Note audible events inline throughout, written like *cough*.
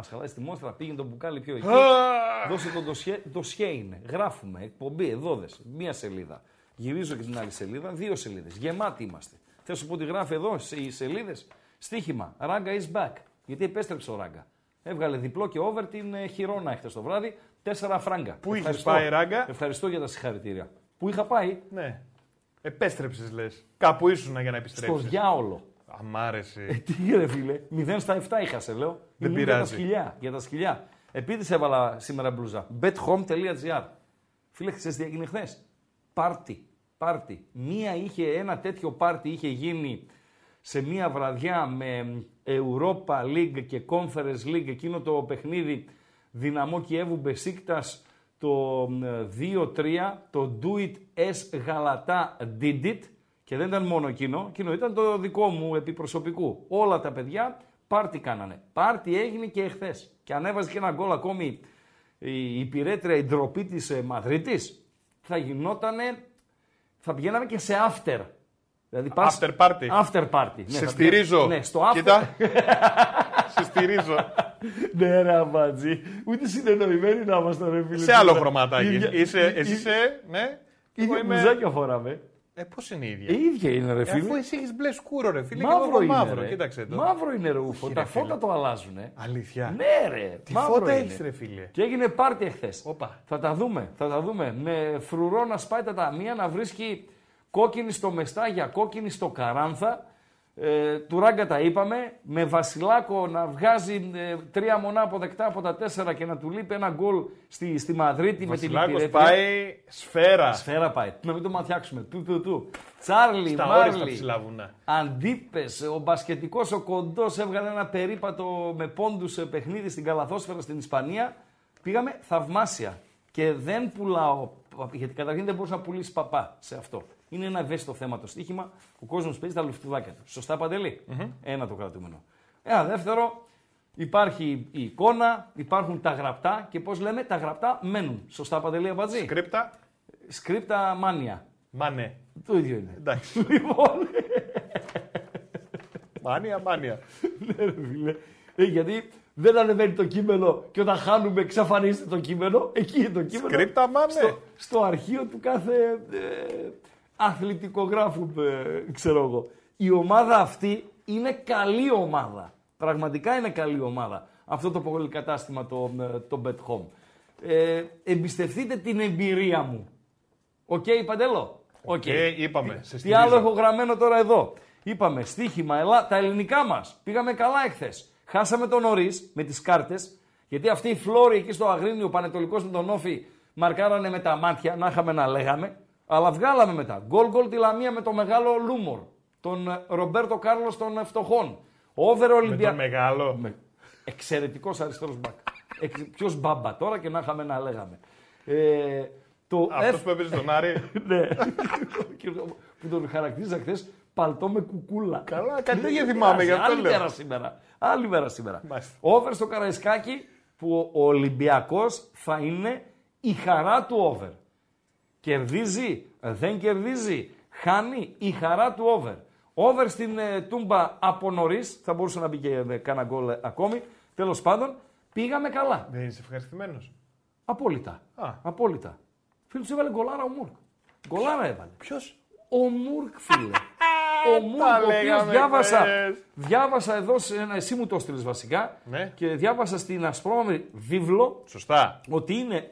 Μα χαλάει τη μόστρα, πήγαινε το μπουκάλι πιο εκεί. Δώσε το ντοσιέ, ντοσιέ είναι. Γράφουμε, εκπομπή, εδώ δες, μία σελίδα. Γυρίζω και την άλλη σελίδα, δύο σελίδες. Γεμάτοι είμαστε. Θες σου πω ότι γράφει εδώ οι σελίδες; Στίχημα. Ράγκα is back. Γιατί επέστρεψε ο Ράγκα. Έβγαλε διπλό και over την ε, χειρόνα χτε το βράδυ. Τέσσερα φράγκα. Πού είχες πάει, Ράγκα; Ευχαριστώ για τα συγχαρητήρια. Πού είχα πάει; Ναι. Επέστρεψες, λες. Κάπου ήσουν για να επιστρέψεις. Στο διάολο. Αμ' άρεσε. Ε, τι ρε φίλε, 0 στα 7 είχα σε λέω. Δεν Ήμουν πειράζει. Για τα σκυλιά. Για τα σκυλιά. Επίσης έβαλα σήμερα μπλούζα. bethome.gr. Φίλε, ξέρεις τι έγινε χθες; Πάρτι. Πάρτι. Μία είχε, ένα τέτοιο πάρτι είχε γίνει σε μία βραδιά με Europa League και Conference League εκείνο το παιχνίδι Δυναμό Κιέβου Μπεσίκτας το ε, 2-3, το Do It S Γαλατά Did It και δεν ήταν μόνο εκείνο, εκείνο ήταν το δικό μου επιπροσωπικού. Όλα τα παιδιά πάρτι κάνανε. Πάρτι έγινε και εχθές. Και ανέβαζε και ένα γκολ ακόμη η, η πυρέτρια, η ντροπή της ε, Μαδρίτης, θα γινότανε, θα πηγαίναμε και σε after. Δηλαδή πας- After party. After party. Ναι, Σε θα στηρίζω. Ναι, στο after. Κοίτα. *laughs* Σε στηρίζω. ναι, ρε αμπατζή. Ούτε συνεννοημένοι να είμαστε, ρε φίλε. Σε άλλο Τώρα. χρωματάκι. Ίδια- Είσαι, εσύ ί- είσαι, ναι. Εγώ Ίδια είμαι- μπλουζάκια φοράμε. Ε, πώς είναι η Ε, ίδια. ίδια είναι, ρε Ε, φίλε. Αφού εσύ έχεις μπλε σκούρο, ρε φίλε. και Μαύρο εγώ είναι, μαύρο. ρε. Κοίταξε το. Μαύρο είναι, ρε Ούφο. Όχι, Τα ρε, φίλε. φώτα το αλλάζουν, ε. Αλήθεια. Ναι, ρε. Τι μαύρο φώτα είναι. έχεις, ρε φίλε; Και έγινε πάρτι εχθές. Όπα. Θα τα δούμε, θα τα δούμε. Με φρουρό να σπάει τα ταμεία, να βρίσκει κόκκινη στο Μεστάγια, κόκκινη στο Καράνθα. Ε, του Ράγκα τα είπαμε. Με Βασιλάκο να βγάζει ε, τρία μονά αποδεκτά από τα τέσσερα και να του λείπει ένα γκολ στη, στη Μαδρίτη με την Βασιλάκος υπηρέτρια. πάει σφαίρα. Σφαίρα πάει. Να μην το ματιάξουμε. Του, του, του. Τσάρλι, Στα όριστα Μάρλι. ψηλά βουνά. Αντίπες, ο μπασκετικός ο κοντός έβγαλε ένα περίπατο με πόντους σε παιχνίδι στην Καλαθόσφαιρα στην Ισπανία. Πήγαμε θαυμάσια. Και δεν πουλάω, γιατί καταρχήν δεν μπορούσα να πουλήσει παπά σε αυτό. Είναι ένα ευαίσθητο θέμα το στοίχημα. Ο κόσμος παίζει τα λουφτουδάκια του. Σωστά, Παντελή; Ένα το κρατούμενο. Ένα δεύτερο, υπάρχει η εικόνα, υπάρχουν τα γραπτά και πώς λέμε, τα γραπτά μένουν. Σωστά, Παντελή Αμπατζή. Κρύπτα. Σκρίπτα μάνια. Μανέ. Το ίδιο είναι. Εντάξει. *laughs* Λοιπόν, Μάνια, μάνια. Ναι, ρε φίλε. Ε, γιατί δεν ανεβαίνει το κείμενο και όταν χάνουμε εξαφανίζεται το κείμενο. Εκεί είναι το κείμενο. Σκρίπτα, μάνε. Στο, στο αρχείο του κάθε ε, αθλητικογράφου, ε, ξέρω εγώ. Η ομάδα αυτή είναι καλή ομάδα. Πραγματικά είναι καλή ομάδα. Αυτό το πολυκατάστημα το, ε, το Bet Home. Ε, εμπιστευτείτε την εμπειρία μου. Οκ, Παντέλο; Οκ. Ε, είπαμε. Σε Τι στηρίζω. άλλο έχω γραμμένο τώρα εδώ; Είπαμε στοίχημα, ελά, τα ελληνικά μας. Πήγαμε καλά εχθές. Χάσαμε τον νωρί με τις κάρτες. Γιατί αυτοί οι φλόροι εκεί στο Αγρίνιο, ο Πανετολικός με τον Όφη, μαρκάρανε με τα μάτια, να είχαμε να λέγαμε. Αλλά βγάλαμε μετά. Γκολ γκολ τη Λαμία με το μεγάλο Λούμορ. Τον ε, Ρομπέρτο Κάρλος των ε, φτωχών. Over Με Ολυμπια... το μεγάλο. Με... Εξαιρετικός αριστερός μπακ. Εξ... Ποιος μπάμπα τώρα και να είχαμε να λέγαμε. Ε, το Αυτός F- που έπαιζε τον Άρη. *laughs* ναι. Και που τον χαρακτήριζα χθες παλτό με κουκούλα. Καλά, κάτι τέτοια θυμάμαι, γι' αυτό Άλλη λέω. μέρα σήμερα. Άλλη μέρα σήμερα. Μάλιστα. Over στο Καραϊσκάκι που ο Ολυμπιακός θα είναι η χαρά του over. Κερδίζει, δεν κερδίζει, χάνει η χαρά του over. Over στην ε, Τούμπα από νωρίς, θα μπορούσε να μπει και ε, κάνα γκολ ε, ακόμη. Τέλος πάντων, πήγαμε καλά. Δεν είσαι ευχαριστημένος. Απόλυτα. Α. Απόλυτα. Φίλου του έβαλε γκολάρα ο Μουρκ. Γκολάρα έβαλε. Ποιος; Ο Μουρκ, φίλε. Ο Μουρκ, τα ο οποίος λέγαμε διάβασα, χθες. διάβασα εδώ, σε ένα, εσύ μου το έστειλες βασικά, Ναι. και διάβασα στην ασπρόμαυρη βίβλο Σωστά. ότι είναι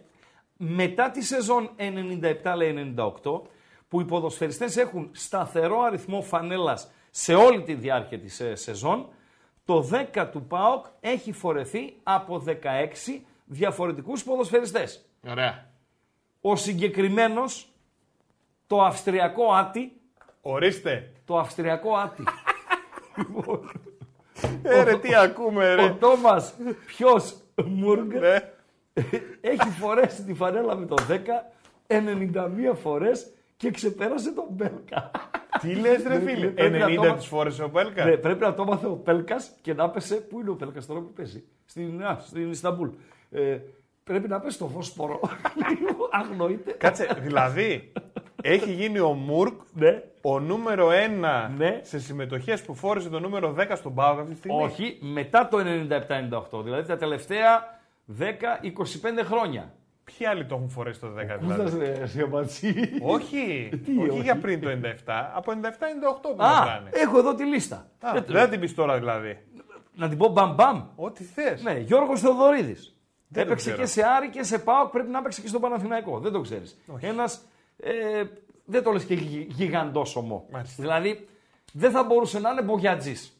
μετά τη σεζόν 97 λέει 98 που οι ποδοσφαιριστές έχουν σταθερό αριθμό φανέλας σε όλη τη διάρκεια της ε, σεζόν το 10 του ΠΑΟΚ έχει φορεθεί από 16 διαφορετικούς ποδοσφαιριστές. Ωραία. Ο συγκεκριμένος, το αυστριακό Άτι, Ορίστε. Το αυστριακό άτι. Ε, ρε, τι ακούμε, Ο ρε. Τόμα Ποιος Μούργκ Ναι. έχει φορέσει τη φανέλα με το 10 91 φορές και ξεπέρασε τον Μπέλκα. Τι λες, ρε Ναι, φίλε; πρέπει να 90 το- τι φόρεσε ο Πέλκας; Ναι, πρέπει να το μάθε ο Πέλκας και να πέσε. Πού είναι ο Πέλκας τώρα που παίζει, Στην, α, στην Ισταμπούλ. Ε, πρέπει να πέσει στο Βόσπορο. *laughs* Αγνοείται. Κάτσε, δηλαδή έχει γίνει ο Μουρκ Ναι. ο νούμερο 1 Ναι. σε συμμετοχές που φόρεσε το νούμερο 10 στον Πάοκ αυτή τη στιγμή. Όχι, μετά το 97-98. Δηλαδή τα τελευταία 10-25 χρόνια. Ποιοι άλλοι το έχουν φορέσει το 10 Κούδας δηλαδή; ρε, εσύ, αμπατσί. όχι, *laughs* Τι, όχι όχι. για πριν το 97, από 97-98 που Α, μετράνε. έχω εδώ τη λίστα. Α, Ε, δεν θα την πεις τώρα δηλαδή. Να την πω μπαμ μπαμ. Ό,τι θες. Ναι, Γιώργος Θεοδωρίδης. Δεν το Έπαιξε ξέρω. και σε Άρη και σε ΠΑΟΚ, πρέπει να έπαιξε και στον Παναθηναϊκό. Δεν το ξέρεις. Ένας, ε, δεν το λες και γι, γιγαντόσωμο. Μάλιστα. Δηλαδή, δεν θα μπορούσε να είναι μπογιατζής.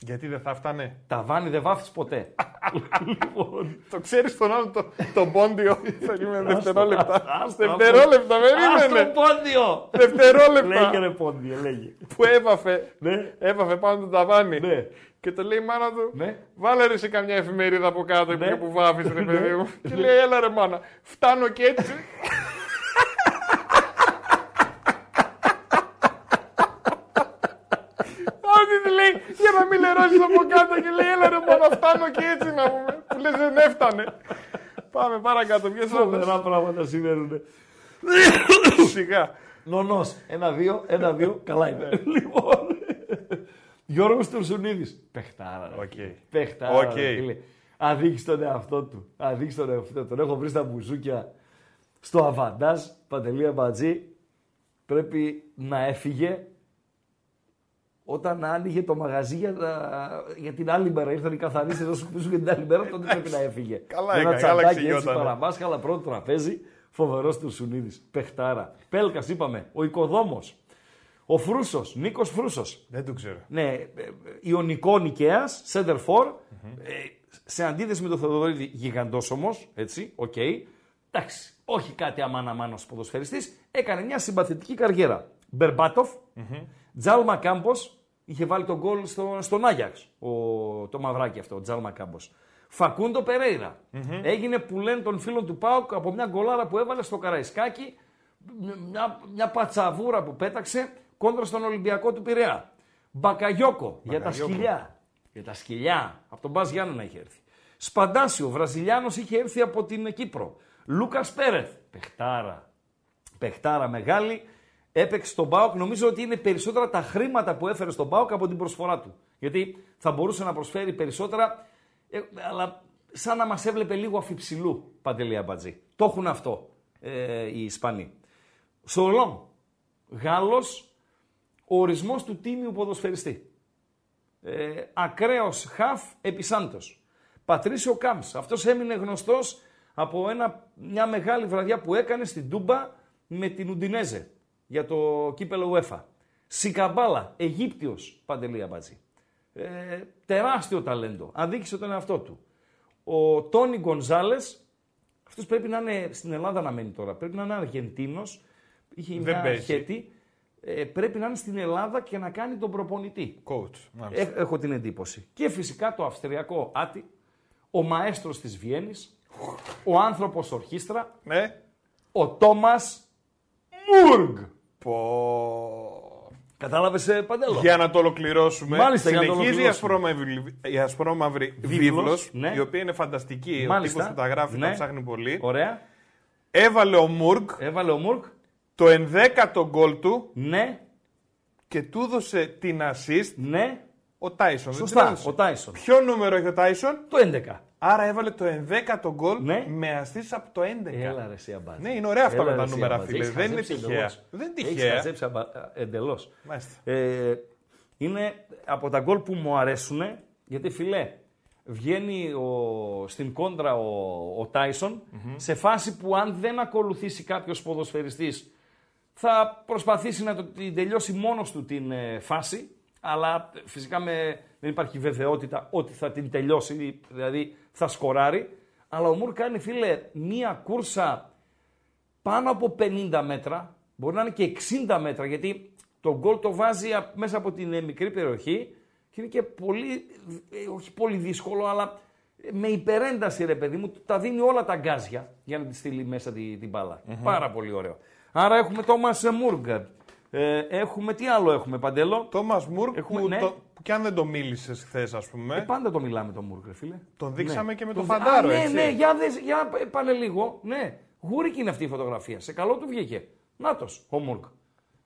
Γιατί δεν θα φτάνε; Τα βάνη δεν βάφτεις ποτέ. *laughs* λοιπόν, Το ξέρεις τον άλλο το, το πόντιο. *laughs* Περίμενε Άστο, δευτερόλεπτα. άστο, Δευτερόλεπτα, Ας το περίμενε. πόντιο! Δευτερόλεπτα. Λέγε ρε πόντιο, λέγε. Που έβαφε. Ναι. Έβαφε πάνω το ταβάνι. Ναι. Και το λέει η μάνα του, Ναι. βάλε ρε σε καμιά εφημερίδα από κάτω Ναι. που βάφεις ρε *laughs* παιδί μου. Ναι. Και λέει, έλα ρε μάνα, φτάνω και έτσι. Ό,τι τη λέει, για να μην λερώσεις από κάτω και λέει, έλα ρε μάνα, φτάνω και έτσι να πούμε. Που λες δεν έφτανε. Πάμε παρακάτω, ποιες άλλες. Φοβερά πράγματα συμβαίνουν. Σιγά. Νονός. Ένα-δύο, ένα-δύο, καλά είναι. λοιπόν. Γιώργος Τουρσουνίδης. Παιχτάρα. ρε. OK. Παιχτάρα. OK. ρε φίλε. Αδείξει τον εαυτό του. Αδείξει τον εαυτό του. Τον έχω βρει στα μπουζούκια στο Αβαντάζ, Παντελή Αμπατζή. Πρέπει να έφυγε όταν άνοιγε το μαγαζί για, τα- για την άλλη μέρα. Ήρθαν οι καθαρίστες να σου πούσουν για την άλλη μέρα, τότε πρέπει να έφυγε. *laughs* Καλά Με ένα έκανε, καλά τσαντάκι έτσι εξηγιότανε. παραμάσχαλα, πρώτο τραπέζι. Φοβερός του Σουνίδης. Πεχτάρα. Πέλκας, είπαμε. Ο οικοδόμος. Ο Φρούσος. Νίκος Φρούσος. Δεν το ξέρω. Ναι, ε, ε, Ιωνικό Νικαίας, center for. Ε, σε αντίθεση με τον Θεοδωρίδη, γιγαντό όμω. Έτσι, οκ. Εντάξει, όχι κάτι αμάνα-μάνα ω ποδοσφαιριστής. Έκανε μια συμπαθητική καριέρα. Μπερμπάτοφ, Τζάλμα Κάμπος, είχε βάλει τον γκολ στο, στον Άγιαξ. Ο, το μαυράκι αυτό, ο Τζάλμα Κάμπο. Φακούντο Περέιρα. Έγινε που λένε των φίλων του Πάουκ από μια γκολάρα που έβαλε στο Καραϊσκάκι. Μια, μια πατσαβούρα που πέταξε κόντρα στον Ολυμπιακό του Πειραιά. Μπακαγιόκο για τα Μπακαγιόκο. σκυλιά. Για τα σκυλιά. Από τον Μπάζ Γιάννενα είχε έρθει. Σπαντάσιο, Βραζιλιάνος είχε έρθει από την Κύπρο. Λούκας Πέρεθ. Πεχτάρα. Πεχτάρα μεγάλη. Έπαιξε στον Πάοκ. Νομίζω ότι είναι περισσότερα τα χρήματα που έφερε στον Πάοκ από την προσφορά του. Γιατί θα μπορούσε να προσφέρει περισσότερα, ε, αλλά σαν να μας έβλεπε λίγο αφιψηλού παντελή Αμπατζή. Το έχουν αυτό ε, οι Ισπανοί. Σολόν. Γάλλος, ο ορισμός του τίμιου ποδοσφαιριστή. Ε, ακραίος χαφ επισάντος. Πατρίσιο Κάμς. Αυτός έμεινε γνωστός από ένα, μια μεγάλη βραδιά που έκανε στην Τούμπα με την Ουντινέζε για το κύπελο UEFA. Σικαμπάλα, Αιγύπτιος, Παντελή Αμπατζή. Ε, τεράστιο ταλέντο. Αδίκησε τον εαυτό του. Ο Τόνι Γκονζάλες, αυτός πρέπει να είναι στην Ελλάδα να μένει τώρα. Πρέπει να είναι Αργεντίνος. Είχε Δεν μια παίζει. χέτη. Ε, πρέπει να είναι στην Ελλάδα και να κάνει τον προπονητή. Coach. μάλιστα. Ε, έχω την εντύπωση. Και φυσικά το αυστριακό Άτι, ο μαέστρος της Βιέννης, ο άνθρωπος ορχήστρα, Ναι. ο Τόμας Μούργκ. Πω. Κατάλαβες ε, Παντέλο; Για να το ολοκληρώσουμε. Μάλιστα, για να το συνεχίζει η ολοκληρώσουμε. ασπρόμαυρη, η ασπρόμαυρη Βίβλος, βίβλος, ναι. η οποία είναι φανταστική. Ο Μάλιστα. τύπος που τα γράφει Ναι. τα ψάχνει πολύ. Ωραία. Έβαλε ο Μουργκ Έβαλε ο Μούργκ. το ενδέκατο γκολ του Ναι, και του έδωσε την assist ναι. ο Τάισον. Δεν Σωστά, την έδωσε. ο Τάισον. Ποιο νούμερο έχει ο Τάισον, Το 11. Άρα έβαλε το ενδέκατο γκολ Ναι. με assist από το 11. Έλα ρε εσύ αμπάτζη. Ναι, είναι ωραία αυτά Έλα, με τα ρε, εσύ, νούμερα, αμπάτζη. φίλε. Έχεις Δεν είναι χαζέψει τυχαία. εντελώς. Δεν είναι Έχεις τυχαία. χαζέψει αμπα... εντελώς. Μάλιστα. Ε, είναι από τα γκολ που μου αρέσουν, γιατί φιλέ, βγαίνει ο, στην κόντρα ο, ο ταισον σε φάση που αν δεν ακολουθήσει κάποιος ποδοσφαιριστής θα προσπαθήσει να το, την τελειώσει μόνος του την ε, φάση, αλλά ε, φυσικά με, δεν υπάρχει βεβαιότητα ότι θα την τελειώσει, δηλαδή θα σκοράρει. Αλλά ο Μουρ κάνει, φίλε, μία κούρσα πάνω από 50 μέτρα, μπορεί να είναι και 60 μέτρα, γιατί Το γκολ το βάζει α- μέσα από την ε, μικρή περιοχή και είναι και πολύ, ε, όχι πολύ δύσκολο, αλλά ε, με υπερένταση ρε παιδί μου, τα δίνει όλα τα γκάζια για να τη στείλει μέσα την, την μπαλα Πάρα πολύ ωραίο. Άρα έχουμε Τόμας Μούργκ. Ε, έχουμε, τι άλλο έχουμε, Παντέλο. Τόμας Μουρκ, Έχουμε- που, ναι. το, που κι αν δεν το μίλησες χθες, ας πούμε. Ε, πάντα το μιλάμε τον Μούργκ, ρε φίλε. Τον δείξαμε και με τον δει- Φαντάρο, Α, ναι, έτσι. ναι, για, δες, για π- πάνε λίγο. Ναι, γούρικη είναι αυτή η φωτογραφία. Σε καλό του βγήκε. Νάτος, ο Μούργκ.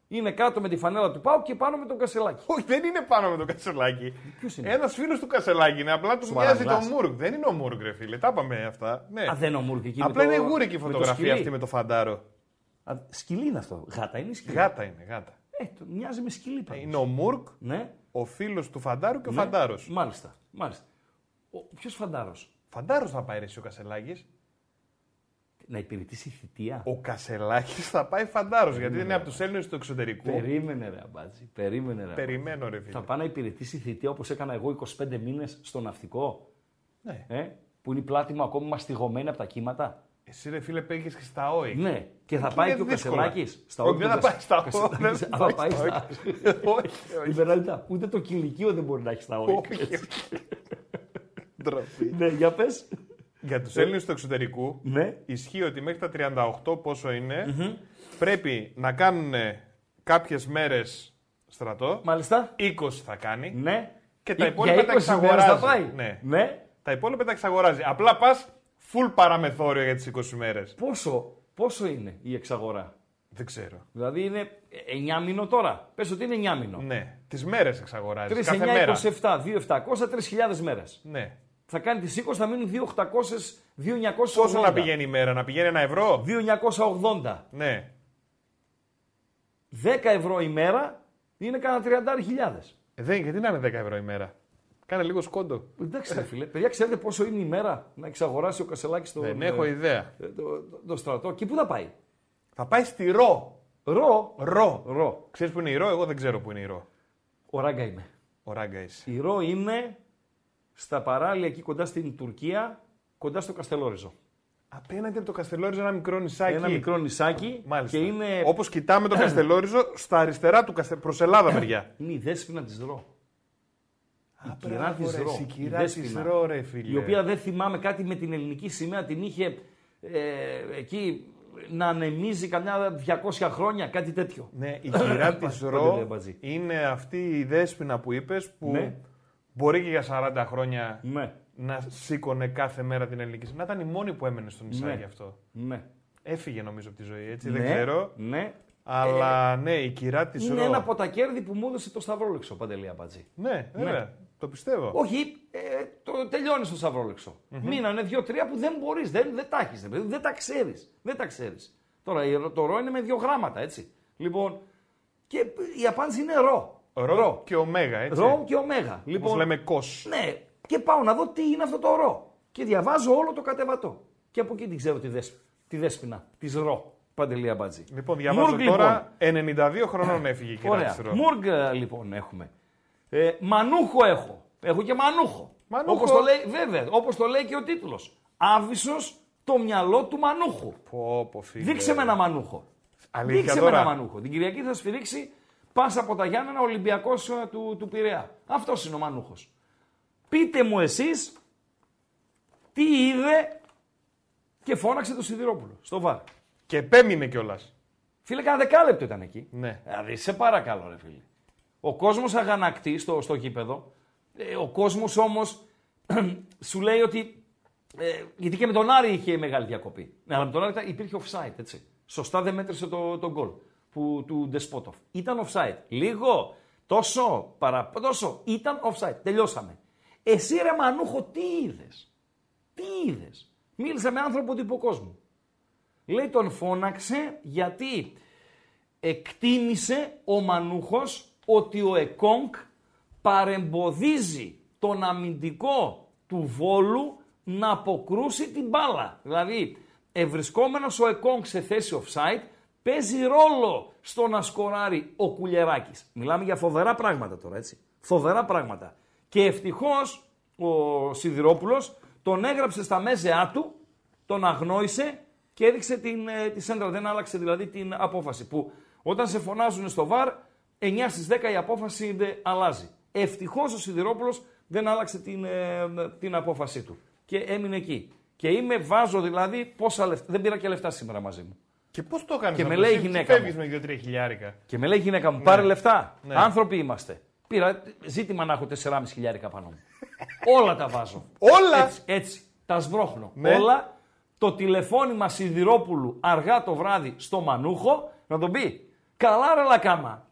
Είναι κάτω με τη φανέλα του Πάου και πάνω με τον Κασελάκη. Όχι, δεν είναι πάνω με τον Κασελάκη. Ποιος είναι; Ένας φίλος του Κασελάκη είναι. Απλά του Σοβαρά μοιάζει μιλάς. το Μουρκ. Δεν είναι ο Μουρκ, ρε φίλε. Τα είπαμε αυτά. Ναι. Α, δεν είναι ο Μούργκ εκεί. Απλά με είναι το- γούρικη η με το φωτογραφία σκυλί. αυτή με το φαντάρο. Α, σκυλί είναι αυτό. Γάτα είναι ή σκυλί; Γάτα είναι, γάτα. Ε, το, μοιάζει με σκυλί πάντως. Είναι ο Μουρκ, Ναι. ο φίλος του Φαντάρου και ο ναι. Φαντάρος. Μάλιστα. μάλιστα. Ποιος φαντάρος; Φαντάρος θα πάει ρε, εσύ ο Κασελάκης. Να υπηρετήσει θητεία. Ο Κασελάκης θα πάει Φαντάρος γιατί είναι από τους Έλληνες του εξωτερικού. Περίμενε ρε αμπάτζη. Περίμενε ρε. Περιμένω, ρε φίλε. Θα πάει να υπηρετήσει θητεία όπως έκανα εγώ 25 μήνες στο ναυτικό. Ναι. Ε, που είναι η πλάτη μου ακόμα μαστιγωμένη από τα κύματα. Εσύ, ρε φίλε, πήγες και στα ΟΗ. Ναι. Και θα Εκεί πάει είναι και ο δύσκολα. Κασελάκης. Όχι, δεν θα πάει στα ΟΗ. δεν Θα θα πάει στα. *laughs* Όχι, όχι. Λιμπεραλιτά. Ούτε το κηλικείο δεν μπορεί να έχει στα όρια. Όχι, όχι. Ντροπή. Ναι, για πες. Για τους Έλληνες του εξωτερικού Ναι. ισχύει ότι μέχρι τα 38 πόσο είναι, πρέπει να κάνουν κάποιες μέρες στρατό. Μάλιστα. 20 θα κάνει. Ναι. Και τα Για υπόλοιπα τα 20 μέρες εξαγοράζει. θα πάει. Ναι. ναι. Τα υπόλοιπα τα εξαγοράζει. Απλά πας full παραμεθόριο για τις 20 μέρες. Πόσο, πόσο είναι η εξαγορά; Δεν ξέρω. Δηλαδή είναι 9 μήνο τώρα; Πες ότι είναι 9 μήνο. Ναι. Τις μέρες εξαγοράζεις. 3, Κάθε 9, μέρα. 27, 2, 700, 3.000 μέρες. Ναι. Θα κάνει τις 20, θα μείνουν 2.800, 2.980. Πόσο να πηγαίνει η μέρα, να πηγαίνει ένα ευρώ; 2.980. Ναι. 10 ευρώ η μέρα είναι κανένα 30.000. Ε, δεν, γιατί να είναι 10 ευρώ η μέρα; Κάνε λίγο σκόντο. Εντάξει, ρε φίλε. Παιδιά, ξέρετε πόσο είναι η μέρα να εξαγοράσει ο Κασελάκης τον, Δεν έχω ε, ιδέα. ε, το, το, το στρατό. Και πού θα πάει; Θα πάει στη Ρο. Ρο. Ρο. Ρο. Ξέρεις που είναι η Ρο, εγώ δεν ξέρω που είναι η Ρο. Ο Ράγκα είμαι. Ο Ράγκα εσύ. Η Ρο είναι στα παράλια εκεί κοντά στην Τουρκία, κοντά στο Καστελόριζο. Απέναντι από το Καστελόριζο ένα μικρό νησάκι. Ένα μικρό νησάκι Μάλιστα. και είναι, Όπως κοιτάμε το Καστελόριζο, στα αριστερά του Καστε... προς Ελλάδα μεριά. είναι η δέσποινα της Ρο. Η Α, κυρά μπράβο, της ρε, Ρο. εσύ, η κυρά δέσποινα. της Ρο, ρε, φίλε. Η οποία δεν θυμάμαι κάτι με την ελληνική σημαία, την είχε ε, εκεί να ανεμίζει καμιά 200 χρόνια, κάτι τέτοιο. Ναι, η κυρά της Παντελή, Ρο αμπατζή. είναι αυτή η δέσποινα που είπες που Ναι. μπορεί και για 40 χρόνια Ναι, να σήκωνε κάθε μέρα την ελληνική σημαία. Να ήταν η μόνη που έμενε στο νησάκι Ναι. αυτό. ναι. Έφυγε νομίζω από τη ζωή, έτσι. ναι, Δεν ξέρω. Ναι. Αλλά ναι, η κυρά της Είναι Ρο. ένα από τα κέρδη που μου έδωσε το Σταυρόλεξο, Παντελή Αμπατζή. Ναι, βέβαια. Το πιστεύω. Όχι, ε, το τελειώνεις στο σταυρόλεξο. Μείνανε δύο-τρία που δεν μπορείς, δεν, δεν τα έχεις, δεν, δεν τα ξέρεις. Δεν τα ξέρεις. Τώρα η- το ρο είναι με δύο γράμματα, έτσι. Λοιπόν, και η απάντηση είναι ρο. Ρο, και ωμέγα, έτσι. Ρο και ωμέγα. Όπως Λοιπόν, λέμε κος. ναι, και πάω να δω τι είναι αυτό το ρο. Και διαβάζω όλο το κατεβατό. Και από εκεί την ξέρω τη, δέσ, τη δέσποινα, της ρο. Παντελή Αμπατζή. Λοιπόν, διαβάζω Μουργκ, τώρα 92 χρονών έφυγε η κυρά Ωραία. της Ρο. Μουργκ λοιπόν έχουμε. Ε, μανούχο έχω. Έχω και μανούχο. Μανούχο. Όπως το λέει, βέβαια, όπως το λέει και ο τίτλος. Άβυσος το μυαλό του μανούχου. Πω, πω, φίλε. Δείξε με ένα μανούχο. Αλήθεια Δείξε τώρα. με ένα μανούχο. Την Κυριακή θα σφυρίξει πάσα από τα Γιάννενα Ολυμπιακός ε, του, του Πειραιά. Αυτός είναι ο μανούχος. Πείτε μου εσείς τι είδε και φώναξε το Σιδηρόπουλο στο βάρ. Και επέμεινε κιόλας. Φίλε, κάνα δεκάλεπτο ήταν εκεί. Ναι. Δηλαδή, σε παρακαλώ, ρε φίλε. Ο κόσμος αγανακτεί στο, στο γήπεδο. Ε, ο κόσμος όμως *clears throat* σου λέει ότι. Ε, γιατί και με τον Άρη είχε μεγάλη διακοπή. Ναι, αλλά με τον Άρη ήταν- υπήρχε offside, έτσι. Σωστά δεν μέτρησε το, το γκολ που, του Ντεσπότοφ. Ήταν offside. Λίγο, τόσο, παρα, τόσο. Ήταν offside. Τελειώσαμε. Εσύ ρε Μανούχο, τι είδες; Τι είδες; Μίλησα με άνθρωπο του υποκόσμου. Λέει τον φώναξε γιατί εκτίμησε ο Μανούχος ότι ο Εκόνκ παρεμποδίζει τον αμυντικό του Βόλου να αποκρούσει την μπάλα. Δηλαδή, ευρισκόμενος ο Εκόνκ σε θέση offside, παίζει ρόλο στο να σκοράρει ο Κουλιεράκης. Μιλάμε για φοβερά πράγματα τώρα, έτσι. Φοβερά πράγματα. Και ευτυχώς ο Σιδηρόπουλος τον έγραψε στα μέζεά του, τον αγνόησε και έδειξε την, ε, τη σέντρα. Δεν άλλαξε δηλαδή την απόφαση. Που όταν σε φωνάζουν στο βαρ, 9 στις 10 η απόφαση δεν αλλάζει. Ευτυχώς ο Σιδηρόπουλος δεν άλλαξε την, ε, την απόφασή του. Και έμεινε εκεί. Και είμαι, βάζω δηλαδή πόσα λεφτά. Δεν πήρα και λεφτά σήμερα μαζί μου. Και πώς το έκανε Και με λέει η γυναίκα Φεύγεις μου. με 2-3 χιλιάρικα. Και με λέει η γυναίκα μου, πάρε λεφτά. Ναι. Άνθρωποι είμαστε. Πήρα ζήτημα να έχω 4,5 χιλιάρικα πάνω μου. Όλα τα βάζω. Όλα! Έτσι, έτσι. Τα σβρώχνω. Ναι. Όλα. Το τηλεφώνημα Σιδηρόπουλου αργά το βράδυ στο Μανούχο να τον πει Καλά ρε Λακάμα.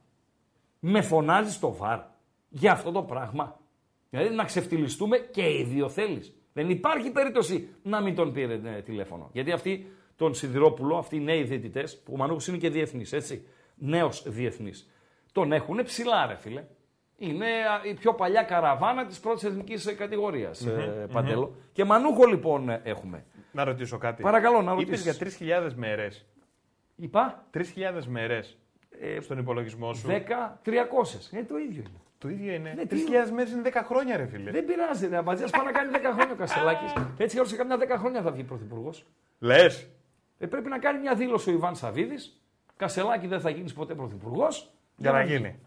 Με φωνάζει στο βαρ για αυτό το πράγμα. Δηλαδή να ξεφτυλιστούμε και οι δύο θέλεις. Δεν υπάρχει περίπτωση να μην τον πήρε ε, τηλέφωνο. Γιατί αυτοί τον Σιδηρόπουλο, αυτοί οι νέοι διαιτητές, που ο Μανούχος είναι και διεθνής, έτσι. Νέος διεθνής. Τον έχουν ψηλά, ρε φίλε. Είναι α, η πιο παλιά καραβάνα της πρώτης εθνικής κατηγορίας, ε, Παντέλο. Και Μανούχο λοιπόν ε, έχουμε. Να ρωτήσω κάτι. Παρακαλώ, να Είπες ρωτήσεις. για 3.000 μέρες. Είπα 3.000 μέρες Ε, στον υπολογισμό σου. 10, 300. Ε, το ίδιο είναι. Το ίδιο είναι. Ναι, 3.000 τι- μέρε είναι; 10 χρόνια, ρε φίλε. Δεν πειράζει, ρε Αμπατζή, πάει να κάνει 10 χρόνια ο Κασελάκης. Έτσι κι σε καμιά 10 χρόνια θα βγει πρωθυπουργός. Λες. Ε, πρέπει να κάνει μια δήλωση ο Ιβάν Σαββίδης. Κασελάκη δεν θα γίνεις ποτέ πρωθυπουργός. Για να γίνει.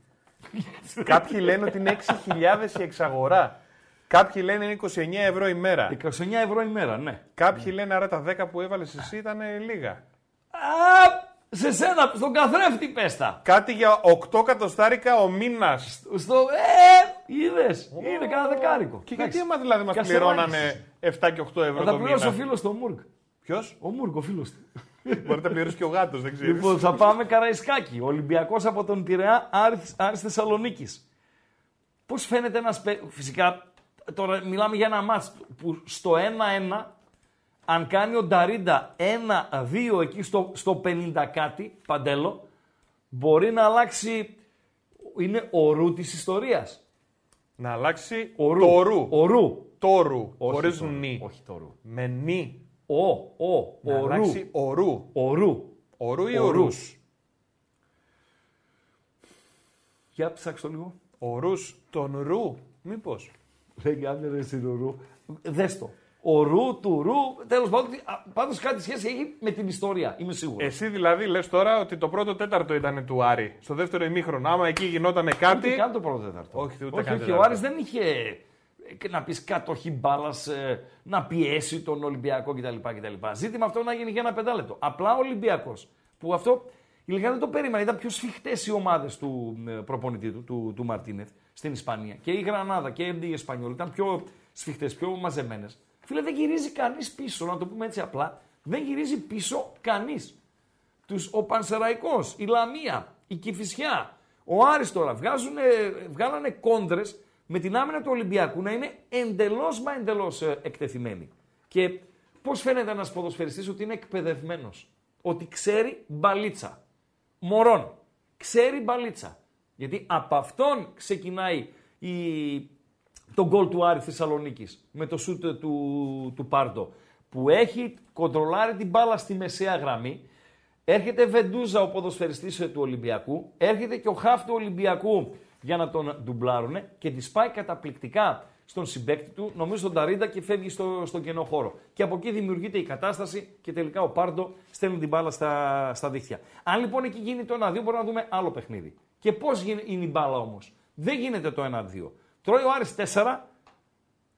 Κάποιοι λένε ότι είναι 6.000 η εξαγορά. Κάποιοι λένε είναι 29 ευρώ η μέρα. 29 ευρώ η μέρα, ναι. Κάποιοι λένε άρα τα 10 που έβαλες εσύ ήταν λίγα. Α, σε σένα, στον καθρέφτη πέστα. Κάτι για 8 κατοστάρικα ο μήνας. Στο. Ε, είδες. Είναι κανένα δεκάρικο. Και Εντάξει. γιατί άμα δηλαδή μας Κασελάκης. πληρώνανε 7 και 8 ευρώ Θα τα το πληρώσει ο μήνα. φίλος του Μούργκ. Ποιος; Ο Μούργκ, ο φίλος του. Μπορεί να τα πληρώσει και ο γάτος, δεν ξέρεις. Λοιπόν, θα πάμε Καραϊσκάκι. Ολυμπιακός από τον Πειραιά, Άρης, Άρης Θεσσαλονίκης. Πώς φαίνεται ένας. Φυσικά, τώρα μιλάμε για ένα μάτς που στο 1-1, αν κάνει ο Νταρίντα 1-2 εκεί στο, στο 50 κάτι, παντέλο, μπορεί να αλλάξει. Είναι ο ρου της ιστορίας. Να αλλάξει Ο ρου. το ρου. Ο ρου. Το ρου. Όχι Χωρίς το ρου. νι. Όχι το ρου. Με νι. Ο, ο, Να ο ρου. αλλάξει ο ρου. Ο ρου. Ο ρου ή Ο ο ρου. ρους. Για ψάξτε το λίγο. Ο ρους τον ρου. Μήπως. Λέγει άντε ρε εσύ το ρου. Δες το. Ο ρου του ρου, τέλος πάντων, α, πάντως κάτι σχέση έχει με την ιστορία, είμαι σίγουρος. Εσύ δηλαδή λες τώρα ότι το πρώτο τέταρτο ήταν του Άρη. Στο δεύτερο ημίχρονο. Άμα εκεί γινόταν Ούτε κάτι. καν το πρώτο τέταρτο. Όχι, ούτε όχι, καν όχι, ο τέταρτο. Άρης δεν είχε ε, να πεις κατοχή μπάλας, να πιέσει τον Ολυμπιακό κτλ. κτλ. Ζήτημα αυτό να γίνει για ένα πεντάλεπτο. Απλά ο Ολυμπιακός, που αυτό ειλικρινά δεν το περίμενα, ήταν πιο σφιχτές οι ομάδες του ε, προπονητή του, του, του Μαρτίνεθ στην Ισπανία. Και η Γρανάδα και η Εσπανιόλ ήταν πιο σφιχτές, πιο μαζεμένες. Φίλε, δεν γυρίζει κανείς πίσω, να το πούμε έτσι απλά. Δεν γυρίζει πίσω κανείς τους, ο Πανσεραϊκός, η Λαμία, η Κηφισιά, ο Άρης τώρα βγάζουν, βγάλανε κόντρες με την άμυνα του Ολυμπιακού να είναι εντελώς μα εντελώς ε, εκτεθειμένοι. Και πώς φαίνεται ένας ποδοσφαιριστής ότι είναι εκπαιδευμένος, ότι ξέρει μπαλίτσα, μωρών, ξέρει μπαλίτσα. Γιατί από αυτόν ξεκινάει η, το γκολ του Άρη Θεσσαλονίκης με το σούτ του, του Πάρντο που έχει κοντρολάρει την μπάλα στη μεσαία γραμμή. Έρχεται Βεντούζα ο ποδοσφαιριστής του Ολυμπιακού, έρχεται και ο χαφ του Ολυμπιακού για να τον ντουμπλάρουνε και τη πάει καταπληκτικά στον συμπέκτη του, νομίζω στον Ταρίντα και φεύγει στο, στον κενό χώρο. Και από εκεί δημιουργείται η κατάσταση και τελικά ο Πάρντο στέλνει την μπάλα στα, στα δίχτυα. Αν λοιπόν εκεί γίνει το 1-2, μπορούμε να δούμε άλλο παιχνίδι. Και πώς είναι η μπάλα όμως. Δεν γίνεται το 1-2. Τρώει ο Άρης 4,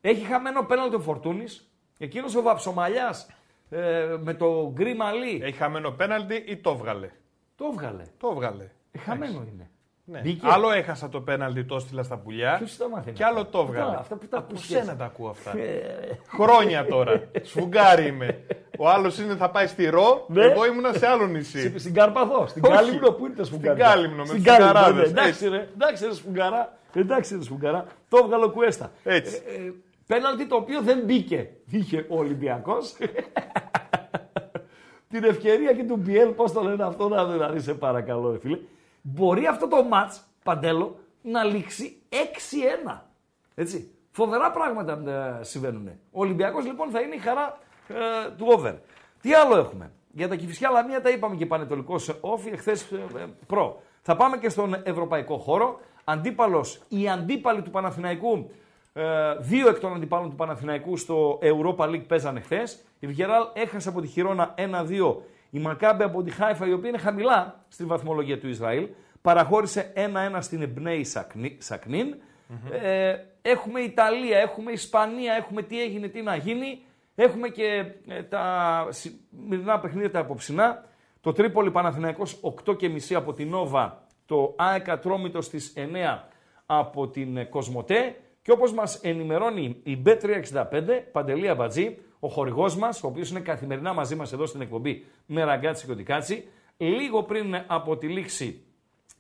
έχει χαμένο πέναλτι ο Φορτούνης. Εκείνος ο Βαψομαλιάς ε, με το γκρι μαλλί Έχει χαμένο πέναλτι ή το βγάλε; το έβγαλε. Το βγάλε. Ε, χαμένο είναι. Ναι. Μπήκε. Άλλο έχασα το πέναλτι, το έστειλα στα πουλιά. Ποιος τα μάθαινε Και άλλο αυτά; το Αυτά- βγάλε. αυτά που τα Από ακούς σένα έτσι. τα ακούω αυτά. Ε, Χρόνια τώρα. Σφουγγάρι είμαι. Ο άλλος είναι θα πάει στη Ρο, Ναι. εγώ ήμουνα σε άλλο νησί. Στην- Στην Καρπαθό, στην Όχι. Κάλυμνο, πού είναι τα σφουγγάρια. Στην Κάλυμνο, με Στην τους Κάλυμνο, σφουγγαράδες, ναι. Εντάξει έτσι. ρε, εντάξει ρε σφουγγαρά, εντάξει ρε σφουγγαρά. Το έβγαλε ο Κουέστα. Έτσι. Ε, ε, πέναλτι το οποίο δεν μπήκε, είχε ο Ολυμπιακός. *laughs* Την ευκαιρία και του Μπιέλ, πώς το λένε αυτό, να δηλαδή σε παρακαλώ ρε φίλε. Μπορεί αυτό το μάτς, Παντέλο, να λήξει 6-1. Έτσι. Φοβερά πράγματα ε, συμβαίνουν. Ο Ολυμπιακός λοιπόν θα είναι η χαρά ε, του over. Τι άλλο έχουμε; Για τα Κηφισιά Λαμία τα είπαμε και πανετολικός όφι εχθές προ. Θα πάμε και στον ευρωπαϊκό χώρο. Αντίπαλος, οι αντίπαλοι του Παναθηναϊκού, ε, δύο εκ των αντιπάλων του Παναθηναϊκού στο Europa League παίζανε χθες. Η Βιγεράλ έχασε από τη Χιρόνα 1-2. Η Μακάμπε από τη Χάιφα, η οποία είναι χαμηλά στη βαθμολογία του Ισραήλ. παραχώρησε 1-1 στην Εμπνέη Σακνίν. Ε, έχουμε Ιταλία, έχουμε Ισπανία, έχουμε τι έγινε, τι να γίνει. Έχουμε και ε, τα σημερινά παιχνίδια τα απόψινά. Το Τρίπολη Παναθηναϊκός 8.30 από την Νόβα. Το ΑΕΚΑ Τρόμητο στις 9 από την ε, Κοσμοτέ. Και όπως μας ενημερώνει η B365, Παντελία Μπατζή, ο χορηγός μας, ο οποίος είναι καθημερινά μαζί μας εδώ στην εκπομπή με ραγκάτσι και οτικάτσι, λίγο πριν από τη λήξη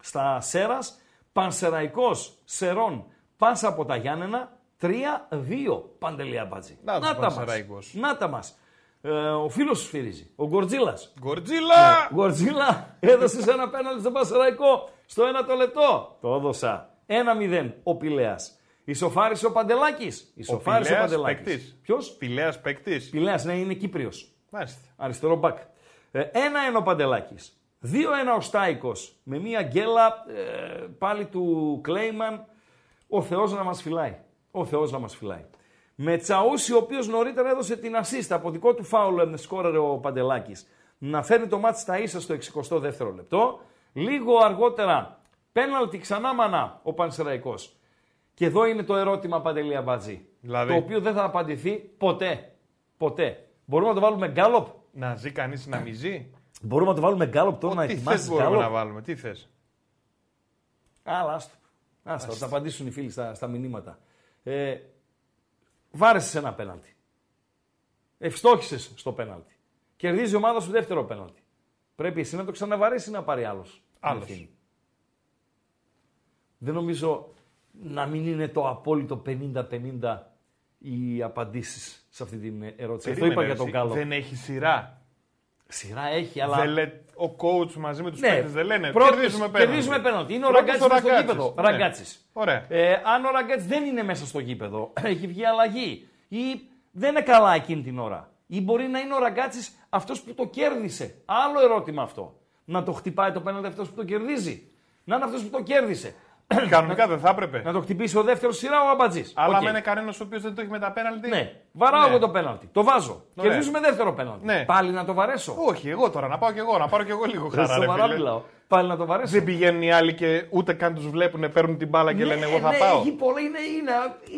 στα Σέρας, Πανσεραϊκός Σερών πάσα από τα Γιάννενα, 3-2 Παντελία Μπατζή. Να, τα μας. Να τα μας. Ε, ο φίλος σου σφυρίζει, ο Γκορτζίλας. Γκορτζίλα! Ναι. Γκορτζίλα, έδωσε ένα πέναλτι στον Πανσεραϊκό στο ένα το λεπτό. Το έδωσα. 1-0 ο Πηλέας. Ισοφάρισε ο Παντελάκης. Ισοφάρισε ο, ο Παντελάκης. Ποιος; Πηλέας παίκτης. Πηλέας, ναι, είναι Κύπριος. Μάλιστα. Αριστερό μπακ. Ε, ένα-ένα ο Παντελάκης. Δύο-ένα ο Στάικος. Με μία γκέλα ε, πάλι του Κλέιμαν. Ο Θεός να μας φυλάει. Ο Θεός να μας φυλάει. Με Τσαούσι, ο οποίος νωρίτερα έδωσε την ασίστα από δικό του φάουλ σκόρερε ο Παντελάκης. Να φέρνει το μάτι στα ίσα στο 62ο λεπτό. Λίγο αργότερα, πέναλτι ξανά μανά ο Πανσεραϊκός. Και εδώ είναι το ερώτημα, Παντελία Μπατζή. Δηλαδή; Το οποίο δεν θα απαντηθεί ποτέ. Ποτέ. Μπορούμε να το βάλουμε γκάλοπ. Να ζει κανείς να μην ζει; Μπορούμε να το βάλουμε γκάλοπ τώρα, να Τι ετοιμάσει θες μπορούμε γκάλοπ. να βάλουμε, τι θες; Αλλά άστο. Άστο, θα απαντήσουν οι φίλοι στα, στα μηνύματα. Ε, βάρεσες ένα πέναλτι. Ευστόχησες στο πέναλτι. Κερδίζει η ομάδα σου δεύτερο πέναλτι. Πρέπει εσύ να το ξαναβαρέσεις ή να πάρει άλλος. Άλλος. Δεν νομίζω να μην είναι το απόλυτο 50-50 οι απαντήσεις σε αυτή την ερώτηση. Αυτό είπα για τον Γκάλο. Δεν έχει σειρά. Σειρά έχει, αλλά. Δεν λέ... Ο coach μαζί με τους Ναι, παίκτες δεν λένε. πρώτος- κερδίζουμε πέναλτι. Κερδίζουμε πέναλτι. Είναι ο Πρώτος Ραγκάτσης στο Ραγκάτσης. γήπεδο. Ναι. Ραγκάτσης. Ωραία. Ε, αν ο Ραγκάτσης δεν είναι μέσα στο γήπεδο, *clears throat* έχει βγει αλλαγή ή δεν είναι καλά εκείνη την ώρα. Ή μπορεί να είναι ο Ραγκάτσης αυτός που το κέρδισε. Άλλο ερώτημα αυτό. Να το χτυπάει το πέναλτι αυτός που το κερδίζει. Να είναι αυτός που το κέρδισε. *clears throat* Κανονικά δεν θα έπρεπε. να το χτυπήσει ο δεύτερος σειρά ο Αμπατζής. Αλλά αν είναι κανένας ο οποίος δεν το έχει με τα πέναλτι. Ναι, βαράω Ναι. εγώ το πέναλτι. Το βάζω. Ωραία. Κερδίζουμε δεύτερο πέναλτι. Ναι. Πάλι να το βαρέσω; Όχι, εγώ τώρα να πάω κι εγώ, να πάρω κι εγώ λίγο χαρά. ρε Σοβαρά φίλε. μιλάω. Πάλι να το βαρέσω; Δεν πηγαίνουν οι άλλοι και ούτε καν τους βλέπουν, παίρνουν την μπάλα και λένε Εγώ θα ναι, πάω. Έχει πολλά, είναι, είναι,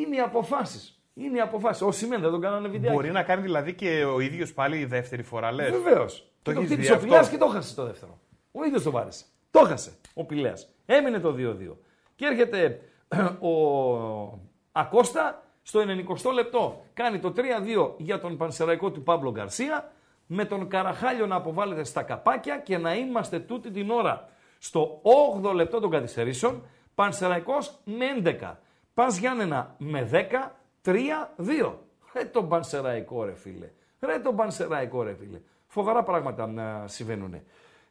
είναι οι αποφάσεις. Είναι οι αποφάσεις. Ο Σιμέν δεν τον κάνανε βιντεάκι. Μπορεί να κάνει δηλαδή και ο ίδιος πάλι η δεύτερη φορά, λες. Βεβαίως. Το Το, το έχεις χτύπησε δει ο αυτό; Πηλέα και το χάσε το δεύτερο. Ο ίδιος το βάρεσε. Το χάσε ο Πηλέα. Έμεινε το 2-2. Και έρχεται *clears throat* ο Ακώστα στο 90 λεπτό. Κάνει το 3-2 για τον Πανσεραϊκό του Παύλο Γκαρσία. Με τον Καραχάλιο να αποβάλλεται στα καπάκια και να είμαστε τούτη την ώρα στο 8ο λεπτό των καθυστερήσεων. Πανσεραϊκός με 11. Πας Γιάννενα με 10. 3-2. Ρε τον Πανσεραϊκό ρε φίλε. Ρε τον Πανσεραϊκό ρε φίλε. Φοβερά πράγματα να συμβαίνουν.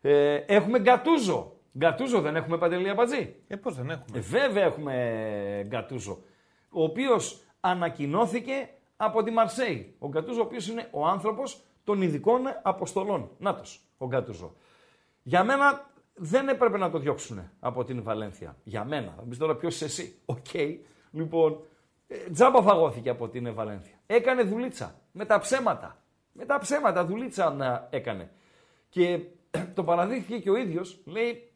Ε, έχουμε Γκατούζο. Γκατούζο δεν έχουμε Παντελή Αμπατζή; Ε, πώς δεν έχουμε; Ε, βέβαια έχουμε Γκατούζο. Ο οποίος ανακοινώθηκε από τη Μαρσέη. Ο Γκατούζο, ο οποίος είναι ο άνθρωπος των ειδικών αποστολών. Νάτος, ο Γκατούζο. Για μένα δεν έπρεπε να το διώξουν από την Βαλένθια. Για μένα. Θα μου πεις τώρα ποιος είσαι εσύ. Οκ. Λοιπόν, ε, τζάμπα φαγώθηκε από την Βαλένθια. Έκανε δουλίτσα. Με τα ψέματα. Με τα ψέματα δουλίτσα να έκανε. Και *clears throat* το παραδείχθηκε και ο ίδιος. Λέει,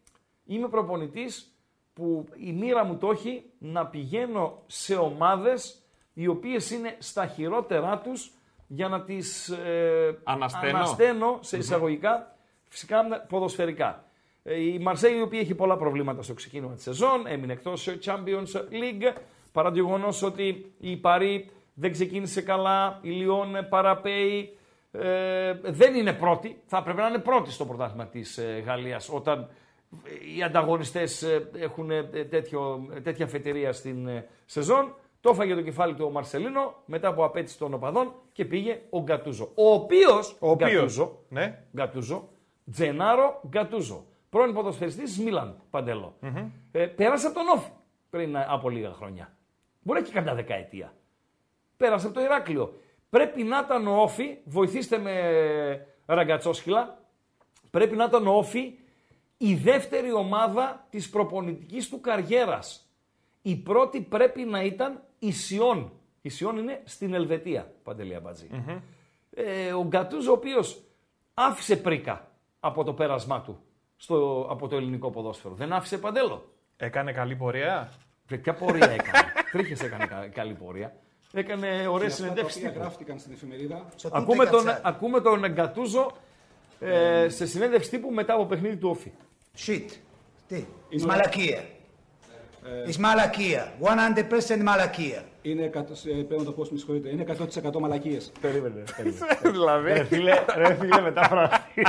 είμαι προπονητής που η μοίρα μου το έχει να πηγαίνω σε ομάδες οι οποίες είναι στα χειρότερά τους για να τις ε, Ανασταίνω. ανασταίνω σε εισαγωγικά, φυσικά ποδοσφαιρικά. Ε, Η Μαρσέη, η οποία έχει πολλά προβλήματα στο ξεκίνημα της σεζόν, έμεινε εκτός σε Champions League, παρά το γεγονός ότι η Παρή δεν ξεκίνησε καλά, η Λιόν παραπέει, ε, δεν είναι πρώτη, θα έπρεπε να είναι πρώτη στο πρωτάθλημα της ε, Γαλλίας, όταν οι ανταγωνιστές ε, έχουν ε, τέτοιο, τέτοια φετηρία στην ε, σεζόν. Το έφαγε το κεφάλι του ο Μαρσελίνο μετά από απέτηση των οπαδών και πήγε ο Γκατούζο. Ο οποίος, Ο οποίος. Γκατούζο, Ναι. Γκατούζο, Τζενάρο Γκατούζο, πρώην ποδοσφαιριστής Μίλαν, Παντελό. Ε, πέρασε από τον Όφη πριν ε, από λίγα χρόνια. Μπορεί και καμιά δεκαετία. Πέρασε από το Ηράκλειο. Πρέπει να ήταν ο Όφη, βοηθήστε με ραγκατσόσχυλα, πρέπει να ήταν ο Όφη η δεύτερη ομάδα της προπονητικής του καριέρας. Η πρώτη πρέπει να ήταν η Σιόν. Η Σιόν είναι στην Ελβετία, Παντελή Αμπατζή. Ε, ο Γκατούζο, ο οποίος άφησε πρίκα από το πέρασμά του στο, από το ελληνικό ποδόσφαιρο. Δεν άφησε παντέλο. Έκανε καλή πορεία. Βρε, Ποια πορεία έκανε. *laughs* Τρίχες έκανε κα- καλή πορεία. Έκανε ωραίες Αυτά τα συνεντεύξεις. οποία γράφτηκαν στην εφημερίδα. Ακούμε τον, ακούμε τον Γκατούζο ε, σε συνέντευξη τύπου μετά από παιχνίδι του Όφη. Shit. Τι; It's μαλακία. It's μαλακία. 100% μαλακία. Είναι, εκατό- ε, πρέπει να το πω, με συγχωρείτε, είναι 100% μαλακίες. *laughs* Περίμενε. δηλαδή. Ρε φίλε, ρε φίλε μεταφράστη.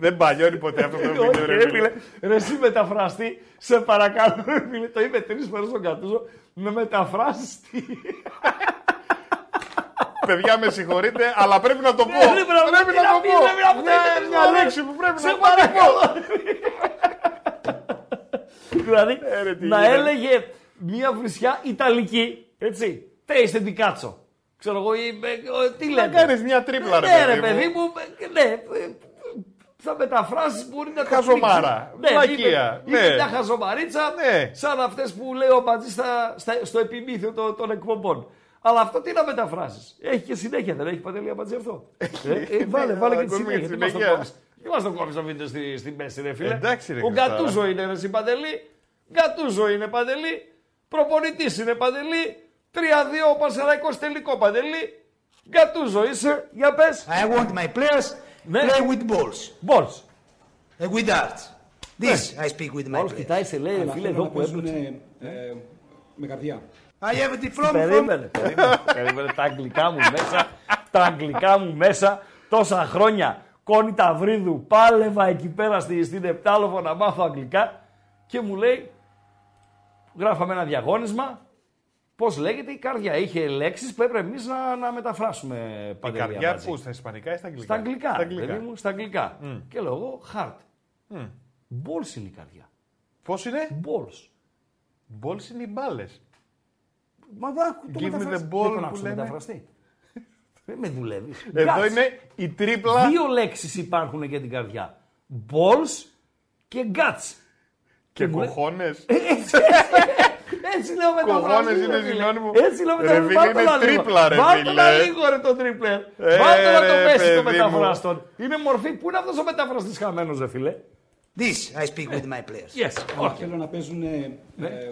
Δεν παλιώνει ποτέ αυτό το βίντεο, Όχι, ρε ρε φίλε. φίλε, ρε εσύ μεταφραστή, σε παρακαλώ, ρε φίλε, το είπε τρεις φορές στον Κατούζο, με μεταφράσεις τι. Παιδιά, με συγχωρείτε, αλλά πρέπει να το πω. Ναι, πρέπει να- Πρέπει τι να να το πεις, πω. πρέπει να το Ναι, πεις, μια ρε. λέξη που πρέπει Σε να πω. παρακαλώ. Δηλαδή, Ε, ρε, τι να γίνεται. έλεγε μια βρισιά Ιταλική, έτσι, taste di cazzo. Ξέρω εγώ, ή, ε, ε, τι Να λέτε. κάνεις μια τρίπλα, ρε Ναι, ρε παιδί παιδί μου. μου, ε, ναι, ε, θα μεταφράσεις μπορεί να το Χαζομάρα, πνίξει. βλακεία, είπε, ναι. είπε μια χαζομαρίτσα, Ναι. σαν αυτές που λέει ο Μπατζής στα, στα- στο επιμήθειο των, των εκπομπών. Αλλά αυτό τι να μεταφράσει. Έχει και συνέχεια, δεν έχει παντελή Μπατζή αυτό. ε, ε, βάλε, βάλε και τη Ακούμε συνέχεια. και Τι μας το συνέχεια. κόβεις; Τι μας το κόβεις το βίντεο στη, στη μέση, ρε φίλε; Εντάξει, ρε ο Χριστάρα. Γκατούζο είναι ρε εσύ παντελή. Γκατούζο είναι παντελή. Προπονητής είναι παντελή. 3-2 ο Πασαραϊκός τελικό παντελή. Γκατούζο είσαι, για πες. I want my players Ναι. play with balls. Balls. Uh, with darts. This I speak with my Όλος players. κοιτάει, σε λέει, Αλλά φίλε, θέλω εδώ να που παίζουν έπαιξε. ε, με καρδιά. I have a diploma from... Περίμενε, περίμενε, περίμενε. Τα αγγλικά μου μέσα, τα αγγλικά μου μέσα, τόσα χρόνια. Κόνη Ταυρίδου, πάλευα εκεί πέρα στη, στην Επτάλοφο να μάθω αγγλικά και μου λέει, γράφαμε ένα διαγώνισμα, πώς λέγεται η καρδιά. Είχε λέξεις που έπρεπε εμείς να, να μεταφράσουμε Η παντελή καρδιά Αμπατζή. που, στα ισπανικά ή στα αγγλικά; Στα αγγλικά, Στα παιδί μου, στα αγγλικά. Και λέω εγώ, heart. Balls είναι η καρδιά. Πώς είναι; Balls. Balls είναι οι μπάλες. Μα δά, το Give me the μεταφράστη. ball Δεν τον που άκουσα λένε. μεταφραστή. Δεν με δουλεύεις. Εδώ είναι η τρίπλα Δύο λέξεις υπάρχουν για την καρδιά. Balls και guts. και μου λέει- κοχώνες. Έτσι λέω μεταφραστή. Κογόνες ρε είναι φίλε. συνώνυμο. Έτσι λέω Ρε μεταφραστή. φίλε, Βάλτε είναι να λίγο. τρίπλα, ρε Βάλτε φίλε. να λίγο ρε το τρίπλερ. Ε, Βάλτε να το ρε, πέσει το παιδί μου. μεταφράστον. Είναι μορφή. Πού είναι αυτός ο μεταφραστής χαμένος ρε φίλε; This I speak with my players. Yes. Αλλά Okay. θέλω να παίζουν ε, ε,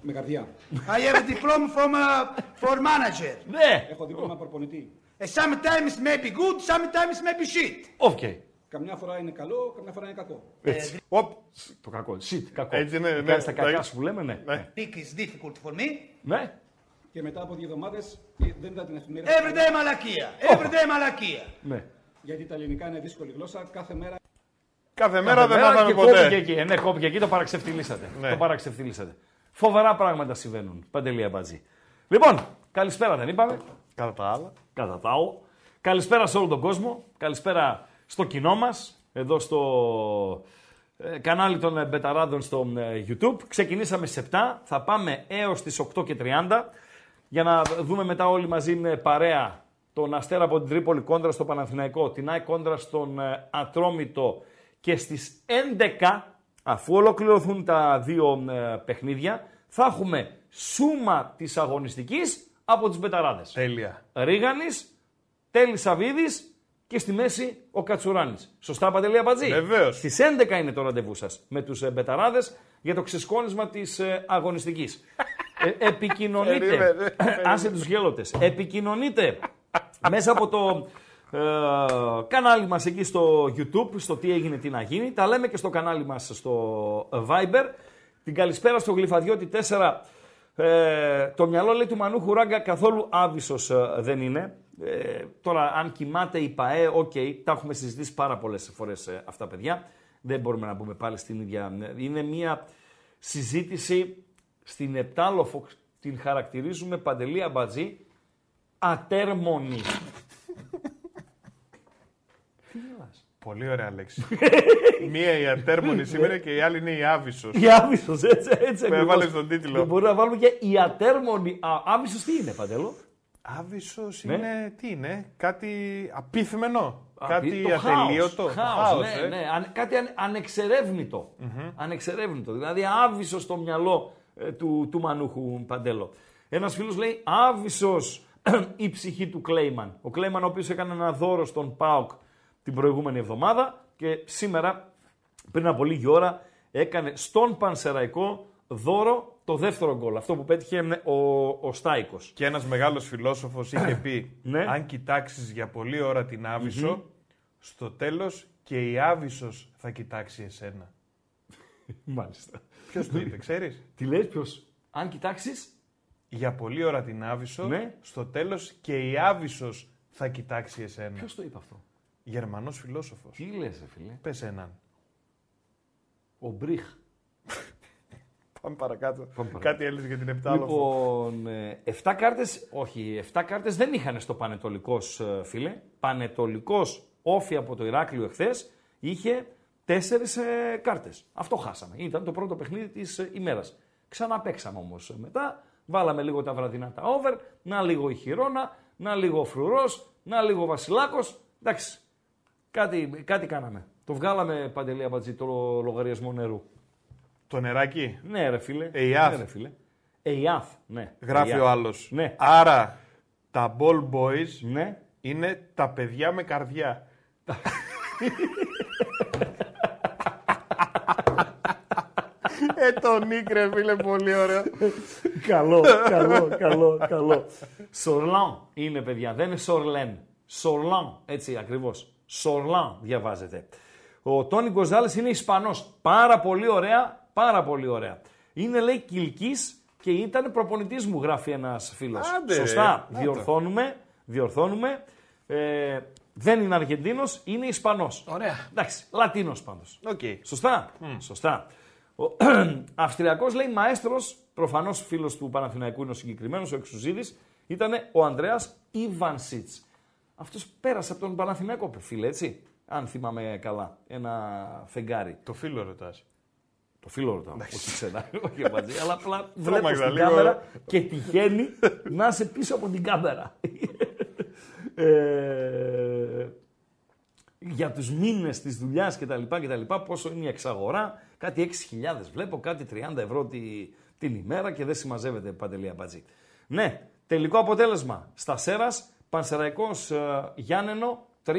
με καρδιά. I have a diploma from uh, for manager. Ναι. Έχω δίπλωμα προπονητή. Uh, sometimes maybe good, sometimes maybe shit. OK. Καμιά φορά είναι καλό, καμιά φορά είναι κακό. Έτσι. Οπ. Το κακό. Shit. Κακό. Έτσι είναι, ναι, Κάνεις τα ναι. κακά σου που λέμε, ναι. Ναι. Greek is difficult for me. Ναι. Και μετά από δύο εβδομάδες δεν είδα την εφημερίδα. Every day μαλακία. Every day μαλακία. Ναι. Γιατί τα ελληνικά είναι δύσκολη γλώσσα. Κάθε μέρα Κάθε μέρα δεν Μέρα μάθαμε και κόπηκε ποτέ. εκεί. Ε, ναι, κόπηκε εκεί, το παραξευτιλίσατε. Ναι. Το παραξευτιλίσατε. Φοβερά πράγματα συμβαίνουν. Παντελή Αμπατζή. Λοιπόν, καλησπέρα δεν είπαμε. Κατά τα άλλα. Κατά τα άλλα. Καλησπέρα σε όλο τον κόσμο. Καλησπέρα στο κοινό μας. Εδώ στο ε, κανάλι των ε, Μπεταράδων στο ε, YouTube. Ξεκινήσαμε στις 7. Θα πάμε έως τις 8 και 30 για να δούμε μετά όλοι μαζί με παρέα τον Αστέρα από την Τρίπολη κόντρα στο Παναθηναϊκό, την ΑΕΚ κόντρα στον ε, Ατρόμητο και στις 11, αφού ολοκληρωθούν τα δύο ε, παιχνίδια, θα έχουμε σούμα της αγωνιστικής από τους Μπεταράδες. Τέλεια. Ρίγανης, Τέλης Σαβίδης και στη μέση ο Κατσουράνης. Σωστά Παντελή Αμπατζή. Βεβαίως. Στις 11 είναι το ραντεβού σας με τους ε, Μπεταράδες για το ξεσκόνισμα της ε, αγωνιστικής. ε, επικοινωνείτε, Περίμενε, άσε τους γέλοτες, επικοινωνείτε *laughs* μέσα από το ε, κανάλι μας εκεί στο YouTube, στο τι έγινε, τι να γίνει. Τα λέμε και στο κανάλι μας στο Viber. Την καλησπέρα στο Γλυφαδιώτη 4. Ε, το μυαλό λέει του Μανούχου, Ράγκα, καθόλου άβυσσος ε, δεν είναι. Ε, τώρα αν κοιμάται η ΠαΕ, οκ, τα έχουμε συζητήσει πάρα πολλές φορές ε, αυτά παιδιά. Δεν μπορούμε να μπούμε πάλι στην ίδια. Είναι μια συζήτηση στην Επτάλοφο, την χαρακτηρίζουμε Παντελή Αμπατζή, ατέρμονη. Τι γελάς. Πολύ ωραία λέξη. *laughs* Μία η ατέρμονη σήμερα και η άλλη είναι η άβυσος. Η Άβυσος, έτσι, έτσι. Με ακριβώς. έβαλες τον τίτλο. Και Μπορούμε να βάλουμε και η ατέρμονη. Α, Άβυσος τι είναι, Παντελό. Άβυσος Ναι. είναι, τι είναι, κάτι απίθμενο. Κάτι Το ατελείωτο. Χάος, Το χάος, χάος, ναι, ε. ναι, αν- κάτι ανε- ανεξερεύνητο. Ανεξερεύνητο. Δηλαδή άβυσος στο μυαλό ε, του, του Μανούχου Παντέλο. Ένας φίλος λέει άβυσος *clears throat* η ψυχή του Κλέιμαν. Ο Κλέιμαν ο οποίος έκανε ένα δώρο στον ΠΑΟΚ την προηγούμενη εβδομάδα και σήμερα πριν από λίγη ώρα έκανε στον Πανσεραϊκό δώρο το δεύτερο γκολ. Αυτό που πέτυχε ο, ο Στάικος. Και ένας μεγάλος φιλόσοφος είχε πει, *clears throat* Ναι. αν κοιτάξεις για πολλή ώρα την άβυσσο, στο τέλος και η άβυσσος θα κοιτάξει εσένα. *laughs* Μάλιστα. Ποιος το είπε, ξέρεις; Τι λες ποιος; Αν κοιτάξεις, Για πολλή ώρα την άβυσσο, Ναι. στο τέλος και η άβυσσος θα κοιτάξει εσένα. ποιος το είπε αυτό; Γερμανός φιλόσοφος. Τι λες ρε φίλε; Πες έναν. Ο Μπριχ. *laughs* Πάμε παρακάτω. παρακάτω. Κάτι έλεγες για την επτάλοφο. Λοιπόν, 7 κάρτες, όχι, 7 κάρτες δεν είχαν στο Πανετολικός, φίλε. Πανετολικός όφη από το Ηράκλειο εχθές είχε 4 κάρτες. Αυτό χάσαμε. Ήταν το πρώτο παιχνίδι της ημέρας. Ξαναπέξαμε όμως μετά. Βάλαμε λίγο τα βραδινά τα over. Να λίγο η Χιρόνα. Να λίγο ο Φρουρός. Να λίγο ο Βασιλάκος. Εντάξει. Κάτι, κάτι κάναμε. Το βγάλαμε παντελή αμπατζή το λογαριασμό νερού. Το νεράκι; Ναι, ρε φίλε. ΕΙΑΘ. Ναι, ρε φίλε. ΕΙΑΘ, ναι. Γράφει ΕΙΑΘ. ο άλλος. Ναι. Άρα τα ball boys Ναι. είναι τα παιδιά με καρδιά. ε, το νίκρε, φίλε, πολύ ωραίο. καλό, καλό, καλό, καλό. Σορλάν είναι, παιδιά, δεν είναι Σορλέν. Σορλάν, έτσι ακριβώς. Σορλάν διαβάζεται. Ο Τόνι Γκοζάλης είναι Ισπανός. Πάρα πολύ ωραία, πάρα πολύ ωραία. Είναι, λέει, Κιλκής και ήταν προπονητής μου, γράφει ένας φίλος. Άντε, ρε. Σωστά, Να το. διορθώνουμε, διορθώνουμε. Ε, δεν είναι Αργεντίνος, είναι Ισπανός. Ωραία. Εντάξει, Λατίνος πάντως. Οκ. Σωστά. Σωστά. Ο *clears throat* Αυστριακός λέει μαέστρος, προφανώς φίλος του Παναθηναϊκού είναι ο συγκεκριμένος, ο Εξουζίδης, ήταν ο Ανδρέας Ιβανσίτς. Αυτός πέρασε από τον Παναθηναϊκό, φίλε, έτσι, αν θυμάμαι καλά, ένα φεγγάρι. Το φίλο ρωτάς. Το φίλο ρωτάω, όχι ξένα, *laughs* όχι μαζί, αλλά απλά βλέπω Τρόμαξα στην λίγο. κάμερα και τυχαίνει να είσαι πίσω από την κάμερα. *laughs* ε, για τους μήνες της δουλειάς και τα λοιπά και τα λοιπά, πόσο είναι η εξαγορά, κάτι 6.000 βλέπω, κάτι 30 ευρώ τη, την ημέρα και δεν συμμαζεύεται παντελή αμπατζή. Ναι, τελικό αποτέλεσμα, στα Σέρας, Πανσεραϊκός ε, Γιάννενο 3-2.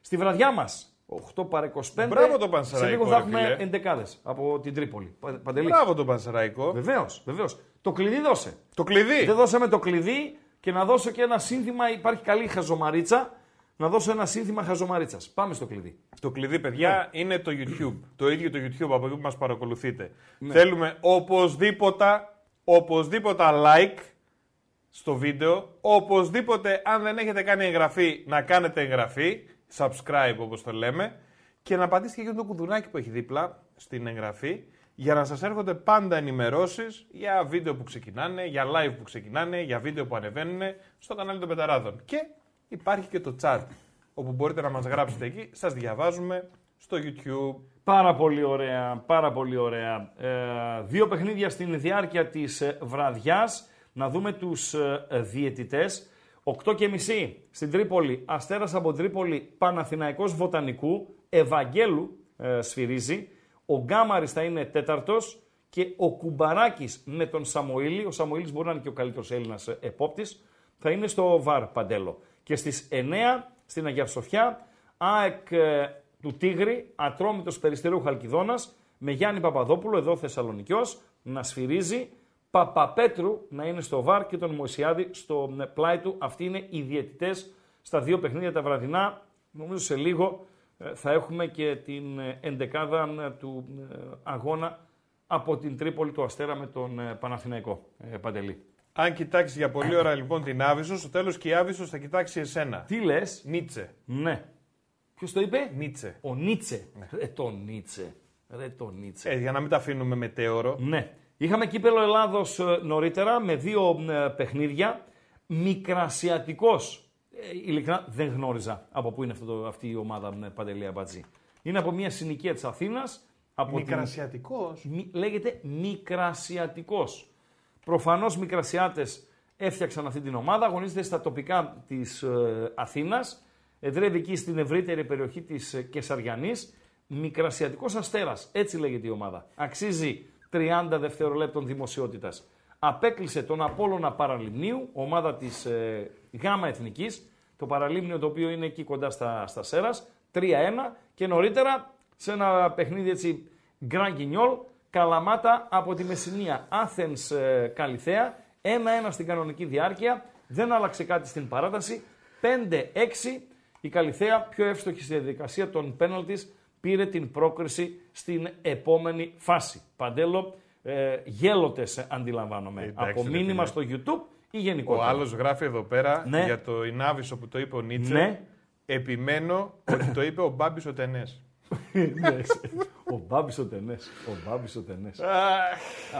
Στη βραδιά μας, 8 παρα 25, Μπράβο το σε Πανσεραϊκό, λίγο ρε θα έχουμε φίλε. εντεκάδες από την Τρίπολη. Πα- Παντελή. Μπράβο τον Πανσεραϊκό. Βεβαίως, βεβαίως. Το κλειδί δώσε. Το κλειδί. Δεν δώσαμε το κλειδί και να δώσω και ένα σύνθημα. Υπάρχει καλή χαζομαρίτσα. Να δώσω ένα σύνθημα χαζομαρίτσας. Πάμε στο κλειδί. Το κλειδί, παιδιά, είναι το YouTube. Το ίδιο το YouTube από εκεί που μας παρακολουθείτε. Ναι. Θέλουμε οπωσδήποτε, οπωσδήποτε like στο βίντεο. Οπωσδήποτε, αν δεν έχετε κάνει εγγραφή, να κάνετε εγγραφή. Subscribe όπως το λέμε. Και να πατήσετε και το κουδουνάκι που έχει δίπλα στην εγγραφή. Για να σας έρχονται πάντα ενημερώσεις για βίντεο που ξεκινάνε, για live που ξεκινάνε, για βίντεο που ανεβαίνουν στο κανάλι των Πεταράδων. Και υπάρχει και το chat, όπου μπορείτε να μας γράψετε εκεί. Σας διαβάζουμε στο YouTube. Πάρα πολύ ωραία, πάρα πολύ ωραία. Ε, δύο παιχνίδια στην διάρκεια της ε, βραδιάς. Να δούμε τους ε, διαιτητές. 8 και μισή στην Τρίπολη, Αστέρας από Τρίπολη, Παναθηναϊκός Βοτανικού, Ευαγγέλου ε, σφυρίζει. Ο Γκάμαρης θα είναι τέταρτος και ο Κουμπαράκης με τον Σαμοήλη, ο Σαμοήλης μπορεί να είναι και ο καλύτερος Έλληνας ε, επόπτης, θα είναι στο ΒΑΡ Παντέλο. Και στις 9 στην Αγία Σοφιά, ΑΕΚ ε, του Τίγρη, Ατρόμητος Περιστερίου Χαλκιδόνας, με Γιάννη Παπαδόπουλο, εδώ Θεσσαλονικιός, να σφυρίζει, Παπαπέτρου να είναι στο ΒΑΡ και τον Μωυσιάδη στο ε, πλάι του. Αυτοί είναι οι διαιτητές στα δύο παιχνίδια τα βραδινά. Νομίζω σε λίγο ε, θα έχουμε και την ε, εντεκάδα ε, του ε, αγώνα από την Τρίπολη του Αστέρα με τον ε, Παναθηναϊκό. Ε, Παντελή. Αν κοιτάξεις για πολλή ώρα λοιπόν την Άβυσσο, στο τέλος και η Άβυσσο θα κοιτάξει εσένα. Τι λες, Νίτσε. ναι. Ποιος το είπε; Νίτσε. Ο Νίτσε. Ρε το Νίτσε. Ρε το Νίτσε. Ε, για να μην τα αφήνουμε μετέωρο. Ναι. Είχαμε κύπελο Ελλάδος ε, νωρίτερα με δύο ε, παιχνίδια. Μικρασιατικός. Ε, ειλικρινά δεν γνώριζα από πού είναι αυτό το, αυτή η ομάδα με Παντελή Αμπατζή. Είναι από μια συνοικία της Αθήνας. Από την- Μικρασιατικός; Μη- λέγεται Μικρασιατικός. Προφανώς Μικρασιάτες έφτιαξαν αυτή την ομάδα, αγωνίζεται στα τοπικά της ε, Αθήνας, εδρεύει εκεί στην ευρύτερη περιοχή της ε, Κεσαριανής, Μικρασιατικός Αστέρας, έτσι λέγεται η ομάδα. Αξίζει 30 δευτερολέπτων δημοσιότητας. απέκλεισε τον Απόλλωνα Παραλιμνίου, ομάδα της ε, ΓΑΜΑ Εθνικής, το Παραλίμνιο το οποίο είναι εκεί κοντά στα, στα Σέρας, 3-1 και νωρίτερα σε ένα παιχνίδι έτσι Γκραν Κινιόλ, Καλαμάτα από τη Μεσσηνία, Athens ε, Καλιθέα, 1-1 στην κανονική διάρκεια, δεν άλλαξε κάτι στην παράταση, 5-6 η Καλιθέα πιο εύστοχη στη διαδικασία των πέναλτις πήρε την πρόκριση στην επόμενη φάση. Παντέλο, ε, γέλοτες αντιλαμβάνομαι. Εντάξει, από ρε μήνυμα στο φίλε. YouTube ή Ο γενικότερα. άλλος γράφει εδώ πέρα Ναι. για το Ινάβισο που το είπε ο Νίτσε. Ναι. Επιμένω ότι το είπε ο Μπάμπης ο Τενές. Ναι, ο Μπάμπης ο Τενές. Ο Μπάμπης ο Τενές.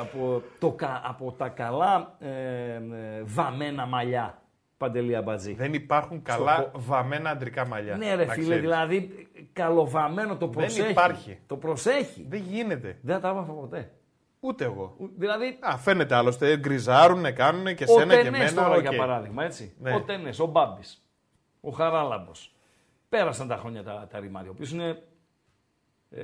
από, το, κα- από τα καλά ε, ε, βαμμένα μαλλιά. Παντελή Αμπατζή. Δεν υπάρχουν καλά Στο- βαμμένα αντρικά μαλλιά. Ναι, ρε να φίλε, ξέρεις. δηλαδή καλοβαμμένο το προσέχει. υπάρχει. Το προσέχει. Δεν γίνεται. Δεν θα τα έβαφα ποτέ. Ούτε εγώ. Ου- Δηλαδή, Α, φαίνεται άλλωστε. Γκριζάρουνε, κάνουνε και ο σένα και Τενές εμένα. τώρα οκ. για παράδειγμα, έτσι. Ναι. Ο Τενές, ο Μπάμπης, ο Χαράλαμπος. Πέρασαν τα χρόνια τα, τα ρημάδια. Ο οποίος είναι, ε,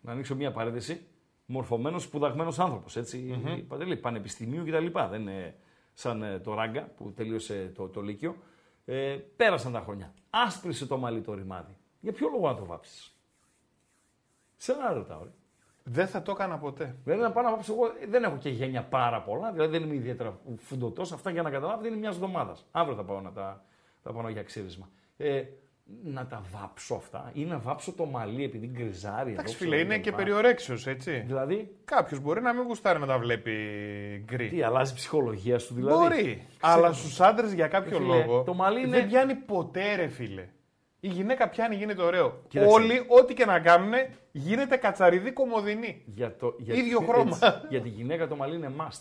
να ανοίξω μια παρένθεση, μορφωμένος, σπουδαγμένος άνθρωπος, έτσι, Παντελή, πανεπιστημίου κτλ. Δεν είναι σαν ε, το Ράγκα που τελείωσε το, το Λύκειο. Ε, πέρασαν τα χρόνια. Άσπρισε το μαλλί το ρημάδι. Για ποιο λόγο να το βάψεις; Σε ένα ρωτάω, ρε. Δεν θα το έκανα ποτέ. Δηλαδή να πάω να βάψω εγώ, ε, δεν έχω και γένια πάρα πολλά, δηλαδή δεν είμαι ιδιαίτερα φουντωτός. Αυτά για να καταλάβετε είναι μιας εβδομάδας. Αύριο θα πάω να τα, θα πάω για ξύρισμα. Ε, να τα βάψω αυτά ή να βάψω το μαλλί επειδή γκριζάρει. εδώ, Εντάξει, ξέρω φίλε, εγώ είναι και κτλ. περιορέξιος, έτσι. Δηλαδή, Κάποιος μπορεί να μην γουστάρει να τα βλέπει γκρι. τι αλλάζει η ψυχολογία σου, δηλαδή. Μπορεί. Αλλά στους άντρες για κάποιο Φίλε, λόγο. το μαλλί είναι- Δεν πιάνει ποτέ, ρε φίλε. Η γυναίκα πιάνει, γίνεται ωραίο. Κοίταξε. Όλοι, ό,τι και να κάνουν, γίνεται κατσαριδί κομμωδινή. Για το, για, Ίδιο χρώμα. έτσι, για τη γυναίκα το μαλλί είναι must.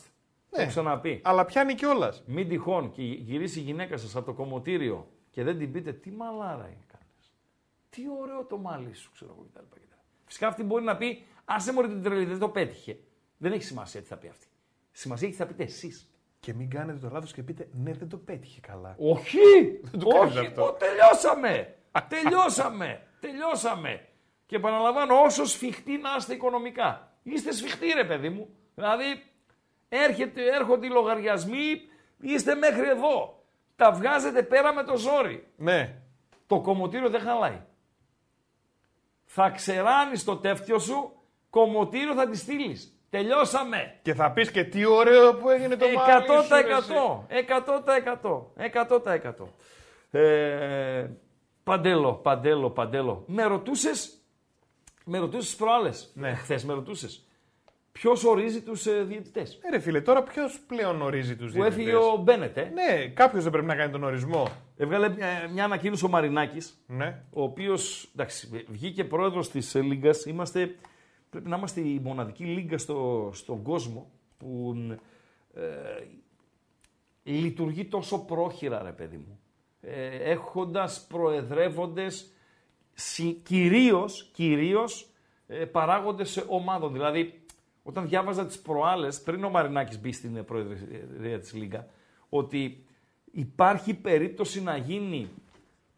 Το έχω ξαναπεί. Αλλά πιάνει κιόλας. Μην τυχόν και γυρίσει η γυναίκα σας από το κομμωτήριο και δεν την πείτε τι μαλάρα είναι κάνεις. Τι ωραίο το μάλι σου, ξέρω εγώ κτλ. κτλ. Φυσικά αυτή μπορεί να πει, άσε μωρή την τρελή, δεν το πέτυχε. Δεν έχει σημασία τι θα πει αυτή. Σημασία έχει τι θα πείτε εσείς. Και μην κάνετε το λάθος και πείτε ναι, δεν το πέτυχε καλά. Όχι! το κάνεις όχι! αυτό. Ω, τελειώσαμε! τελειώσαμε! τελειώσαμε! Και επαναλαμβάνω, όσο σφιχτοί να είστε οικονομικά. Είστε σφιχτοί, ρε παιδί μου. Δηλαδή, έρχεται, έρχονται οι λογαριασμοί, είστε μέχρι εδώ. Τα βγάζετε πέρα με το ζόρι. Ναι. Το κομμωτήριο δεν χαλάει. Θα ξεράνεις το τεύτιο σου, κομμωτήριο θα τη στείλεις. Τελειώσαμε. Και θα πεις και τι ωραίο που έγινε το μάλι. σου, ρε, εσύ. 100%. 100%. 100%. Ε, παντέλο, παντέλο, παντέλο. Με ρωτούσες. Με ρωτούσες προάλλες. Ναι. Χθες με ρωτούσες. Ποιος ορίζει τους ε, διαιτητές; Ε, ρε φίλε, τώρα ποιος πλέον ορίζει τους Που έφυγε ο Μπένετ. Ε. Ναι, κάποιος δεν πρέπει να κάνει τον ορισμό. Έβγαλε μια, μια ανακοίνωση ο Μαρινάκης. Ναι. ο οποίος βγήκε πρόεδρος της Λίγκα. Είμαστε, πρέπει να είμαστε η μοναδική λίγκα στο, στον κόσμο που ε, λειτουργεί τόσο πρόχειρα, ρε παιδί μου. Ε, έχοντας προεδρεύοντες συ- κυρίως, κυρίως ε, παράγοντες ομάδων. Δηλαδή, όταν διάβαζα τις προάλλες, πριν ο Μαρινάκης μπει στην ε, προεδρία της Λίγκα, ότι υπάρχει περίπτωση να γίνει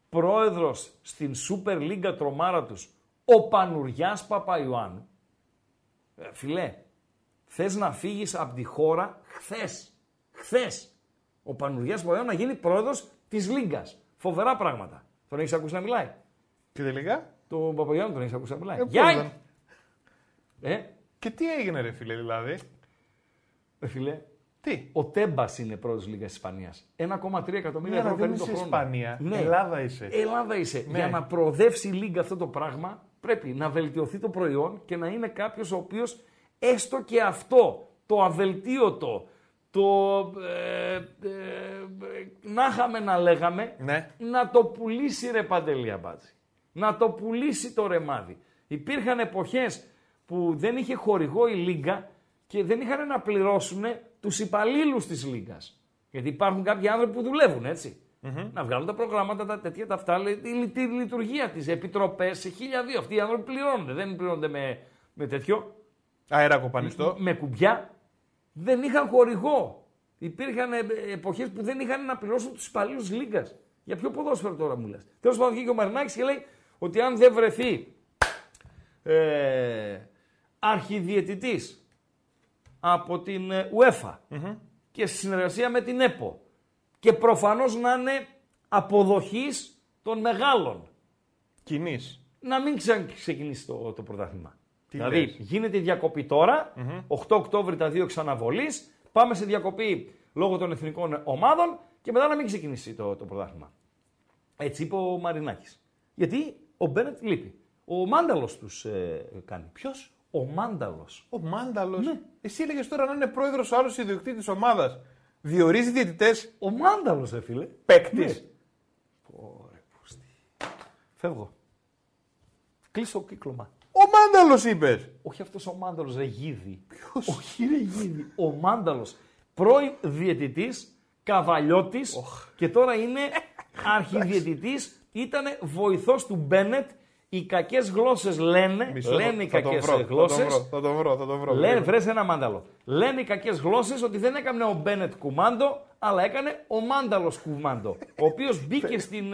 πρόεδρος στην Super League τρομάρα τους ο Πανουριάς Παπαϊωάννου. Ε, φιλέ, θες να φύγεις από τη χώρα χθες. Χθες. Ο Πανουριάς Παπαϊωάννου να γίνει πρόεδρος της Λίγκας. Φοβερά πράγματα. Τον έχεις ακούσει να μιλάει; Και τελικά. Τον Παπαϊωάννου τον έχεις ακούσει να μιλάει; Ε, πώς Γεια! δεν. Ε, Και τι έγινε, ρε φίλε, δηλαδή; ε, φιλέ, Τι; ο Τέμπας είναι πρόεδρο Λίγκα Ισπανίας. 1,3 εκατομμύρια Ναι, ευρώ αλλά δεν παίρνει το είσαι χρόνο. Ισπανία. Ναι. Ελλάδα είσαι. Ελλάδα είσαι. Ναι. Για να προοδεύσει η Λίγκα αυτό το πράγμα, πρέπει να βελτιωθεί το προϊόν και να είναι κάποιος ο οποίος έστω και αυτό το αβελτίωτο, το ε, ε, ε, να είχαμε να λέγαμε, Ναι. να το πουλήσει ρε Παντελή Αμπάτζη. Να το πουλήσει το ρεμάδι. Υπήρχαν εποχές που δεν είχε χορηγό η Λίγκα και δεν είχαν να πληρώσουν τους υπαλλήλους της Λίγκας. Γιατί υπάρχουν κάποιοι άνθρωποι που δουλεύουν έτσι. Να βγάλουν τα προγράμματα, τα τέτοια, τα αυτά, λε- τη, λει- τη λειτουργία της, επιτροπές, σε χίλια δύο. Αυτοί οι άνθρωποι πληρώνονται, δεν πληρώνονται με, με τέτοιο Αέρα κοπανιστό. με κουμπιά, δεν είχαν χορηγό. Υπήρχαν ε, εποχές που δεν είχαν να πληρώσουν τους υπαλλήλους της Λίγκας. Για ποιο ποδόσφαιρο τώρα μου λε. Τέλος πάντων βγήκε ο Μαρινάκης και λέει ότι αν δεν βρεθεί ε, αρχιδιαιτητής, από την ε, UEFA και στη συνεργασία με την ΕΠΟ και προφανώς να είναι αποδοχής των μεγάλων Κοινή. να μην ξε- ξεκινήσει το, το πρωτάθλημα. Τι δηλαδή λες; γίνεται η διακοπή τώρα, 8 Οκτώβρη τα δύο ξαναβολής, πάμε σε διακοπή λόγω των εθνικών ομάδων και μετά να μην ξεκινήσει το, το πρωτάθλημα. Έτσι είπε ο Μαρινάκης. Γιατί ο Μπένετ λείπει. Ο Μάνταλος τους ε, κάνει. Ποιος; Ο Μάνταλος. Ο Μάνταλος. Ναι. Εσύ έλεγες τώρα να είναι πρόεδρος ο άλλος ιδιοκτήτης τη ομάδας. Διορίζει διαιτητές Ο Μάνταλος, ε, φίλε. παίκτης. Ναι. Φεύγω. Κλείσω το κύκλωμα. Ο Μάνταλος είπες. Όχι αυτός ο Μάνταλος, ρε Γίδη. Όχι, ρε Γίδη. Ο Μάνταλος. Πρώην διαιτητής, καβαλιώτης και τώρα είναι αρχιδιαιτητής. Ήταν βοηθός του Μπένετ. Οι κακές γλώσσες λένε. λένε οι κακές γλώσσες. Θα τον βρω, θα τον βρω. Λένε, βρες ένα μάνταλο. Λένε οι κακές γλώσσες ότι δεν έκανε ο Μπένετ κουμάντο, αλλά έκανε ο μάνταλος κουμάντο. Ο οποίος μπήκε στην.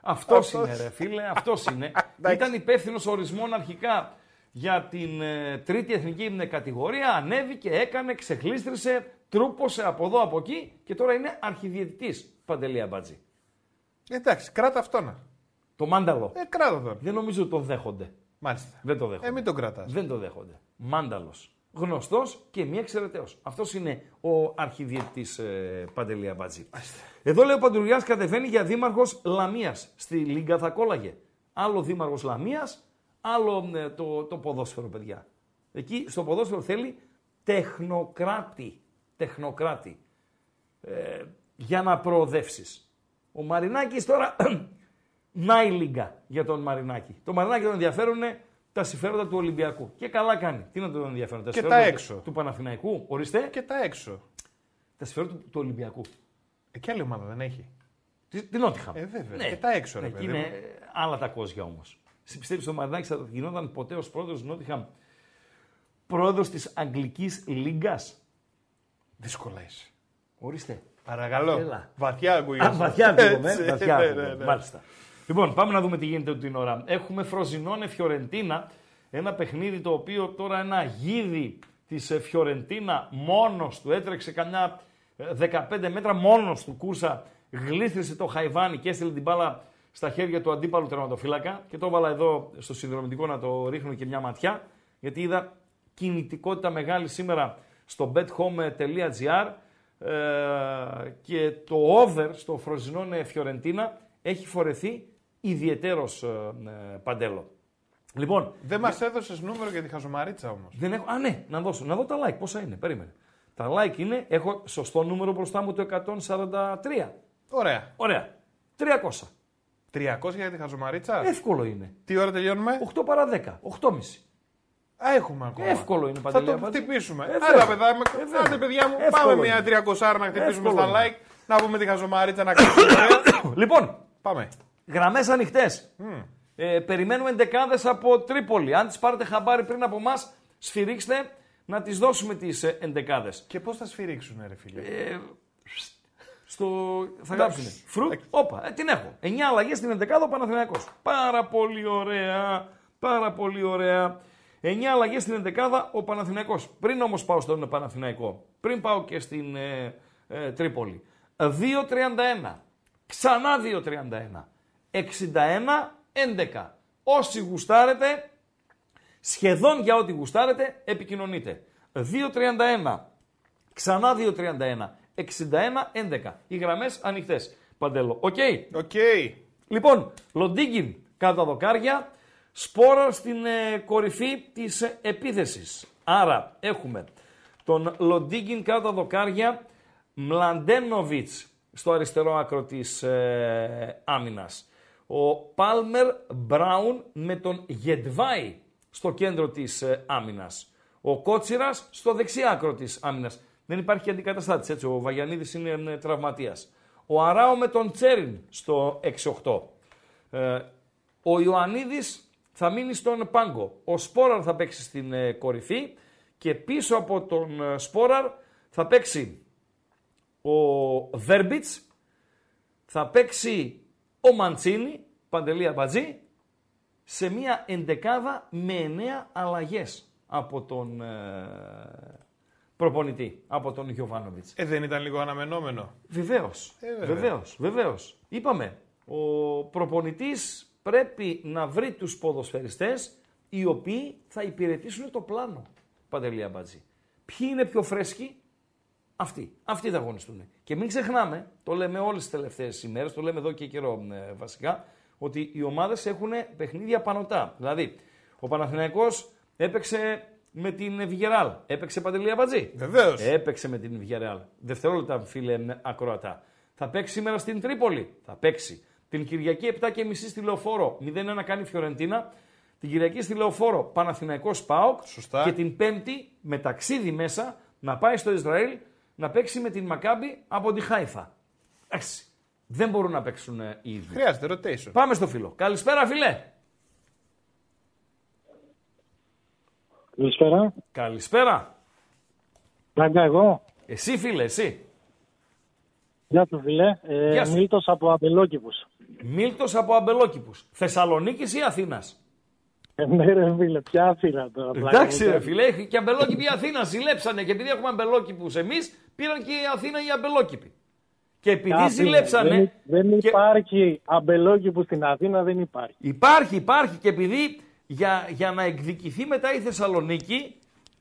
Αυτός είναι, ρε φίλε, αυτός είναι. Ήταν υπεύθυνος ορισμών αρχικά για την ε, τρίτη εθνική ε, κατηγορία. Ανέβηκε, έκανε, ξεχλίστρισε, τρούπωσε από εδώ από εκεί και τώρα είναι αρχιδιαιτητής Παντελή Αμπατζή. Εντάξει, κράτα αυτό να. Το μάνταλο. Ε, κράτα τον. Δεν νομίζω ότι το δέχονται. Μάλιστα. Δεν το δέχονται. Ε, μην τον κρατάς. Δεν το δέχονται. Μάνταλος. Γνωστός και μη εξαιρεταίος. Αυτός είναι ο αρχιδιετή ε, Παντελή Αμπατζή. Εδώ λέει ο Παντουργιά κατεβαίνει για δήμαρχος Λαμίας. Στη Λίγκα θα κόλλαγε. Άλλο δήμαρχος Λαμίας, άλλο ε, το, το ποδόσφαιρο, παιδιά. Εκεί στο ποδόσφαιρο θέλει τεχνοκράτη. Τεχνοκράτη. Ε, για να προοδεύσεις. Ο Μαρινάκης τώρα. *clears throat* Να η Λίγκα για τον Μαρινάκη. Το Μαρινάκη τον ενδιαφέρουν τα συμφέροντα του Ολυμπιακού. Και καλά κάνει. Τι να τον ενδιαφέρουν, τα Και συμφέροντα τα του- έξω. Του Παναθηναϊκού. Ορίστε. Και τα έξω. Τα συμφέροντα του, του Ολυμπιακού. Ε, και άλλη ομάδα δεν έχει. Τι- Την Νότιχαμ. Ε, βέβαια. Και τα έξω, ρε Εκεί παιδί είναι μου. ε, άλλα τα κόζια όμως. Πιστεύεις ο Μαρινάκης θα γινόταν ποτέ ως πρόεδρος της Νότιχαμ; Πρόεδρος της Αγγλικής Λίγκας; Δύσκολα είσαι. Ορίστε. Παρακαλώ. Έλα. Βαθιά ακούγεται. Α, βαθιά ακούγομαι. Έτσι, βαθιά ναι, ακούγομαι, ναι, ναι. Μάλιστα. Λοιπόν, πάμε να δούμε τι γίνεται την ώρα. Έχουμε Φροζινόνε Φιωρεντίνα. Ένα παιχνίδι το οποίο τώρα ένα γίδι της Φιωρεντίνα μόνος του έτρεξε καμιά ε, 15 μέτρα μόνος του κούρσα. Γλίστρισε το Χαϊβάνι και έστειλε την μπάλα στα χέρια του αντίπαλου τερματοφύλακα. Και το έβαλα εδώ στο συνδρομητικό να το ρίχνω και μια ματιά. Γιατί είδα κινητικότητα μεγάλη σήμερα στο bethome.gr ε, και το over στο Φροζινόνε Φιωρεντίνα έχει φορεθεί ιδιαιτέρως ε, ε, παντέλο. Λοιπόν, Δεν μας έδωσες νούμερο για τη χαζομαρίτσα όμως. δεν έχω... Α, ναι, να δώσω. Να δω τα like. Πόσα είναι. Περίμενε. Τα like είναι... Έχω σωστό νούμερο μπροστά μου το 143. Ωραία. Ωραία. 300. 300 για τη χαζομαρίτσα; Εύκολο είναι. Τι ώρα τελειώνουμε; 8 παρά 10. 8,5. Α, έχουμε ακόμα. Εύκολο είναι, Θα Παντελή το Αμπατζή. χτυπήσουμε. Ε, Άντε, βέβαια. παιδά, με... Ε, βέβαια. Άντε, παιδιά μου, Εύκολο πάμε είναι. μια 300 να χτυπήσουμε Εύκολο στα είναι. like. Να πούμε τη χαζομαρίτσα να κάνουμε. ωραία. *coughs* Λοιπόν, Πάμε. Γραμμές ανοιχτές. Ε, περιμένουμε εντεκάδε από Τρίπολη. Αν τις πάρετε χαμπάρι πριν από εμάς, σφυρίξτε να τις δώσουμε τις εντεκάδε. Και πώς θα σφυρίξουν, ρε φίλε; Ε, στο... Θα γράψουν. Φρουτ, όπα, ε, την έχω. 9 αλλαγές στην εντεκάδα ο Παναθηναϊκός. Πάρα πολύ ωραία. Πάρα πολύ ωραία. 9 αλλαγές στην εντεκάδα ο Παναθηναϊκός. Πριν όμως πάω στον Παναθηναϊκό, πριν πάω και στην ε, ε, Τρίπολη. 2-31. Ξανά 2-31. 61-11. Όσοι γουστάρετε, σχεδόν για ό,τι γουστάρετε, επικοινωνείτε. 2-31. Ξανά 2-31. 61-11. Οι γραμμές ανοιχτές. Παντέλο. Οκ; Οκ. Λοιπόν, Λοντίγκιν κάτω τα δοκάρια. Σπόρα στην ε, κορυφή της ε, επίθεσης. Άρα έχουμε τον Λοντίγκιν κάτω τα δοκάρια. Μλαντένοβιτς στο αριστερό άκρο της ε, άμυνας. Ο Πάλμερ Μπράουν με τον Γεντβάι στο κέντρο της ε, άμυνας. Ο Κότσιρας στο δεξί άκρο της άμυνας. Δεν υπάρχει και αντικαταστάτης, έτσι. Ο Βαγιανίδης είναι ε, τραυματίας. Ο Αράο με τον Τσέριν στο 6-8. Ε, ο Ιωαννίδης θα μείνει στον πάγκο. Ο Σπόραρ θα παίξει στην ε, κορυφή και πίσω από τον ε, Σπόραρ θα παίξει ο Βέρμπιτς, θα παίξει ο Μαντσίνη, Παντελή Αμπατζή, σε μια εντεκάδα με εννέα αλλαγές από τον ε, προπονητή από τον Γιωβάνοβιτς. Ε, δεν ήταν λίγο αναμενόμενο. Βεβαίως. βέβαια. Βεβαίως. Βεβαίως. Είπαμε, ο προπονητής πρέπει να βρει τους ποδοσφαιριστές οι οποίοι θα υπηρετήσουν το πλάνο. Παντελία Μπατζή. Ποιοι είναι πιο φρέσκοι, αυτοί. Αυτοί θα αγωνιστούν. Και μην ξεχνάμε, το λέμε όλες τις τελευταίες ημέρες, το λέμε εδώ και καιρό ε, βασικά, ότι οι ομάδες έχουν παιχνίδια πανωτά. Δηλαδή, ο Παναθηναϊκός έπαιξε με την Βιγεράλ. Έπαιξε Παντελή Αμπατζή. Βεβαίως. Έπαιξε με την Βιγεράλ. Δευτερόλεπτα, φίλε ε, ακροατά. Θα παίξει σήμερα στην Τρίπολη. Θα παίξει. Την Κυριακή 7.30 στη Λεωφόρο. 0-1 κάνει η Φιωρεντίνα. Την Κυριακή στη Λεωφόρο Παναθηναϊκός ΠΑΟΚ. Σωστά. Και την Πέμπτη με ταξίδι μέσα να πάει στο Ισραήλ να παίξει με την Μακάμπη από τη Χάιφα. Εντάξει. Δεν μπορούν να παίξουν ε, οι ίδιοι. Χρειάζεται rotation. Πάμε στο φίλο. Καλησπέρα, φίλε. Καλησπέρα. Καλησπέρα. Πλάκα εγώ. Εσύ, φίλε, εσύ. Γεια σου φίλε. Ε, Γεια σου. Μίλτος από Αμπελόκηπους. Μίλτος από Αμπελόκηπους. Θεσσαλονίκης ή Αθήνας; Ε, ναι ρε φίλε, ποια Αθήνα τώρα. πλάκα Εντάξει μου ρε κάνεις. φίλε, έχει και αμπελόκηποι η Αθήνα ζηλέψανε και επειδή έχουμε αμπελόκηπους εμείς, πήραν και η Αθήνα οι αμπελόκηποι. Και επειδή Ποια ζηλέψανε... Δεν, δεν και- υπάρχει Αμπελόκηπους στην Αθήνα, δεν υπάρχει. Υπάρχει, υπάρχει και επειδή για, για να εκδικηθεί μετά η Θεσσαλονίκη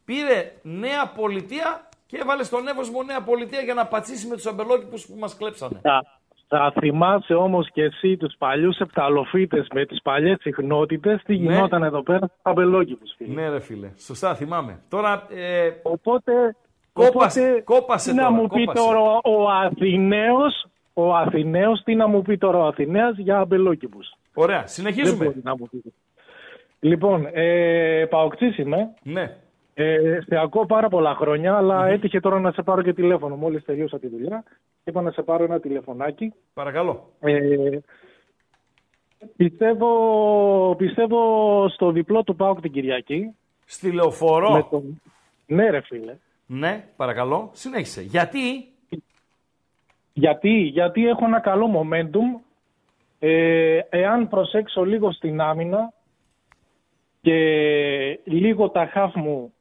πήρε νέα πολιτεία και έβαλε στον Εύωσμο νέα πολιτεία για να πατσίσει με τους αμπελόκηπους που μας κλέψανε. Θα, θα θυμάσαι όμως και εσύ τους παλιούς επταλοφίτες με τις παλιές συχνότητες τι Ναι. γινόταν εδώ πέρα στους Αμπελόκηπους φίλε. Ναι ρε φίλε, σωστά θυμάμαι. Τώρα ε, Οπότε, Κόπασε, οπότε κόπασε τι να τώρα, μου πει κόπασε. τώρα ο Αθηναίος, ο Αθηναίος, τι να μου πει τώρα ο Αθηναίος για Αμπελόκηπους. ωραία, Δεν συνεχίζουμε. μπορεί να μου πει. Λοιπόν, ε, παοξής είμαι. Ναι, Ε, σε ακούω πάρα πολλά χρόνια, αλλά έτυχε τώρα να σε πάρω και τηλέφωνο. Μόλις τελείωσα τη δουλειά, είπα να σε πάρω ένα τηλεφωνάκι. παρακαλώ. Ε, πιστεύω, πιστεύω στο διπλό του ΠΑΟΚ την Κυριακή. Στη λεωφορώ. Με τον... Ναι ρε φίλε. Ναι, παρακαλώ. Συνέχισε. Γιατί; Γιατί, γιατί έχω ένα καλό momentum. Ε, εάν προσέξω λίγο στην άμυνα και λίγο τα χαφ μου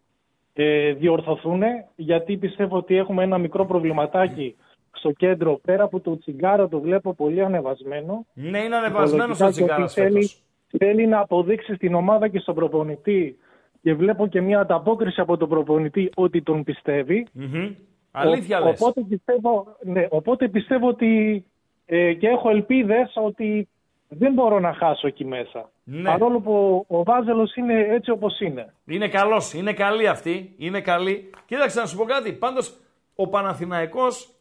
ε, διορθωθούν, γιατί πιστεύω ότι έχουμε ένα μικρό προβληματάκι στο κέντρο, πέρα από το τσιγάρο το βλέπω πολύ ανεβασμένο. Ναι, είναι ανεβασμένος Υπολογικά ο και ότι τσιγάρα θέλει, θέλει να αποδείξει στην ομάδα και στον προπονητή και βλέπω και μια ανταπόκριση από τον προπονητή ότι τον πιστεύει. Αλήθεια Ο- λες. Οπότε πιστεύω, ναι, οπότε πιστεύω ότι ε, και έχω ελπίδες ότι δεν μπορώ να χάσω εκεί μέσα. Ναι. Παρόλο που ο Βάζελος είναι έτσι όπως είναι. Είναι καλός, είναι καλή αυτή. Είναι καλή. Κοίταξε να σου πω κάτι. Πάντως ο Παναθηναϊκός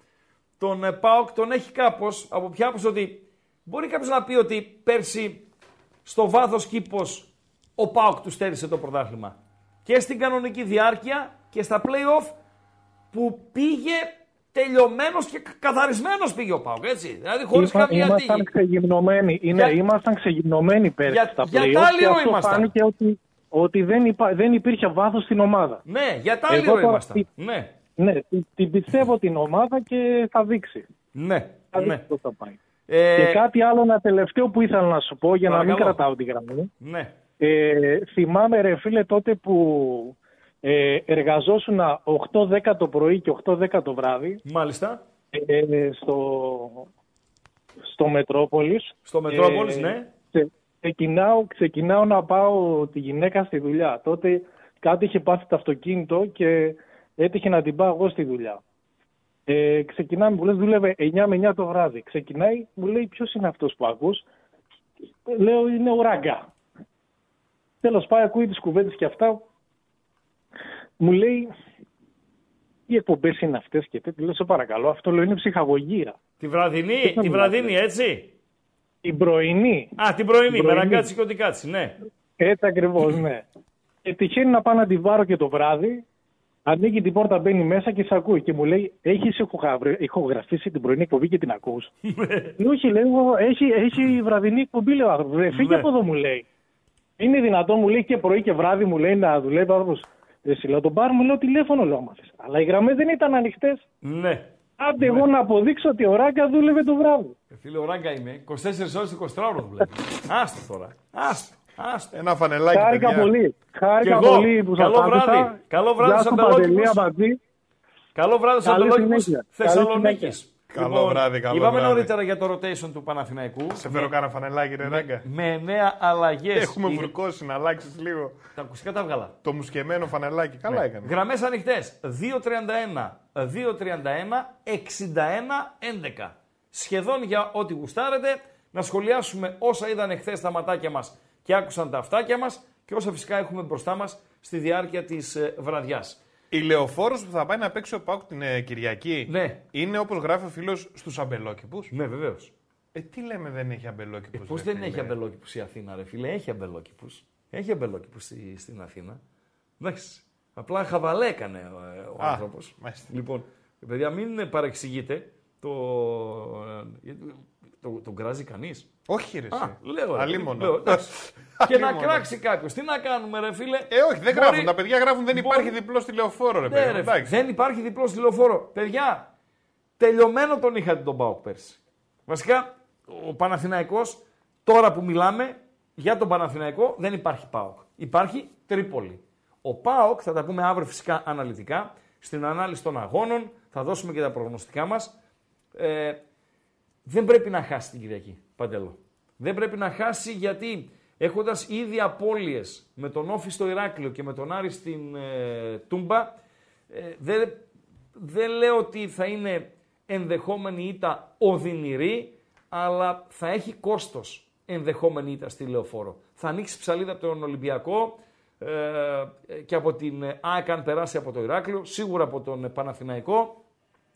τον ε, ΠΑΟΚ τον έχει κάπως από ποια άποψη ότι μπορεί κάποιος να πει ότι πέρσι στο βάθος κήπος ο ΠΑΟΚ τους στέρισε το πρωτάθλημα. Και στην κανονική διάρκεια και στα play-off που πήγε τελειωμένος και καθαρισμένος πήγε ο ΠΑΟΚ, έτσι. Δηλαδή χωρίς Είμα- καμία ήμασταν τύχη. ξεγυμνωμένοι, είναι, Για- ήμασταν ξεγυμνωμένοι πέρσι Για- στα για play-off τα και λίγο αυτό ήμασταν. φάνηκε ότι, ότι δεν, υπά, δεν υπήρχε βάθος στην ομάδα. Ναι, για τα Εγώ λίγο τώρα ήμασταν. τι- Ναι, Ναι, την- την πιστεύω την ομάδα και θα δείξει. ναι, Θα ναι. δείξει πώς θα πάει. Ε, Και κάτι άλλο, ένα τελευταίο που ήθελα να σου πω για να μην Παρακαλώ. κρατάω τη γραμμή. ναι. Ε, θυμάμαι ρε φίλε τότε που ε, εργαζόσουν 8-10 το πρωί και 8-10 το βράδυ Μάλιστα. ε, στο, στο Μετρόπολης. Στο Μετρόπολης, Ε, ναι. ξε- ξεκινάω, ξεκινάω να πάω τη γυναίκα στη δουλειά. Τότε κάτι είχε πάθει το αυτοκίνητο και έτυχε να την πάω εγώ στη δουλειά. Ε, ξεκινάμε, μου λες, δούλευε 9 με 9 το βράδυ. Ξεκινάει, μου λέει, ποιος είναι αυτός που ακούς; Λέω, είναι ο Ράγκα. Τέλος πάει, ακούει τις κουβέντες και αυτά. Μου λέει, τι εκπομπές είναι αυτές και τέτοια. Λέω, σε παρακαλώ, αυτό λέω είναι ψυχαγωγία. Τη βραδινή, θα τη μιλάτε. βραδινή, έτσι; Την πρωινή. Α, την πρωινή, Την με πρωινή. ραγκάτσι και ό,τι κάτσει, ναι. Έτσι ακριβώς, ναι. Και τυχαίνει να πάω να τη βάρω και το βράδυ. Ανοίγει την πόρτα, μπαίνει μέσα και σε ακούει. Και μου λέει: Έχεις ηχογραφήσει την πρωινή εκπομπή και την ακούς; ναι, όχι, λέω: έχει, έχει βραδινή εκπομπή, λέω άνθρωπο. Ρε, φύγε Ναι. από εδώ, μου λέει. Είναι δυνατόν, μου λέει και πρωί και βράδυ, μου λέει να δουλεύει άνθρωπος. Εσύ λέω: Τον πάρουμε, λέω τηλέφωνο, λέω άμα θες». Αλλά οι γραμμές δεν ήταν ανοιχτές. Ναι. Άντε εγώ να αποδείξω ότι ο Ράγκα δούλευε το βράδυ. Ε, Φίλε, ο ράγκα είμαι. 24 ώρες 24 ώρες δουλεύει. Άστο τώρα. Άστο. Άστο. Ένα φανελάκι, Χάρηκα παιδιά. πολύ. Χάρηκα Κι εγώ. πολύ που σας Καλό άκουσα. βράδυ. Καλό βράδυ Γεια στους σου αμπελόκηπους. Παντελή Αμπατζή. Καλό βράδυ στου Καλή Αμπελόκηπου συνέχεια. Θεσσαλονίκης. Καλή Καλό βράδυ, καλό Είπαμε βράδυ. νωρίτερα για το rotation του Παναθηναϊκού. Σε φέρω κάνα φανελάκι, ρε Ράγκα. Με νέα αλλαγές. Έχουμε βουρκώσει να αλλάξεις λίγο. Τα ακουστικά τα βγάλα. Το μουσκεμένο φανελάκι. Ναι. Καλά έκανε. Γραμμές ανοιχτές. 231, 231, 61, 11. Σχεδόν για ό,τι γουστάρετε. Να σχολιάσουμε όσα είδαν εχθές τα ματάκια μας και άκουσαν τα αυτάκια μας και όσα φυσικά έχουμε μπροστά μας στη διάρκεια της βραδιάς. Η λεωφόρος που θα πάει να παίξει ο Πάουκ την ε, Κυριακή Ναι. είναι όπως γράφει ο φίλος στους αμπελόκηπους; Ναι, βεβαίως. Ε, τι λέμε δεν έχει αμπελόκηπους. Πώς δεν έχει αμπελόκηπους η Αθήνα, ρε φίλε, έχει αμπελόκηπους. Έχει αμπελόκηπους στη, στην Αθήνα. Εντάξει. Απλά χαβαλέ έκανε ο, ο Α, άνθρωπος. μάλιστα. Λοιπόν, παιδιά, μην παρεξηγείτε. Το, ε, το, τον κράζει κανείς. Όχι, ρε. Α, εσύ. λέω. ρε, Αλίμονο. λέω, εντάξει. *laughs* και να Αλίμονο. κράξει κάποιος. Τι να κάνουμε, ρε φίλε; Ε, όχι, δεν Μπορεί- γράφουν. Τα παιδιά γράφουν δεν μπορεί- υπάρχει διπλός στη λεωφόρο, ρε Ναι, παιδί. ρε, Εντάξει. δεν υπάρχει διπλός στη λεωφόρο. Παιδιά, τελειωμένο τον είχατε τον Πάοκ πέρσι. Βασικά, ο Παναθηναϊκός, τώρα που μιλάμε για τον Παναθηναϊκό, δεν υπάρχει Πάοκ. Υπάρχει Τρίπολη. Ο Πάοκ, θα τα πούμε αύριο φυσικά αναλυτικά, στην ανάλυση των αγώνων, θα δώσουμε και τα προγνωστικά μας. Ε, δεν πρέπει να χάσει την Κυριακή, Παντελό. Δεν πρέπει να χάσει γιατί έχοντας ήδη απώλειες με τον Όφη στο Ηράκλειο και με τον Άρη στην ε, Τούμπα, ε, δεν, δεν λέω ότι θα είναι ενδεχόμενη ήττα οδυνηρή, αλλά θα έχει κόστος ενδεχόμενη ήττα στη Λεωφόρο. Θα ανοίξει ψαλίδα από τον Ολυμπιακό ε, και από την ΑΕΚ αν περάσει από το Ηράκλειο, σίγουρα από τον Παναθηναϊκό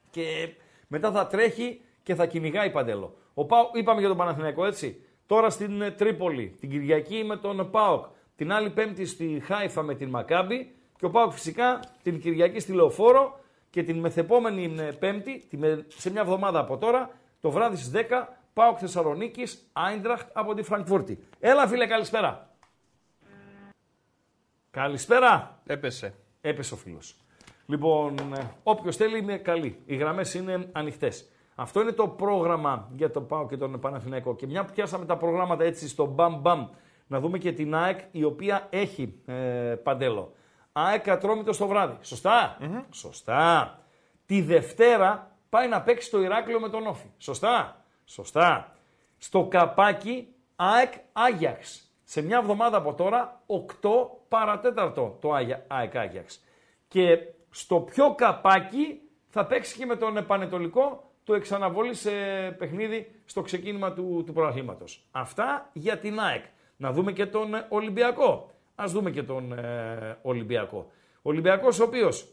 και μετά θα τρέχει και θα κυνηγάει παντέλο. Ο Πάο, είπαμε για τον Παναθηναϊκό έτσι. Τώρα στην ε, Τρίπολη, την Κυριακή με τον Πάοκ. Την άλλη Πέμπτη στη Χάιφα με την Μακάμπη. Και ο Πάοκ φυσικά την Κυριακή στη Λεωφόρο. Και την μεθεπόμενη ε, Πέμπτη, τη με- σε μια εβδομάδα από τώρα, το βράδυ στις 10, Πάοκ Θεσσαλονίκης, Άιντραχτ από τη Φραγκφούρτη. Έλα φίλε, καλησπέρα. Καλησπέρα. Έπεσε. Έπεσε ο φίλος. Λοιπόν, όποιος θέλει είναι καλή. Οι γραμμές είναι ανοιχτές. Αυτό είναι το πρόγραμμα για το ΠΑΟ και τον Παναθηναϊκό. Και μια που πιάσαμε τα προγράμματα έτσι στο μπαμ μπαμ, να δούμε και την ΑΕΚ η οποία έχει ε, παντέλο. ΑΕΚ Ατρόμητος το βράδυ. Σωστά; Σωστά. Τη Δευτέρα πάει να παίξει το Ηράκλειο με τον Όφη. Σωστά; Σωστά. Στο καπάκι ΑΕΚ Άγιαξ. Σε μια εβδομάδα από τώρα, 8 παρατέταρτο το Άγια- ΑΕΚ Άγιαξ. Και στο πιο καπάκι θα παίξει και με τον Πανετολικό το εξαναβολή σε παιχνίδι στο ξεκίνημα του, του πρωταθλήματος. Αυτά για την ΑΕΚ. Να δούμε και τον ε, Ολυμπιακό. Ας δούμε και τον ε, Ολυμπιακό. Ο Ολυμπιακός ο οποίος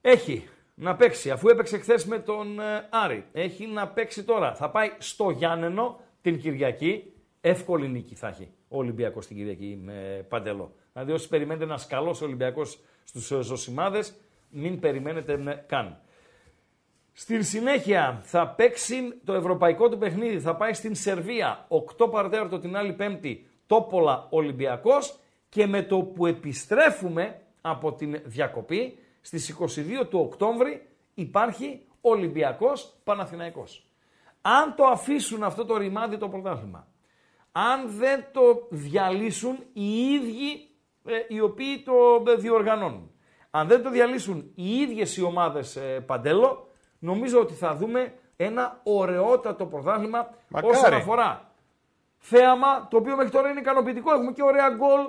έχει να παίξει, αφού έπαιξε χθες με τον ε, Άρη, έχει να παίξει τώρα. Θα πάει στο Γιάννενο την Κυριακή. Εύκολη νίκη θα έχει ο Ολυμπιακός την Κυριακή με Παντελό. Δηλαδή όσοι περιμένετε ένα καλός Ολυμπιακός στους ε, Ζωσιμάδες, μην περιμένετε ε, καν. Στην συνέχεια θα παίξει το ευρωπαϊκό του παιχνίδι. Θα πάει στην Σερβία 8 παρατέταρτο την άλλη Πέμπτη Τόπολα Ολυμπιακός και με το που επιστρέφουμε από την διακοπή στις 22 του Οκτώβρη υπάρχει Ολυμπιακός Παναθηναϊκός. Αν το αφήσουν αυτό το ρημάδι το πρωτάθλημα, αν δεν το διαλύσουν οι ίδιοι ε, οι οποίοι το ε, διοργανώνουν, αν δεν το διαλύσουν οι ίδιες οι ομάδες ε, Παντέλο, νομίζω ότι θα δούμε ένα ωραιότατο πρωτάθλημα Μακάρι. όσον αφορά θέαμα, το οποίο μέχρι τώρα είναι ικανοποιητικό. Έχουμε και ωραία γκολ,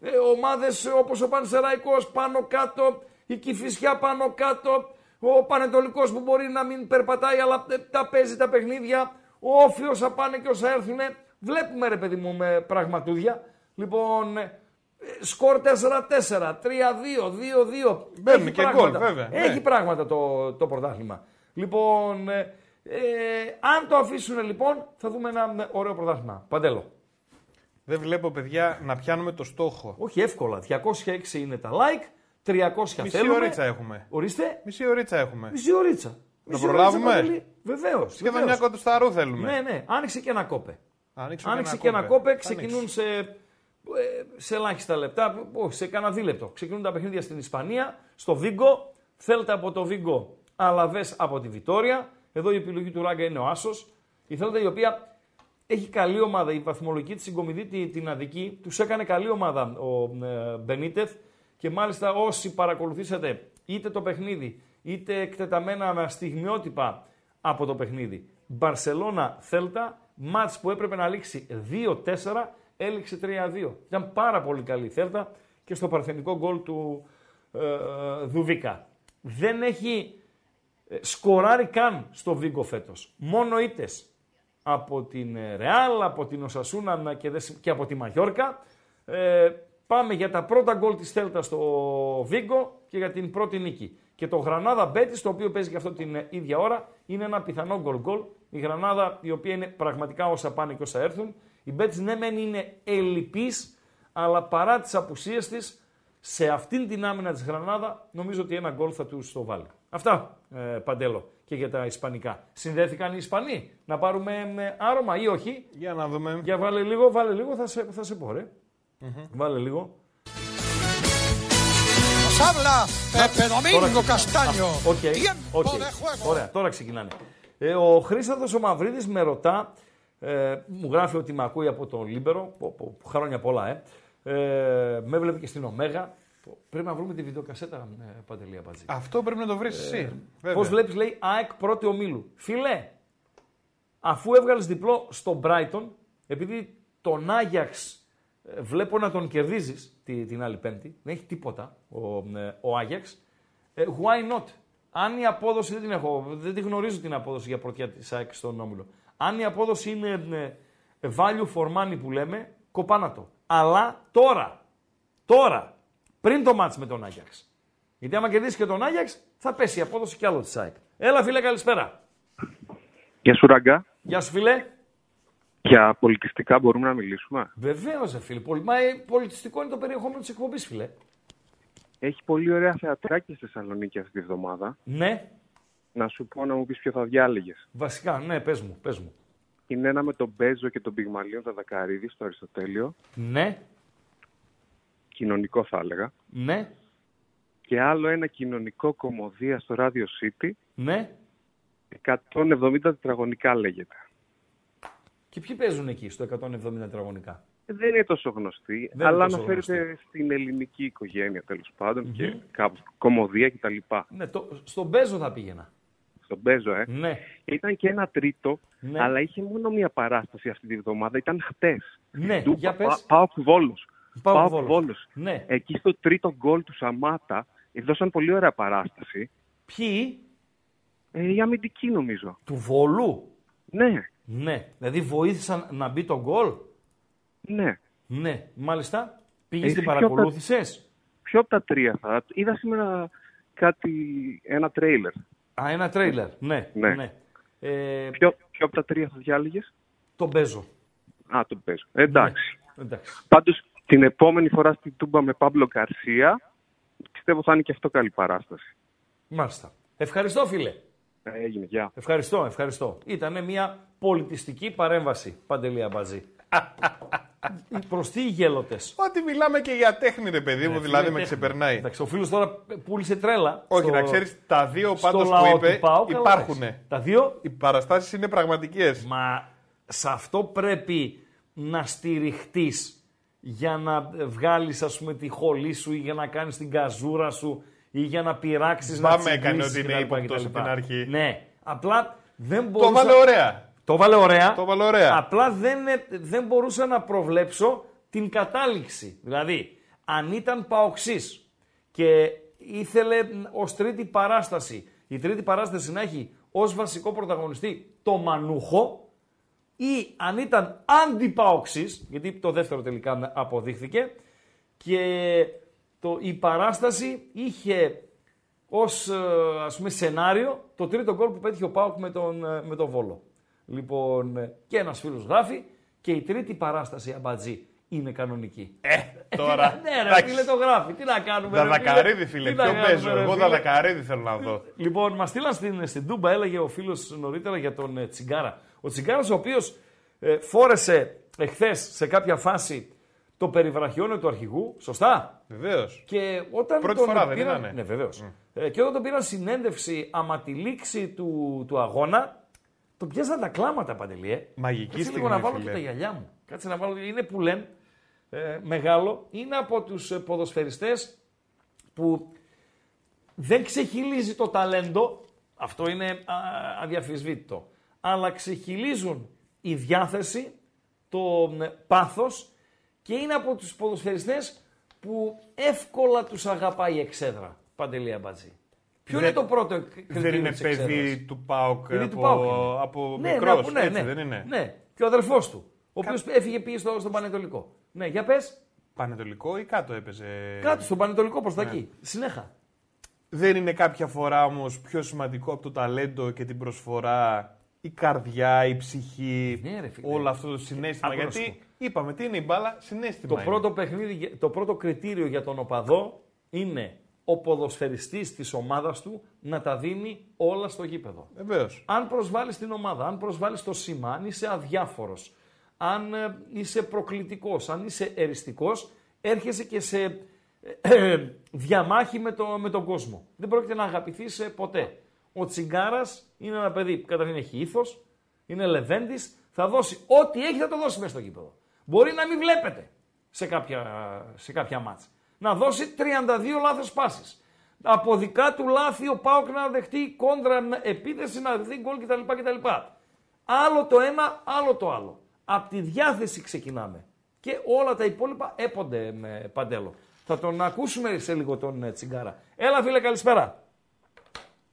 ε, ομάδες όπως ο Πανσεραϊκός πάνω κάτω, η Κηφισιά πάνω κάτω, ο Πανετολικός που μπορεί να μην περπατάει αλλά ε, τα παίζει τα παιχνίδια, ο Όφιος όσα πάνε και όσα έρθουν. Βλέπουμε ρε παιδί μου με πραγματούδια. Λοιπόν, ε, σκορ 4-4, 3-2, 2-2. Μπαίνουν Έχει και πράγματα. γκολ, βέβαια, ναι. Έχει πράγματα το, το πρωτάθλημα. Λοιπόν, ε, ε, αν το αφήσουν λοιπόν, θα δούμε ένα ε, ωραίο πρωτάθλημα. Παντέλο. Δεν βλέπω, παιδιά, να πιάνουμε το στόχο. Όχι εύκολα. 206 είναι τα like, 300 Μισή θέλουμε. ωρίτσα έχουμε. Ορίστε, Μισή ωρίτσα έχουμε. μισή ωρίτσα. Να προλάβουμε; Βεβαίως. Σχεδόν μια κοντοσταρού θέλουμε. Ναι, ναι. Άνοιξε και ένα κόπε. Ανοίξουμε Άνοιξε ένα και ένα κόπε. κόπε, Θα ξεκινούν ανοίξει. σε, ε, σε ελάχιστα λεπτά, όχι, σε κανένα δίλεπτο. Ξεκινούν τα παιχνίδια στην Ισπανία, στο Βίγκο, Θέλτα από το Βίγκο, Αλαβέ από τη Βιτόρια. Εδώ η επιλογή του Ράγκα είναι ο Άσος. Η Θέλτα η οποία έχει καλή ομάδα. Η βαθμολογική της συγκομιδή τη- την αδική τους έκανε καλή ομάδα ο ε, Μπενίτεθ. και μάλιστα όσοι παρακολουθήσατε είτε το παιχνίδι είτε εκτεταμένα στιγμιότυπα από το παιχνίδι. Μπαρσελώνα Θέλτα, μάτς που έπρεπε να λήξει 2-4, έληξε 3-2. Ήταν πάρα πολύ καλή η Θέλτα και στο παρθενικό γκολ του ε, Δουβίκα. Δεν έχει ε, σκοράρει καν στο Βίγκο φέτος. Μόνο ήτες από την Ρεάλ, από την Οσασούνα και, και από τη Μαγιόρκα. Ε, πάμε για τα πρώτα γκολ της Θέλτας στο Βίγκο και για την πρώτη νίκη. Και το Γρανάδα Μπέτης, το οποίο παίζει και αυτό την ίδια ώρα, είναι ένα πιθανό γκολ γκολ. Η Γρανάδα, η οποία είναι πραγματικά όσα πάνε και όσα έρθουν. Η Μπέτης ναι, μεν είναι ελλειπής, αλλά παρά τις απουσίες της, σε αυτήν την άμυνα της Γρανάδα, νομίζω ότι ένα γκολ θα τους το βάλει. Αυτά, ε, Παντέλο, και για τα Ισπανικά. Συνδέθηκαν οι Ισπανοί. Να πάρουμε με άρωμα ή όχι; Για να δούμε. Για βάλε λίγο, βάλε λίγο, θα σε, θα σε πω, ρε. Βάλε λίγο. habla Pepe Domingo Castaño. OK, Tiempo OK. de juego. Ωραία, τώρα ξεκινάνε. Ε, ο Χρήσταθος ο Μαυρίδης με ρωτά, ε, μου γράφει ότι με ακούει από τον Λίμπερο, πω, πω, χρόνια πολλά, ε. ε. Με έβλεπε και στην Ωμέγα. Πρέπει να βρούμε τη βιντεοκασέτα, ε, Παντελή Αμπατζή. Αυτό πρέπει να το βρεις εσύ. βέβαια. Πώς βλέπεις, λέει, ΑΕΚ πρώτη ομίλου. Φίλε, αφού έβγαλες διπλό στο Brighton, επειδή τον Άγιαξ ε, βλέπω να τον κερδίζεις την άλλη Πέμπτη, δεν έχει τίποτα ο, ε, ο Άγιαξ. Ε, why not? Αν η απόδοση δεν την έχω, δεν τη γνωρίζω την απόδοση για πρωτιά της ΑΕΚ στον όμιλο. Αν η απόδοση είναι ε, value for money που λέμε, κοπάνα το. Αλλά τώρα, τώρα, πριν το μάτς με τον Άγιαξ. Γιατί άμα κερδίσει και τον Άγιαξ, θα πέσει η απόδοση κι άλλο της ΑΕΚ. Έλα φίλε, καλησπέρα. Γεια σου Ραγκά. Γεια σου φίλε. Για πολιτιστικά μπορούμε να μιλήσουμε; Βεβαίως, φίλε. Πολυ... Μα ε, πολιτιστικό είναι το περιεχόμενο της εκπομπής, φίλε. Έχει πολύ ωραία θεατράκια στη Θεσσαλονίκη αυτή τη βδομάδα. Ναι, Να σου πω να μου πεις ποιο θα διάλεγες. βασικά, ναι, πες μου, πες μου. Είναι ένα με τον Μπέζο και τον Πιγμαλίον Δαδακαρίδη στο Αριστοτέλειο. Ναι, Κοινωνικό θα έλεγα. ναι, Και άλλο ένα κοινωνικό κομμωδία στο Radio City. ναι. 170 τετραγωνικά λέγεται. Και ποιοι παίζουν εκεί στο 170 τετραγωνικά; Δεν είναι τόσο γνωστή, Δεν είναι αλλά τόσο αναφέρεται στην ελληνική οικογένεια τέλος πάντων και κάπου κομμωδία κτλ. Ναι, το, στον Μπέζο θα πήγαινα. Στον Μπέζο, ε. Ναι, Ήταν και ένα τρίτο, Ναι. αλλά είχε μόνο μία παράσταση αυτή τη βδομάδα. Ήταν χτες. ναι, για πες. Πάω Βόλο. Πάω Πάω Βόλος. Βόλος. Ναι. Εκεί στο τρίτο γκολ του Σαμάτα δώσαν πολύ ωραία παράσταση. Ποιοι; Ε, η αμυντική νομίζω. του Βολού. Ναι, Ναι, δηλαδή βοήθησαν να μπει το γκολ; ναι. Ναι, μάλιστα. Πήγες Εσύ την ποιο παρακολούθησες; Ποιο από τα τρία θα. Είδα σήμερα κάτι, ένα τρέιλερ. Α, ένα τρέιλερ. Ναι, ναι. Ναι. Ε, Ποιο, ποιο από τα τρία θα διάλεγε. τον Μπέζο. Α, τον παίζω. Εντάξει. Εντάξει. Πάντως την επόμενη φορά στην Τούμπα με Παύλο Γκαρσία πιστεύω θα είναι και αυτό καλή παράσταση. Μάλιστα. Ευχαριστώ, φίλε. Ε, έγινε, γεια. Ευχαριστώ, ευχαριστώ. Ήταν μια πολιτιστική παρέμβαση, Παντελή Αμπατζή. *laughs* Προς τι οι γέλοτε. Ότι μιλάμε και για τέχνη, ρε παιδί μου, δηλαδή με ξεπερνάει. Εντάξει, ο φίλος τώρα πούλησε τρέλα. Όχι, στο- να ξέρεις, τα δύο στο πάντως λαό που του είπε ΠΑΟΚ, αλλά υπάρχουν. εντάξει. Τα δύο, Οι παραστάσεις είναι πραγματικές. μα σε αυτό πρέπει να στηριχτείς για να βγάλεις, ας πούμε, τη χολή σου ή για να κάνεις την καζούρα σου ή για να πειράξεις να Μπάμε έκανε τσιμπήσεις ότι είναι κτλ, ύποπτος κτλ. από την αρχή. Ναι, απλά δεν Το μπορούσα... βάλε ωραία. Το βάλε ωραία. Το βάλε ωραία. Απλά δεν, ε, δεν μπορούσα να προβλέψω την κατάληξη. Δηλαδή, αν ήταν παοξής και ήθελε ως τρίτη παράσταση, η τρίτη παράσταση να έχει ως βασικό πρωταγωνιστή το Μανούχο ή αν ήταν αντιπαοξής, γιατί το δεύτερο τελικά αποδείχθηκε, και το, η παράσταση είχε ως ε, ας πούμε σενάριο το τρίτο γκολ που πέτυχε ο Πάοκ με τον, ε, με τον Βόλο. Λοιπόν, ε, και ένας φίλος γράφει και η τρίτη παράσταση αμπατζή είναι κανονική. Ε, τώρα. *laughs* ναι, ρε, εντάξει. φίλε το γράφει. Τι να κάνουμε. ρε, Δαδακαρίδη, φίλε. Τι να Ποιο κάνουμε, παίζω. ρε, Εγώ φίλε; Δαδακαρίδη θέλω να δω. Λοιπόν, μας στείλαν στην, στην Τούμπα, έλεγε ο φίλος νωρίτερα για τον ε, Τσιγκάρα. Ο Τσιγκάρα, ο οποίος ε, φόρεσε εχθές σε κάποια φάση το περιβραχιόνιο του αρχηγού, σωστά; Βεβαίως. Και όταν Πρώτη τον φορά δεν πήραν, ήτανε; Ναι, βεβαίως. Ε, και όταν τον πήραν συνέντευξη άμα τη λήξη του, του αγώνα, τον πιάσαν τα κλάματα παντελή. Ε. Μαγική Κάτσε στιγμή, λίγο να βάλω φίλε. και τα γυαλιά μου. Κάτσε να βάλω. Είναι που λένε ε, μεγάλο. Είναι από τους ποδοσφαιριστές που δεν ξεχυλίζει το ταλέντο, αυτό είναι α, αδιαφυσβήτητο, αλλά ξεχυλίζουν η διάθεση, το ε, πάθος και είναι από τους ποδοσφαιριστές που εύκολα τους αγαπάει η εξέδρα. Παντελή Αμπατζή. Ποιο Δεν- είναι το πρώτο κριτήριο Δεν είναι της παιδί εξέδρας; του ΠΑΟΚ Παιδί από, του ΠΑΟΚ είναι. από Ναι, μικρός, ναι, από- ναι, έτσι ναι. δεν είναι; Ναι, και ο αδερφός του, ο οποίος έφυγε πήγε στο, στον Πανετολικό. Ναι, για πες, Πανετολικό ή κάτω έπαιζε; κάτω στον Πανετολικό προς τα Ναι. εκεί. Συνέχα. Δεν είναι κάποια φορά όμως πιο σημαντικό από το ταλέντο και την προσφορά η καρδιά, η ψυχή, Ναι, ρε φίλε. όλο αυτό το συνέστημα. Άκου να σου Γιατί είπαμε, τι είναι η μπάλα, συνέστημα. Το είναι. πρώτο, παιχνίδι, το πρώτο κριτήριο για τον οπαδό είναι ο ποδοσφαιριστής της ομάδας του να τα δίνει όλα στο γήπεδο. Βεβαίως. Αν προσβάλλεις την ομάδα, αν προσβάλλεις το σήμα, αν είσαι αδιάφορος, αν ε, είσαι προκλητικός, αν είσαι εριστικός, έρχεσαι και σε ε, ε, διαμάχη με, το, με τον κόσμο. Δεν πρόκειται να αγαπηθείς ε, ποτέ. Ο Τσιγκάρας είναι ένα παιδί που καταρχήν έχει ήθος, είναι λεβέντης, θα δώσει ό,τι έχει θα το δώσει μέσα στο γήπεδο. Μπορεί να μην βλέπετε σε κάποια, σε κάποια μάτς. Να δώσει 32 λάθος πάσης. Από δικά του λάθη ο Πάοκ να δεχτεί κόντρα να- επίθεση, να δεχτεί γκολ κτλ. κτλ. Άλλο το ένα, άλλο το άλλο. Από τη διάθεση ξεκινάμε. Και όλα τα υπόλοιπα έπονται με παντέλο. Θα τον ακούσουμε σε λίγο τον ε, Τσιγκάρα. Έλα φίλε καλησπέρα.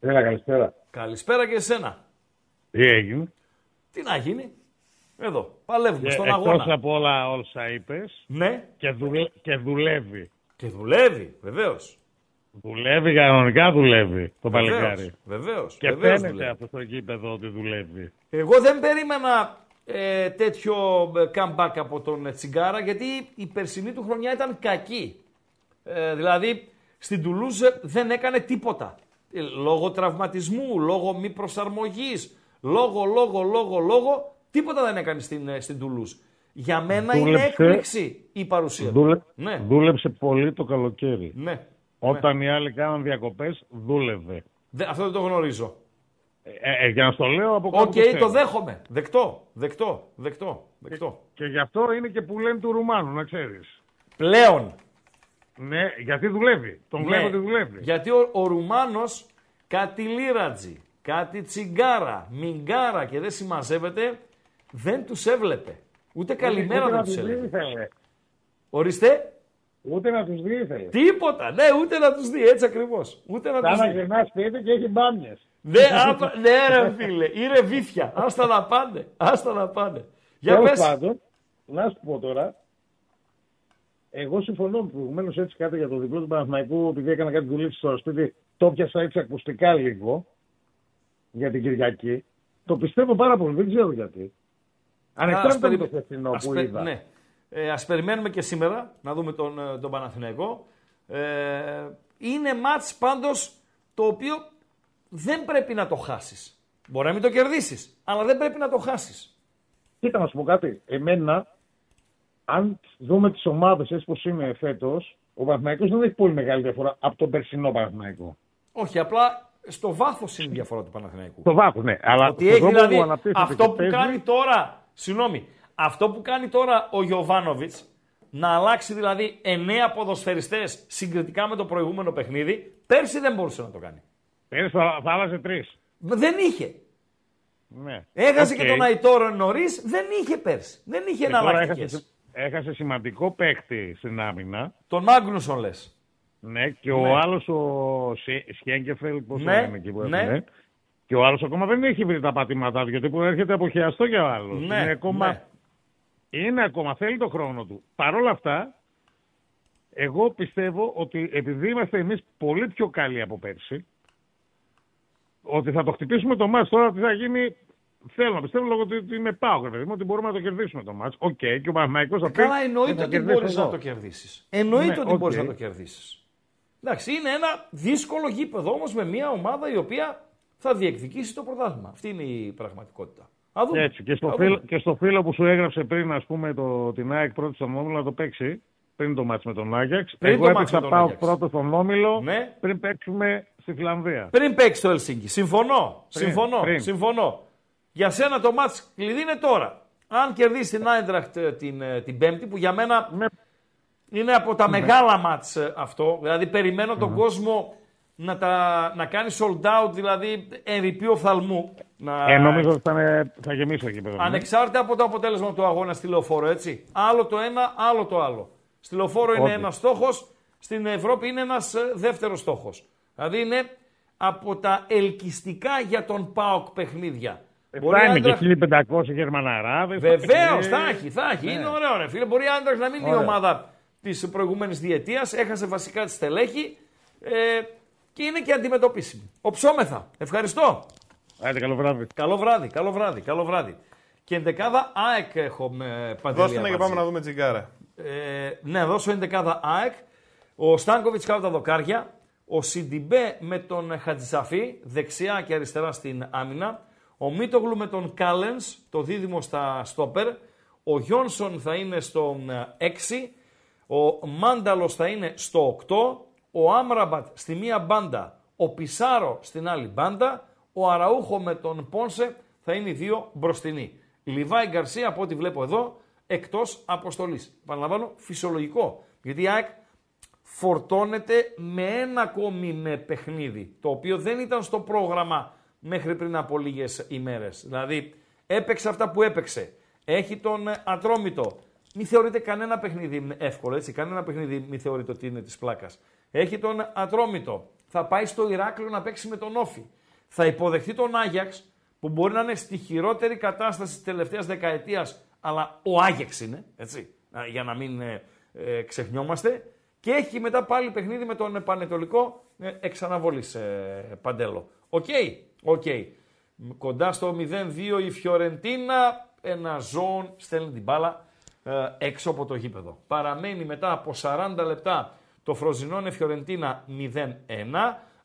Έλα, καλησπέρα. Καλησπέρα και εσένα. Τι έγινε; Τι να γίνει; Εδώ, παλεύουμε στον εκτός αγώνα. από όλα όσα είπες Ναι, και, δουλε- και δουλεύει. και δουλεύει, βεβαίως. Δουλεύει, κανονικά δουλεύει το παλικάρι. Βεβαίως. Και φαίνεται αυτό στο γήπεδο ότι δουλεύει. Εγώ δεν περίμενα ε, τέτοιο ε, comeback από τον ε, Τσιγκάρα γιατί η περσινή του χρονιά ήταν κακή. Ε, δηλαδή στην Τουλούζ ε, δεν έκανε τίποτα. Ε, λόγω τραυματισμού, λόγω μη προσαρμογής, λόγω, λόγω, λόγω, λόγω, τίποτα δεν έκανε στην, ε, στην Τουλούζ. Για μένα είναι Δούλεψε- έκπληξη η παρουσία του. Δούλε... Ναι. Δούλεψε πολύ το καλοκαίρι. Ναι. Όταν οι άλλοι κάναν διακοπές, δούλευε. Δε- αυτό δεν το γνωρίζω. Ε, ε, για να στο λέω από Οκ, κάτω το το ξέρω. δέχομαι. Δεκτό, δεκτό, δεκτό, δεκτό. Και γι' αυτό είναι και που λένε του Ρουμάνου, να ξέρεις. Πλέον. Ναι, γιατί δουλεύει. Τον Ναι, βλέπω ότι δουλεύει. Γιατί ο, ο Ρουμάνος κάτι λίρατζι, κάτι τσιγκάρα, μιγκάρα και δεν συμμαζεύεται, δεν τους έβλεπε. Ούτε καλημέρα Ούτε δεν να τους τους δει έλεγε. ήθελε. Ορίστε, Ούτε να τους δει ήθελε. τίποτα. Ναι, ούτε να τους δει, έτσι ακριβώς. Ούτε να Σαν τους να δει. γυρνά σπίτι και έχει μπάμιες. Ναι, άπα- ναι ρε φίλε, είναι βήθια. Άστα να πάνε, άστα να πάνε. Για Τέλος πες. πάντων, να σου πω τώρα, εγώ συμφωνώ προηγουμένω έτσι κάτι για το διπλό του Παναθηναϊκού, επειδή έκανα κάτι δουλειά στο σπίτι, το πιάσα έτσι ακουστικά λίγο για την Κυριακή. Το πιστεύω πάρα πολύ, δεν ξέρω γιατί. Ανεξάρτητα με το χθεσινό ας που πε- είδα. Ναι. Ε, ας περιμένουμε και σήμερα να δούμε τον, ε, τον Παναθηναϊκό. Ε, είναι μάτς πάντως το οποίο δεν πρέπει να το χάσεις. Μπορεί να μην το κερδίσεις, αλλά δεν πρέπει να το χάσεις. Κοίτα να σου πω κάτι. Εμένα, αν δούμε τις ομάδες έτσι πώ είναι φέτος, ο Παναθηναϊκός δεν έχει πολύ μεγάλη διαφορά από τον περσινό Παναθηναϊκό. Όχι, απλά στο βάθος είναι η διαφορά του Παναθηναϊκού. Το βάθος, ναι. Αλλά Ότι στον έχει τρόπο δηλαδή που αναπτύσσεται αυτό και που παίζει, κάνει τώρα, συγγνώμη, αυτό που κάνει τώρα ο Γιοβάνοβιτς, να αλλάξει δηλαδή εννέα ποδοσφαιριστές συγκριτικά με το προηγούμενο παιχνίδι, πέρσι δεν μπορούσε να το κάνει. πέρυσι θα, θα άλλαζε τρεις. Δεν είχε. Ναι. Έχασε Οκ. και τον Αϊτόρ νωρίς, δεν είχε πέρσι. Δεν είχε Και τώρα εναλλακτικές. Έχασε, έχασε σημαντικό παίκτη στην άμυνα. Τον Μάγνουσον λες. Ναι, και Ναι. ο άλλος ο Σι- Σιέγκεφελ, πώς Ναι, το λένε εκεί που ναι. έφυγε. Και ο άλλος ακόμα δεν έχει βρει τα πατήματά του, γιατί που έρχεται από χιαστό για ο άλλος. Ναι, είναι, ακόμα, ναι. είναι ακόμα, θέλει το χρόνο του. Παρ' όλα αυτά, εγώ πιστεύω ότι επειδή είμαστε εμείς πολύ πιο καλοί από πέρσι, ότι θα το χτυπήσουμε το ματς τώρα, τι θα γίνει. Θέλω να πιστεύω λόγω ότι ότι είμαι πάω, ρε παιδί μου, ότι μπορούμε να το κερδίσουμε το μάτς. Οκ, και ο Παναθηναϊκός θα πει. Καλά, «Ε, εννοείται θα ότι κερδίσω μπορείς εγώ». να το κερδίσεις. Εννοείται Ναι, ότι οκ. μπορείς να το κερδίσεις. Εντάξει, είναι ένα δύσκολο γήπεδο όμως με μια ομάδα η οποία θα διεκδικήσει το πρωτάθλημα. Αυτή είναι η πραγματικότητα. Α δούμε. Έτσι. Και στο, Α φίλο, δούμε. και στο φίλο που σου έγραψε πριν, ας πούμε, το, την ΑΕΚ πρώτη στον Όμιλο να το παίξει. Πριν το μάτς με τον Άγιαξ. Πριν Εγώ το μάτς έπαιξα με τον πάω Άγιαξ. πρώτο στον Όμιλο Ναι. πριν παίξουμε στη Φιλανδία. Πριν παίξει το Ελσίνκι. Συμφωνώ. Πριν, συμφωνώ. πριν. Συμφωνώ. Για σένα το μάτς κλειδί είναι τώρα. Αν κερδίσεις την Άιντραχτ ε, την, ε, την Πέμπτη, που για μένα Με, είναι από τα μεγάλα μάτς ε, αυτό. Δηλαδή περιμένω τον κόσμο να, τα, να κάνει sold out, δηλαδή ερυπεί οφθαλμού. Να... Ε, νομίζω ότι θα, είναι- θα γεμίσω εκεί πέρα. Ανεξάρτητα από το αποτέλεσμα του αγώνα στη λεωφόρο, έτσι. Άλλο το ένα, άλλο το άλλο. Στη λεωφόρο είναι Όντως. ένας στόχος, στην Ευρώπη είναι ένας δεύτερος στόχος. Δηλαδή είναι από τα ελκυστικά για τον ΠΑΟΚ παιχνίδια. Θα είναι Άντρας- και 1500 Γερμαναράδες. Βεβαίως, Ε, θα έχει, θα έχει. Είναι ωραίο, ρε φίλε. Μπορεί η Άντραξ να μην είναι η Ωραίο. ομάδα της προηγούμενης διετίας. Έχασε βασικά τη στελέχη ε, και είναι και αντιμετωπίσιμη. Οψόμεθα. Ευχαριστώ. Άντε, καλό βράδυ. Καλό βράδυ, καλό βράδυ, καλό βράδυ. Και ενδεκάδα ΑΕΚ έχω με παντελή. Δώστε να και πάμε να δούμε τσιγκάρα. Ε, ναι, δώσω ενδεκάδα ΑΕΚ. Ο Στάνκοβιτς κάτω τα δοκάρια. Ο Σιντιμπέ με τον Χατζησαφή, δεξιά και αριστερά στην άμυνα. Ο Μίτογλου με τον Κάλενς, το δίδυμο στα στόπερ. Ο Γιόνσον θα είναι στο ε, 6. Ο Μάνταλος θα είναι στο 8. Ο Άμραμπατ στη μία μπάντα. Ο Πισάρο στην άλλη μπάντα. Ο Αραούχο με τον Πόνσε θα είναι οι δύο μπροστινοί. Λιβάη Γκαρσία, από ό,τι βλέπω εδώ, εκτός αποστολής. Παραλαμβάνω, φυσιολογικό. Γιατί η ΑΕΚ φορτώνεται με ένα ακόμη με παιχνίδι, το οποίο δεν ήταν στο πρόγραμμα μέχρι πριν από λίγες ημέρες. Δηλαδή, έπαιξε αυτά που έπαιξε. Έχει τον ε, Ατρόμητο. Μη θεωρείτε κανένα παιχνίδι εύκολο, έτσι. Κανένα παιχνίδι μη θεωρείτε ότι είναι της πλάκας. Έχει τον Ατρόμητο. Θα πάει στο Ηράκλειο να παίξει με τον ΟΦΗ. Θα υποδεχτεί τον Άγιαξ, που μπορεί να είναι στη χειρότερη κατάσταση της τελευταίας δεκαετίας, αλλά ο Άγιαξ είναι, έτσι. Α, Για να μην ε, ε, ξεχνιόμαστε. Και έχει μετά πάλι παιχνίδι με τον Πανετολικό ε, εξ αναβολής ε, Παντέλο. Οκ, οκ. Κοντά στο 0-2 η Φιωρεντίνα, ένα ζώον στέλνει την μπάλα ε, έξω από το γήπεδο. Παραμένει μετά από 40 λεπτά το Φροζινόνε Φιωρεντίνα 0-1.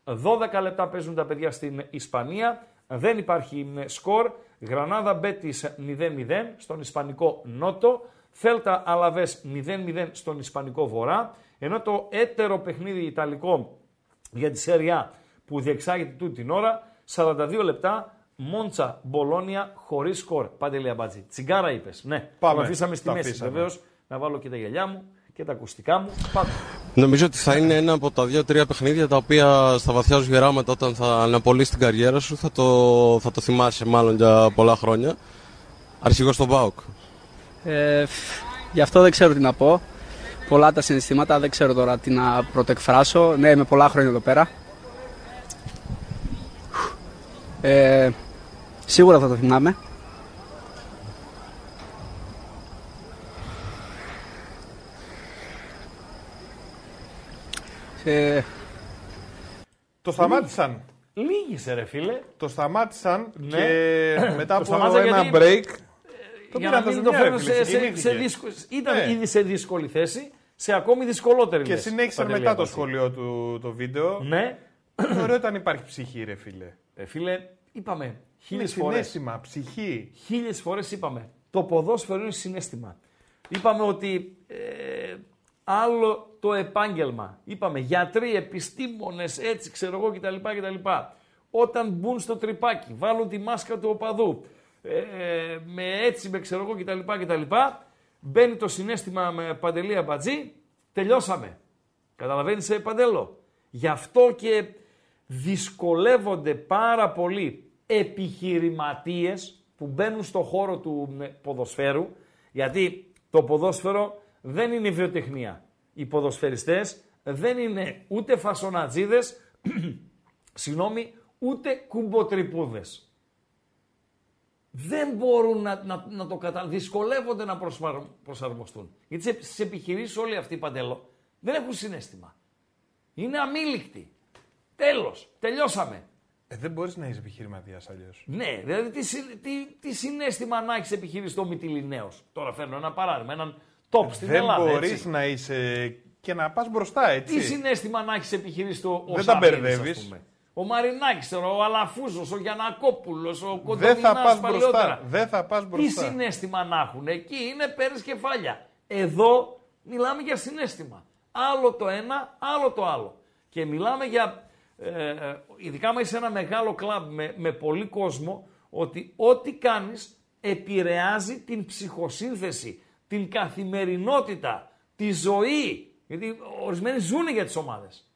12 λεπτά παίζουν τα παιδιά στην Ισπανία. Δεν υπάρχει ε, σκορ. Γρανάδα Μπέτης 0-0 στον Ισπανικό Νότο. Θέλτα Αλαβές 0-0 στον Ισπανικό Βορρά. Ενώ το έτερο παιχνίδι Ιταλικό για τη Σέρια που διεξάγεται τούτη την ώρα, 42 λεπτά, Μόντσα Μπολόνια χωρίς σκορ. Πάντε Λιαμπάτζη. Τσιγκάρα είπες. Ναι, Πάμε. το αφήσαμε στη Τα μέση. αφήσαμε. Βεβαίως να βάλω και τα γυαλιά μου και τα ακουστικά μου. Πάμε. Νομίζω ότι θα είναι ένα από τα δύο-τρία παιχνίδια τα οποία στα βαθιά σου γεράματα όταν θα αναπολύσει την καριέρα σου θα το, θα το θυμάσαι μάλλον για πολλά χρόνια. Αρχηγός στον ΠΑΟΚ. Ε, φ, γι' αυτό δεν ξέρω τι να πω. Πολλά τα συναισθήματα, δεν ξέρω τώρα τι να πρωτοεκφράσω. Ναι, είμαι πολλά χρόνια εδώ πέρα. Ε, σίγουρα θα το θυμάμαι. Ε, Το σταμάτησαν. Λίγησε ρε φίλε. Το σταμάτησαν Ναι. και *coughs* μετά Το από σταμάτησαν ένα γιατί- break. Το για πήραν να τα μην το ζημιά, ρε φέρουν φίλε, σε, σε, συγκινήθηκε. σε δύσκολη. Ήταν Ναι. ήδη σε δύσκολη θέση, σε ακόμη δυσκολότερη Και λες, συνέχισαν Παντελή μετά το Αμπατζή. σχολείο του το βίντεο. Ναι. Είναι ωραίο όταν υπάρχει ψυχή, ρε φίλε. Ε, φίλε, είπαμε Είναι χίλιε φορές. συνέστημα, ψυχή. Χίλιες φορές είπαμε. Το ποδόσφαιρο είναι συνέστημα. Είπαμε ότι ε, άλλο το επάγγελμα. Είπαμε γιατροί, επιστήμονες, έτσι ξέρω εγώ κτλ. κτλ. Όταν μπουν στο τρυπάκι, βάλουν τη μάσκα του οπαδού, ε, ε, με έτσι, με ξέρω εγώ κτλ. κτλ. Μπαίνει το συνέστημα με παντελή αμπατζή, τελειώσαμε. Καταλαβαίνεις, ε, Παντέλο; Γι' αυτό και δυσκολεύονται πάρα πολύ επιχειρηματίες που μπαίνουν στο χώρο του ε, ποδοσφαίρου, γιατί το ποδόσφαιρο δεν είναι βιοτεχνία. Οι ποδοσφαιριστές δεν είναι ούτε φασονατζίδες, *clears throat* συγγνώμη, ούτε κουμποτρυπούδες. Δεν μπορούν να, να, να το καταλάβουν. Δυσκολεύονται να προσαρ- προσαρμοστούν. Γιατί σε- στις επιχειρήσεις όλοι αυτοί, Παντέλο, δεν έχουν συνέστημα. Είναι αμήλικτοι. Τέλος. Τελειώσαμε. Ε, δεν μπορείς να είσαι επιχειρηματίας αλλιώς. Ναι, δηλαδή τι, συ- τι, τι συνέστημα να έχεις επιχειρήσει το Μυτιλινέος; Τώρα φέρνω ένα παράδειγμα, έναν top στην Δεν Ελλάδα. μπορείς έτσι. να είσαι και να πας μπροστά, έτσι. Τι συνέστημα να έχεις επιχειρήσει το ο Δεν τα Σαββίδης, μπερδεύεις. ας πούμε; Ο Μαρινάκης, τώρα, ο Αλαφούζος, ο Γιανακόπουλος, ο Δεν Κοντομινάς θα πας παλιότερα. μπροστά. Δεν θα πας Τι μπροστά. συνέστημα να έχουν; Εκεί είναι παίρνει κεφάλια. Εδώ μιλάμε για συνέστημα. Άλλο το ένα, άλλο το άλλο. Και μιλάμε για, ε, ε, ειδικά με σε ένα μεγάλο κλαμπ με, με πολύ κόσμο, ότι ό,τι κάνεις επηρεάζει την ψυχοσύνθεση, την καθημερινότητα, τη ζωή. Γιατί ορισμένοι ζουν για τις ομάδες.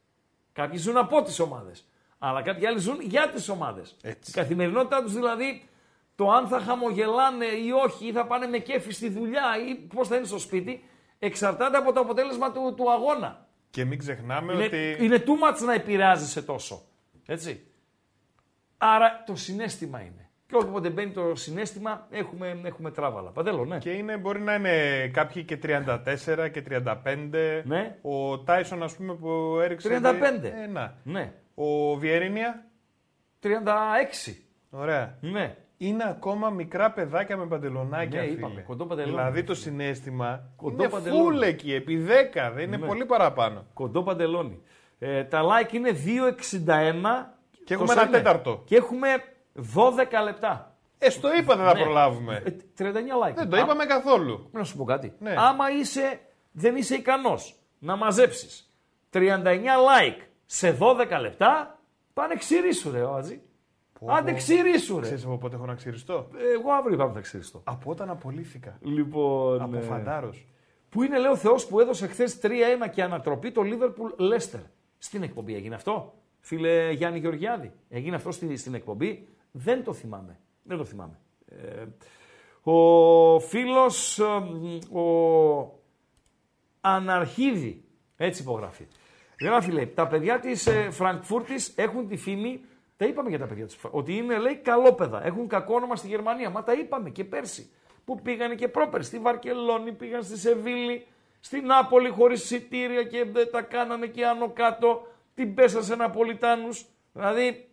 Κάποιοι ζουν από τις ομάδες. Αλλά κάποιοι άλλοι ζουν για τις ομάδες. Η καθημερινότητά τους δηλαδή, το αν θα χαμογελάνε ή όχι, ή θα πάνε με κέφι στη δουλειά ή πώς θα είναι στο σπίτι, εξαρτάται από το αποτέλεσμα του, του αγώνα. Και μην ξεχνάμε Είναι, ότι. είναι too much να επηρεάζεσαι τόσο. Έτσι. Άρα το συνέστημα είναι. Και όποτε μπαίνει το συνέστημα έχουμε, έχουμε τράβαλα. Παντέλο, ναι. Και είναι, μπορεί να είναι κάποιοι και 34 και 35. Ναι. Ο Τάισον, ας πούμε, που έριξε. 35. Ε, να. Ναι. Ο Βιερίνια. 36. Ωραία. Ναι. Είναι ακόμα μικρά παιδάκια με παντελονάκια. Ναι, φίλε. είπαμε, κοντό παντελόνι. Δηλαδή το συνέστημα Κοντό είναι παντελόνι. φούλ εκεί, επί 10, δεν είναι Ναι. πολύ παραπάνω. Κοντό παντελόνι. Ε, τα like είναι 2,61. Και Το έχουμε ένα σέρνε. τέταρτο. Και έχουμε 12 λεπτά. Ε, στο είπα δεν θα Ναι. προλάβουμε. Ε, 39 like. Δεν το Α, είπαμε καθόλου. Να σου πω κάτι. Ναι. Άμα είσαι, δεν είσαι ικανός να μαζέψεις 39 like σε 12 λεπτά, πάνε ξηρίσου ρε ο Ατζή. Άντε ξηρίσου ρε. Ξέρεις από πότε έχω να ξυριστώ; Εγώ αύριο είπαμε θα ξηριστώ. Από όταν απολύθηκα. Λοιπόν, Από ε, φαντάρος. Που είναι, λέει ο Θεός, που έδωσε χθες 3-1 και ανατροπή το Liverpool Leicester. Στην εκπομπή έγινε αυτό, φίλε Γιάννη Γεωργιάδη. Έγινε αυτό στη- στην εκπομπή; Δεν το θυμάμαι. Δεν το θυμάμαι. Ε, ο φίλος, ε, μ, ο Αναρχίδη, έτσι υπογράφει. Γράφει, λέει, τα παιδιά της ε, Φραγκφούρτης έχουν τη φήμη, τα είπαμε για τα παιδιά της, ότι είναι, λέει, καλόπαιδα. Έχουν κακό όνομα στη Γερμανία. Μα τα είπαμε και πέρσι. Που πήγανε και πρόπερ στη Βαρκελόνη, πήγαν στη Σεβίλη, στην Νάπολη χωρίς εισιτήρια και δεν τα κάνανε και άνω κάτω. Την πέσασε Ναπολιτάνους. Δηλαδή,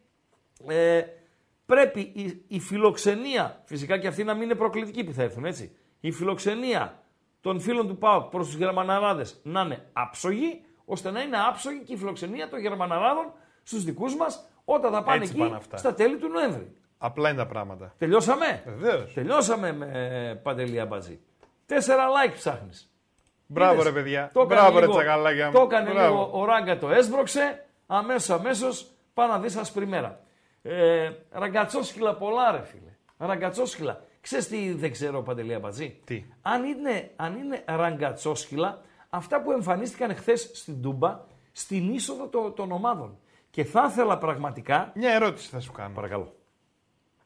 ε, πρέπει η, η φιλοξενία, φυσικά και αυτή να μην είναι προκλητική που θα έρθουν, έτσι. Η φιλοξενία των φίλων του ΠΑΟΚ προς τους Γερμαναράδες να είναι άψογη, ώστε να είναι άψογη και η φιλοξενία των Γερμαναράδων στους δικούς μας όταν θα πάνε Έτσι εκεί πάνε αυτά. στα τέλη του Νοέμβρη. Απλά είναι τα πράγματα. Τελειώσαμε; Βεβαίως. Τελειώσαμε με ε, Παντελή Αμπατζή. Τέσσερα like ψάχνεις. Μπράβο Είδες; ρε παιδιά. Το έκανε Μπράβο ρε λίγο- τσακαλάκια μου. Το έκανε Μπράβο. λίγο, ο Ράγκα το έσβρωξε, αμέσως αμέσως πάνω να δεις ασπριμέρα. Ε, ραγκατσόσκυλα πολλά ρε φίλε. Ραγκατσόσκυλα. Ξέρεις τι δεν ξέρω Παντελή Αμπατζή; Τι; Αν είναι, αν είναι ραγκατσόσκυλα, αυτά που εμφανίστηκαν χθες στην Τούμπα, στην είσοδο το- των ομάδων. Και θα ήθελα πραγματικά... Μια ερώτηση θα σου κάνω. Παρακαλώ.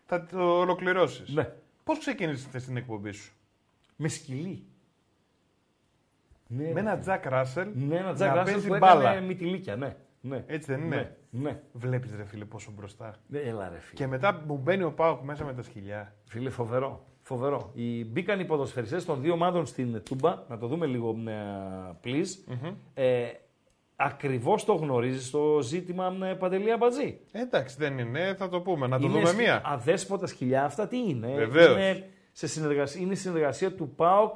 Θα το ολοκληρώσεις. Ναι. Πώς ξεκίνησε χθες την εκπομπή σου, Με σκυλί. Ναι, Με ένα Τζακ Ράσελ Ναι, ένα Τζακ να Ράσελ παίζει που μπάλα. έκανε μυτιλίκια, ναι. ναι. Έτσι δεν είναι; Ναι, ναι. Βλέπεις ρε φίλε πόσο μπροστά. Ναι, Έλα ρε φίλε. Και μετά μου μπαίνει ο Πάοκ μέσα με τα σκυλιά. Φίλε, φοβερό. Φοβερό. Οι, μπήκαν οι ποδοσφαιριστές των δύο ομάδων στην Τούμπα, να το δούμε λίγο, ε, please. Ε, ακριβώς το γνωρίζεις το ζήτημα ε, Παντελή Αμπατζή. Εντάξει, δεν είναι, θα το πούμε. Να το Είναι δούμε σκ- μία. Αδέσποτα σκυλιά αυτά τι είναι. Βεβαίως. Είναι, σε συνεργασία, είναι η συνεργασία του ΠΑΟΚ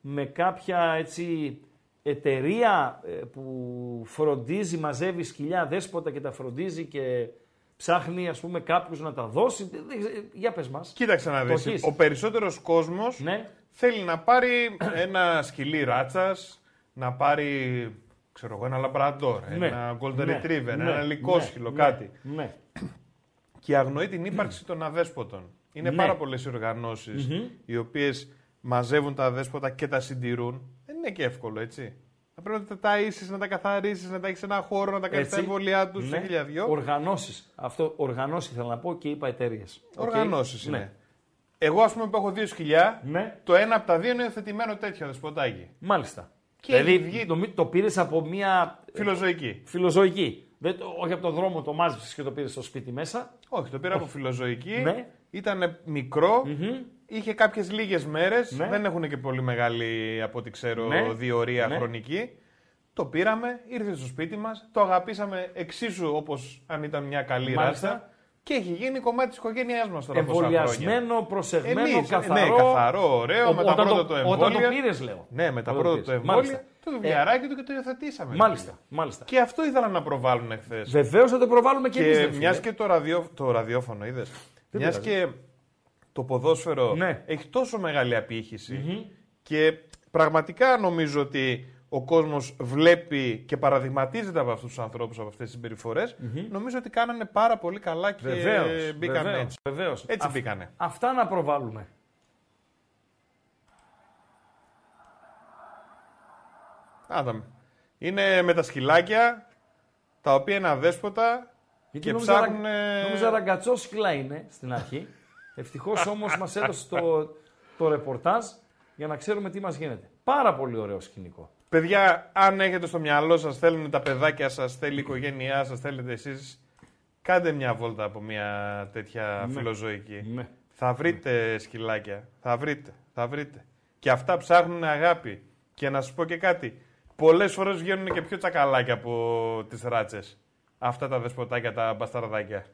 με κάποια έτσι εταιρεία ε, που φροντίζει, μαζεύει σκυλιά δέσποτα και τα φροντίζει και ψάχνει ας πούμε κάποιους να τα δώσει. Δεν- δεν ξέρω, Για πες μας. Κοίταξε να Το δεις. έχεις. Ο περισσότερος κόσμος Ναι. θέλει να πάρει ένα σκυλί ράτσας, να πάρει ξέρω εγώ, ένα λαμπραντόρ, Ναι. ένα golden Ναι. retriever, Ναι. ένα λικόσχυλο, Ναι. κάτι. Ναι. Και αγνοεί την ύπαρξη των αδέσποτων. Είναι Ναι. πάρα πολλές οι οργανώσεις οι οποίες μαζεύουν τα αδέσποτα και τα συντηρούν. Δεν είναι και εύκολο, έτσι. Θα πρέπει να τα ταΐσεις, να τα καθαρίσεις, να τα έχεις σε ένα χώρο, να τα κάνεις τα Έτσι. εμβόλια τους, Ναι. σε χίλια δυο. Οργανώσεις. Αυτό οργανώσεις θέλω να πω και είπα εταιρείες. Οργανώσεις είναι. Ναι. Εγώ, ας πούμε, που έχω δύο σκυλιά, ναι. το ένα από τα δύο είναι υιοθετημένο τέτοιο δεσποτάκι. Μάλιστα. Και δηλαδή έχει βγει- το, το πήρες από μια. Φιλοζωική. Φιλοζωική. Δεν, το- όχι από τον δρόμο το μάζεψες και το πήρες στο σπίτι μέσα. Όχι, το πήρα από φιλοζωική. Ναι. Ήταν μικρό, είχε κάποιες λίγες μέρες. Ναι. Δεν έχουν και πολύ μεγάλη, από ό,τι ξέρω, Ναι. διορία Ναι. χρονική. Το πήραμε, ήρθε στο σπίτι μας, το αγαπήσαμε εξίσου όπως αν ήταν μια καλή Μάλιστα. ράστα. Και έχει γίνει κομμάτι της οικογένειάς μας τώρα. πόσα χρόνια. Εμβολιασμένο, προσεγμένο, Εμείς, καθαρό. Ναι, καθαρό, ωραίο, Ο- με τα όταν πρώτα το- του Όταν το εμβόλια. πήρε, λέω. Ναι, με τα Όταν πρώτα το του πήρες. εμβόλια. Μάλιστα. Το Ε, βιβλιαράκι του και το υιοθετήσαμε. Μάλιστα, μάλιστα. Και αυτό ήθελαν να προβάλλουν χθε. Βεβαίως θα το προβάλλουμε και, εμείς. Και μιας και το, ραδιο, το ραδιόφωνο είδες. Μιας πειράζει. και το ποδόσφαιρο Ναι. έχει τόσο μεγάλη απήχηση και πραγματικά νομίζω ότι ο κόσμος βλέπει και παραδειγματίζεται από αυτούς τους ανθρώπους, από αυτές τις συμπεριφορές, νομίζω ότι κάνανε πάρα πολύ καλά και Βεβαίως, μπήκαν βεβαίως, έτσι. βεβαίως. Έτσι Αυ- μπήκανε. Αυτά να προβάλλουμε. Άδαμε. Είναι με τα σκυλάκια, τα οποία είναι αδέσποτα Γιατί και νόμιζα, ψάχνουν... ρα- νόμιζα ραγκατσό σκυλά είναι στην αρχή. Ευτυχώς όμως μας έδωσε το, το ρεπορτάζ για να ξέρουμε τι μας γίνεται. Πάρα πολύ ωραίο σκηνικό. Παιδιά, αν έχετε στο μυαλό σας, θέλουν τα παιδάκια σας, θέλει η οικογένειά σας, θέλετε εσείς, κάντε μια βόλτα από μια τέτοια Ναι. φιλοζωική. Ναι. Θα βρείτε σκυλάκια. Θα βρείτε. Θα βρείτε. Και αυτά ψάχνουν αγάπη. Και να σα πω και κάτι. Πολλές φορές βγαίνουν και πιο τσακαλάκια από τις ράτσες. Αυτά τα δεσποτάκια, τα μπασταρδάκια.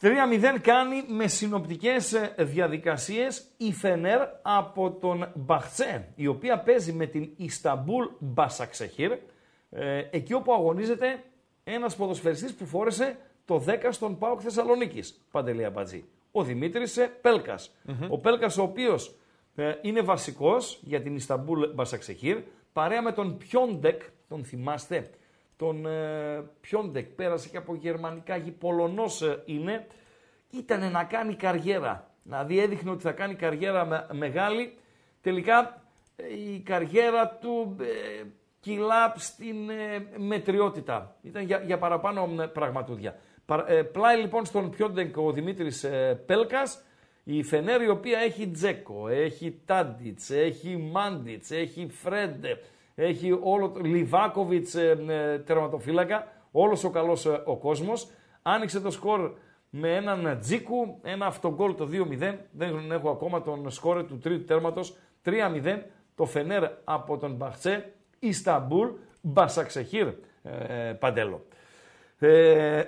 3-0 κάνει με συνοπτικές ε, διαδικασίες η Φενέρ από τον Μπαχτσέ, η οποία παίζει με την Ισταμπούλ Μπασαξεχήρ, ε, εκεί όπου αγωνίζεται ένας ποδοσφαιριστής που φόρεσε το 10 στον ΠΑΟΚ Θεσσαλονίκης, Παντελή Αμπατζή. Ο Δημήτρης ε, Πέλκας. Ο Πέλκας ο οποίος ε, είναι βασικός για την Ισταμπούλ Μπασαξεχήρ, παρέα με τον Πιόντεκ, τον θυμάστε, τον ε, Πιόντεκ, πέρασε και από γερμανικά, γη. Πολωνός ε, είναι, ήταν να κάνει καριέρα. Δηλαδή έδειχνε ότι θα κάνει καριέρα με- μεγάλη. Τελικά ε, η καριέρα του ε, κυλά στην ε, μετριότητα. Ήταν για, για παραπάνω ε, πραγματούδια. Παρα- ε, πλάι λοιπόν στον Πιόντεκ ο Δημήτρης ε, Πέλκας, η Φενέρ η οποία έχει Τζέκο, έχει Τάντιτς, έχει Μάντιτς, έχει Φρέντε, έχει όλο το Λιβάκοβιτς ε, ε, τερματοφύλακα, όλος ο καλός ε, ο κόσμος. Άνοιξε το σκορ με έναν Τζίκου, ένα αυτογκόλ το 2-0. Δεν έχω ακόμα τον σκόρ του τρίτου τέρματος. 3-0 το Φενέρ από τον Μπαχτσέ, Ισταμπούλ, Μπασαξεχήρ, ε, Παντέλο. Ε,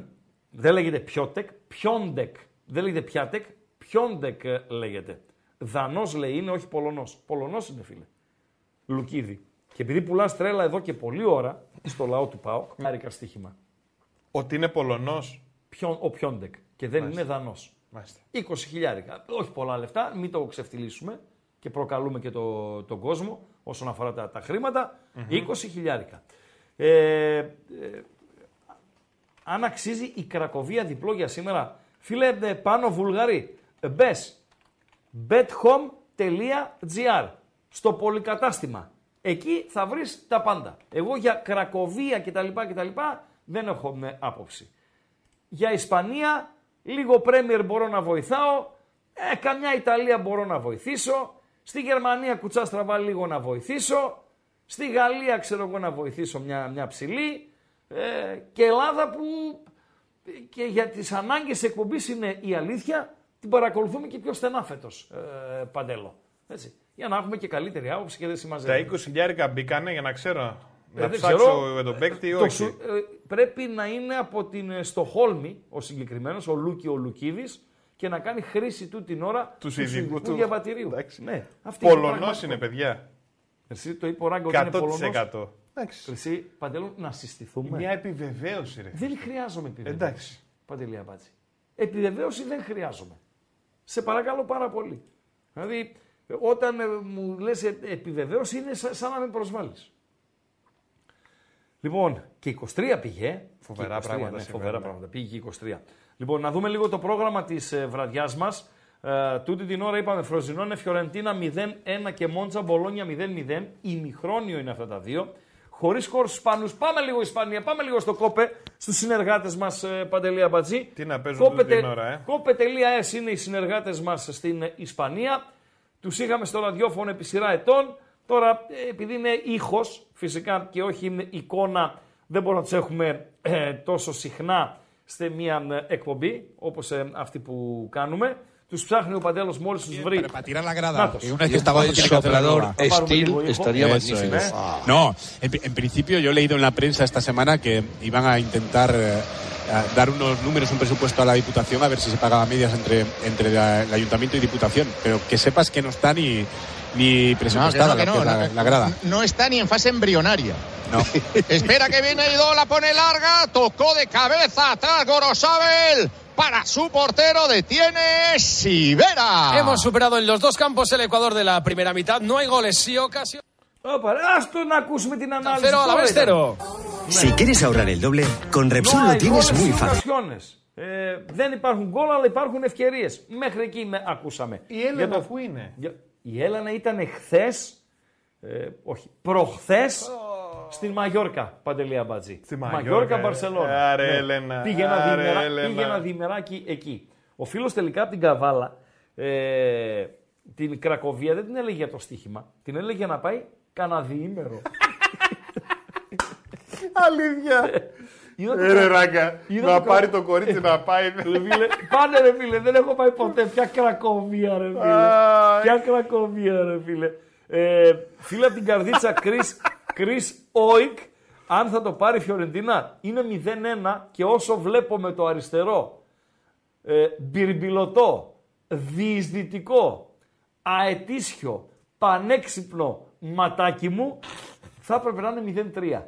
*clears throat* δεν λέγεται Πιότεκ, Πιόντεκ. Δεν λέγεται Πιάτεκ, Πιόντεκ ε, λέγεται. Δανός λέει είναι, όχι Πολωνός. Πολωνός είναι φίλε. Λουκίδη. Και επειδή πουλάς τρέλα εδώ και πολλή ώρα στο λαό του ΠΑΟΚ, χάρηκα στοίχημα. Ότι είναι Πολωνός. Ποιον, ο Πιόντεκ. Και δεν Μάλιστα. είναι Δανός. Μάλιστα. 20 χιλιάρικα. Όχι πολλά λεφτά, μην το ξεφτιλίσουμε και προκαλούμε και το, τον κόσμο όσον αφορά τα, τα χρηματα 20 χιλιάρικα. Ε, ε, αν αξίζει η Κρακοβία διπλό για σήμερα, φίλε ε, πάνω Βουλγαρί, ε, μπες bethome.gr στο πολυκατάστημα. Εκεί θα βρεις τα πάντα. Εγώ για Κρακοβία κτλ. κτλ δεν έχω με άποψη. Για Ισπανία, λίγο Πρέμιερ μπορώ να βοηθάω, ε, καμιά Ιταλία μπορώ να βοηθήσω, στη Γερμανία κουτσά στραβά λίγο να βοηθήσω, στη Γαλλία ξέρω εγώ να βοηθήσω μια, μια ψηλή ε, και Ελλάδα που και για τις ανάγκες εκπομπής είναι η αλήθεια, την παρακολουθούμε και πιο στενά φέτος, ε, Παντέλο. Έτσι. Για να έχουμε και καλύτερη άποψη και δεν Τα συμμαζεύει. 20 χιλιάρικα μπήκανε για να ξέρω. Ε, να δεν ψάξω ξέρω. για τον παίκτη ή Το όχι. σου- ε, πρέπει να είναι από την ε, Στοχόλμη ο συγκεκριμένος, ο Λούκι ο Λουκίδης και να κάνει χρήση του την ώρα Του ειδικού του. διαβατηρίου. Εντάξει. Ναι, αυτή είναι Πολωνός πραγματικό. είναι, παιδιά. Εσύ το είπε ο Ράγκο ότι είναι Πολωνός. 100%. Εσύ, Παντέλο, να συστηθούμε. Μια επιβεβαίωση, ρε. Δεν χρειάζομαι επιβεβαίωση. Εντάξει. Παντελή Αμπατζή. Επιβεβαίωση δεν χρειάζομαι. Σε παρακαλώ πάρα πολύ. Δηλαδή, ε, όταν ε, μου λες ε, επιβεβαίωση είναι σαν, σαν να με προσβάλλεις. Λοιπόν, και 23 πήγε. Φοβερά Και 23, πράγματα Ναι, συμβαίνουν, φοβερά ναι. πράγματα. Πήγε και 23. Λοιπόν, να δούμε λίγο το πρόγραμμα της ε, βραδιάς μας. Ε, τούτη την ώρα είπαμε Φροζινόνε, Φιωρεντίνα 0-1 και Μόντσα Μπολόνια 0-0. Ημιχρόνιο είναι αυτά τα δύο. Χωρίς χώρους Ισπανούς. Πάμε λίγο Ισπανία, πάμε λίγο στο κόπε, στους συνεργάτες μας ε, Παντελή Αμπατζή. Τι να παίζουν τούτη την ώρα, ε; Κόπε.es είναι οι συνεργάτες μας στην ε, Ισπανία. Τους είχαμε στο ραδιόφωνο επί σειρά ετών. Τώρα, ε, επειδή είναι ήχος, φυσικά και όχι είναι εικόνα, δεν μπορούμε να τους έχουμε ε, τόσο συχνά σε μια ε, εκπομπή όπως αυτή που κάνουμε. Τους ψάχνει ο Παντέλος μόλις τους βρει. Para tirar la grada. Νάτος. Y una vez que está abajo tiene que hacer la nueva. Θα πάρουμε λίγο ήχο. Eso es. No, en, en principio yo he leído en la prensa esta semana que iban a intentar eh, a dar unos números, un presupuesto a la Diputación, a ver si se pagaba medias entre, entre el Ayuntamiento y Diputación. Pero que sepas que no está ni, ni presupuestada no, la, grada. No está ni en fase embrionaria. No. *laughs* Espera que viene Ido, la pone larga, tocó de cabeza atrás Gorosabel para su portero detiene Sivera. Hemos superado en los dos campos el Ecuador de la primera mitad. No hay goles, sí ocasión. Opa, Aston Acus me tiene Cero a la vez cero. Si quieres ahorrar el doble, con Repsol No lo hay tienes goles muy y fácil. ocasiones. Ε, δεν υπάρχουν γκολ, αλλά υπάρχουν ευκαιρίες. Μέχρι εκεί με ακούσαμε. Η Έλενα Για το- αφού είναι; Για- Η Έλενα ήταν χθε Ε, όχι. Προχθές στην Μαγιόρκα, Παντελή Αμπατζή. Στη Μαγιόρκα, ε. Μπαρσελόνα. Άρε, Έλενα, Πήγε ένα, άρε, διημερα- Έλενα. πήγε ένα διημεράκι εκεί. Ο φίλος τελικά από την Καβάλα ε, την Κρακοβία δεν την έλεγε για το στοίχημα. Την έλεγε για να πάει κανένα διήμερο. *laughs* Αλήθεια. Είδα το Ε, ρε κρα- ράγκα, είδα να το κρα- πάρει το κορίτσι να πάει. Ρε φίλε, Πάνε ρε φίλε, δεν έχω πάει ποτέ. Ποια Κρακοβία ρε φίλε. Αϊ. Ποια Κρακοβία ρε φίλε. Ε, φίλε από την καρδίτσα Chris, Chris Oik, αν θα το πάρει η Φιωρεντίνα, είναι 0-1 και όσο βλέπω με το αριστερό, ε, μπυρμπιλωτό, διεισδυτικό, αετήσιο, πανέξυπνο ματάκι μου, θα έπρεπε να είναι 0-3.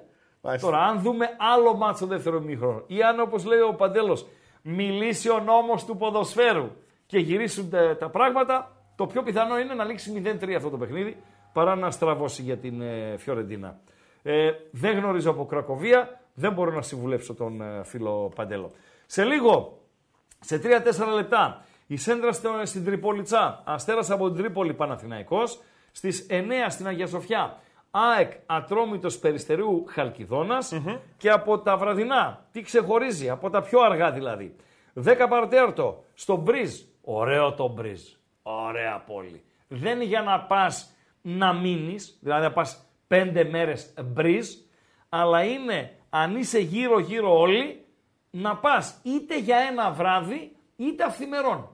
Τώρα, αν δούμε άλλο μάτσο δεύτερο μήχρονο ή αν όπως λέει ο Παντέλος μιλήσει ο νόμος του ποδοσφαίρου και γυρίσουν τα, τα πράγματα, το πιο πιθανό είναι να λήξει 0-3 αυτό το παιχνίδι παρά να στραβώσει για την ε, Φιωρεντίνα. Ε, δεν γνωρίζω από Κρακοβία, δεν μπορώ να συμβουλέψω τον ε, φίλο Παντέλο. Σε λίγο, σε 3-4 λεπτά, η Σέντρα στο- στην Τριπολιτσά, Αστέρας από την Τρίπολη Παναθηναϊκός, στις 9 στην Αγία Σοφιά, ΑΕΚ Ατρόμητος Περιστερίου Χαλκιδόνας και από τα βραδινά, τι ξεχωρίζει, από τα πιο αργά δηλαδή. 10 παρατέρτο, στο Μπριζ, ωραίο το Μπριζ, ωραία πόλη. Δεν είναι για να πας να μείνεις, δηλαδή να πας 5 μέρες Μπριζ, αλλά είναι αν είσαι γύρω γύρω όλοι, να πας είτε για ένα βράδυ είτε αυθημερών.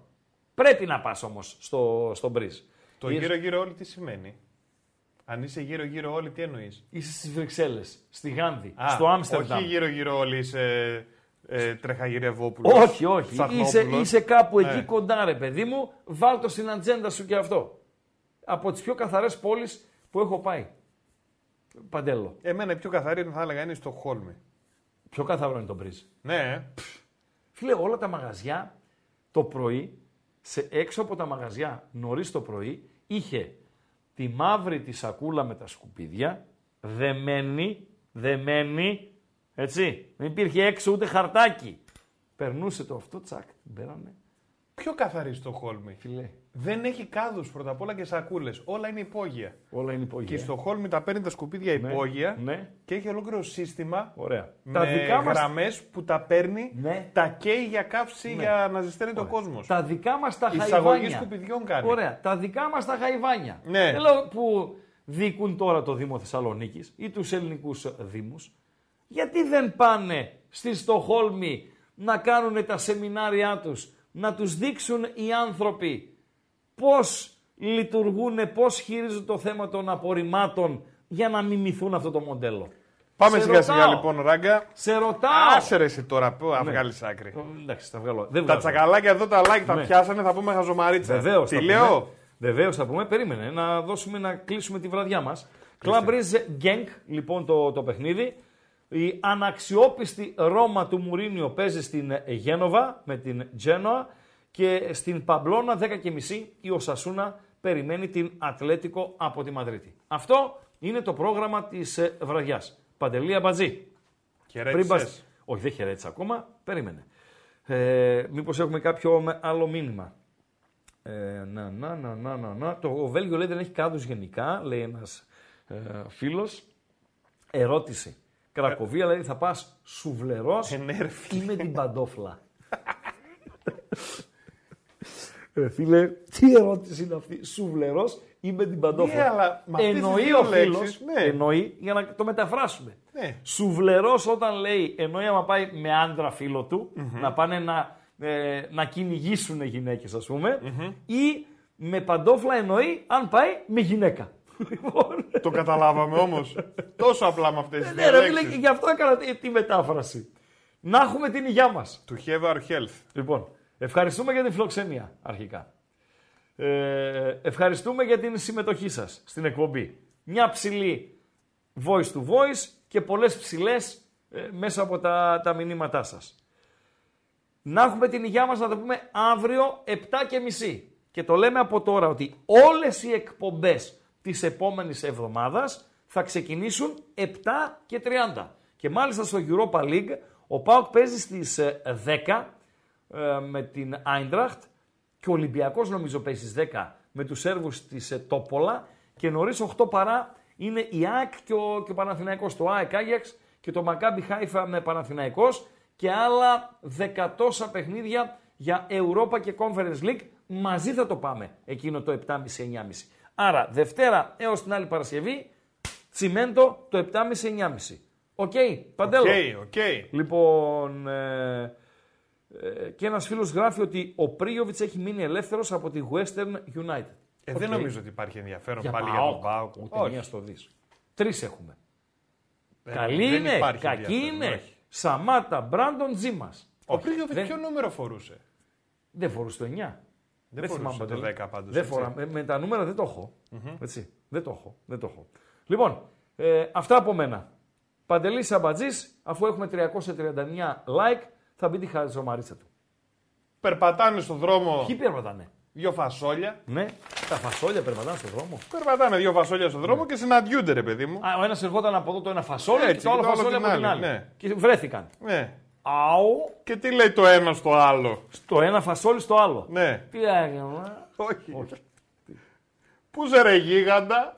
Πρέπει να πας όμως στο, στο Μπριζ. Το γύρω-γύρω όλοι τι σημαίνει; Αν είσαι γύρω-γύρω όλοι, τι εννοείς; Είσαι στις Βρυξέλλες, στη Γάνδη, στο Άμστερνταμ. Όχι γύρω-γύρω όλοι είσαι ε, τρεχαγυρευόπουλο. Όχι, όχι. Είσαι, είσαι κάπου εκεί κοντά, ρε παιδί μου. Βάλ το στην ατζέντα σου και αυτό. Από τις πιο καθαρές πόλεις που έχω πάει. Παντέλο. Εμένα η πιο καθαρή θα έλεγα είναι στο Χόλμη. Πιο καθαρό είναι το Μπριζ. Ναι. Φίλε, όλα τα μαγαζιά το πρωί, σε, έξω από τα μαγαζιά νωρίς το πρωί, είχε τη μαύρη τη σακούλα με τα σκουπίδια, δεμένη, δεμένη, έτσι. Δεν υπήρχε έξω ούτε χαρτάκι. Περνούσε το αυτό, τσακ, την πέρανε. Πιο καθαρή στο Χόλμη. Φιλέ. Δεν έχει κάδους πρώτα απ' όλα και σακούλες. Όλα είναι υπόγεια. Όλα είναι υπόγεια. Και στο Χόλμη τα παίρνει τα σκουπίδια Ναι, υπόγεια ναι. και έχει ολόκληρο σύστημα Ωραία. με Τα δικά μας- γραμμές που τα παίρνει, Ναι. τα καίει για καύση Ναι. για να ζεσταίνεται ο κόσμος. Τα δικά μας τα Εισαγωγή χαϊβάνια. σκουπιδιών κάνει. Ωραία. Τα δικά μας τα χαϊβάνια. Ναι. Δεν λέω που δίκουν τώρα το Δήμο Θεσσαλονίκης ή τους ελληνικούς δήμους. Γιατί δεν πάνε στη Στοχόλμη να κάνουν τα σεμινάρια τους, να τους δείξουν οι άνθρωποι πώς λειτουργούν, πώς χειρίζουν το θέμα των απορριμμάτων για να μιμηθούν αυτό το μοντέλο. Πάμε Σε σιγά σιγά ρωτάω. λοιπόν, Ράγκα. Σε ρωτάω. Άσε ρε εσύ τώρα, πού να Ναι. βγάλεις άκρη. Εντάξει, τα βγάλω. Δεν Τα βγάζω. τσακαλάκια εδώ τα like τα Ναι. πιάσανε, θα πούμε χαζομαρίτσα. Βεβαίως. Τι λέω; Βεβαίως θα πούμε. Περίμενε να δώσουμε να κλείσουμε τη βραδιά μας. Κλαμπρίζ Γκένκ, λοιπόν, το, το παιχνίδι. Η αναξιόπιστη Ρώμα του Μουρίνιο παίζει στην Γένοβα με την Τζένοα και στην Παμπλώνα 10.30 η Οσασούνα περιμένει την Ατλέτικο από τη Μαδρίτη. Αυτό είναι το πρόγραμμα της ε, βραδιάς. Παντελία Μπατζή. Χαιρέτησες. Πριν πας- Όχι, δεν χαιρέτησα ακόμα. Περίμενε. Ε, μήπως έχουμε κάποιο με- άλλο μήνυμα; Ε, να, να, να, να, να, να. Το ο Βέλγιο λέει δεν έχει κάδους γενικά, λέει ένας ε, φίλος. Ερώτηση. Κρακοβία, δηλαδή θα πας σουβλερός ή με την παντόφλα; Ε, φίλε, τι ερώτηση είναι αυτή, σουβλερός ή με την παντόφλα; Ναι, αλλά με αυτές τις εννοεί δύο ο φίλος, λέξεις, ναι. εννοεί, για να το μεταφράσουμε. Ναι. Σουβλερός όταν λέει, εννοεί άμα πάει με άντρα φίλο του, να πάνε να, ε, να κυνηγήσουν γυναίκες ας πουμε ή με παντόφλα εννοεί αν πάει με γυναίκα. Το καταλάβαμε όμως. Τόσο απλά με αυτές τις Ναι, δύο ρε, φίλε, λέξεις. γι' αυτό έκανα τη, τη μετάφραση. Να έχουμε την υγειά μας. To have our health. Λοιπόν, ευχαριστούμε για την φιλοξενία αρχικά. Ε, ευχαριστούμε για την συμμετοχή σας στην εκπομπή. Μια ψηλή voice to voice και πολλές ψηλές ε, μέσα από τα, τα μηνύματά σας. Να έχουμε την υγειά μας να το πούμε αύριο 7 και μισή. Και το λέμε από τώρα ότι όλες οι εκπομπές της επόμενης εβδομάδας θα ξεκινήσουν 7 και 30. Και μάλιστα στο Europa League ο ΠΑΟΚ παίζει στις ε, 10 ε, με την Άιντραχτ και ο Ολυμπιακός νομίζω παίζει στις 10 με τους Σέρβους της ε, Τόπολα και νωρίς 8 παρά είναι η ΑΕΚ και ο, και ο Παναθηναϊκός. Το ΑΕΚ Άγιαξ και το Μακάμπι Χάιφα με Παναθηναϊκός και άλλα δεκατόσα παιχνίδια για Europa και Conference League. Μαζί θα το πάμε εκείνο το 7,5-9,5. Άρα Δευτέρα έως την άλλη Παρασκευή, τσιμέντο το 7,5-9,5. Οκ, Παντέλο. OK, OK. Λοιπόν, ε, ε, και ένας φίλος γράφει ότι ο Πρίγιοβιτς έχει μείνει ελεύθερος από τη Western United. Ε, Οκ. Δεν νομίζω ότι υπάρχει ενδιαφέρον Για πάλι για ΠΑΟΚ. τον ΠΑΟΚ. Ούτε μία στο δις. Τρεις έχουμε. Δεν- Καλή δεν είναι, υπάρχει κακή ενδιαφέρον, είναι. όχι. Σαμάτα, Μπράντον, Τζίμας. Ο Όχι, Πρίγκοβιτ δεν- ποιο νούμερο φορούσε; Δεν φορούσε το 9. Δεν φορούσε το Παντελή. 10 πάντως, Δεν έτσι. φορά. Με, με τα νούμερα δεν το έχω. Μμμ. Έτσι. Δεν το έχω. Δεν το έχω. Λοιπόν, ε, αυτά από μένα. Παντελή Σαμπατζής, αφού έχουμε 339 like, θα μπει τη χαζομαρίτσα του. Περπατάνε στον δρόμο Ποιοι περπατάνε; δύο φασόλια. Ναι, τα φασόλια περπατάνε στον δρόμο. Περπατάνε δύο φασόλια στον δρόμο και συναντιούνται, ρε παιδί μου. Α, ο ένας ερχόταν από εδώ το ένα φασόλι Έτσι, και το άλλο και το άλλο φασόλι την από την άλλη, άλλη. ναι. Και βρέθηκαν. Ναι. Αου, Και τι λέει το ένα στο άλλο; το ένα φασόλι στο άλλο. Ναι. Τι έγινε. Όχι. Όχι. Πού σε ρε γίγαντα;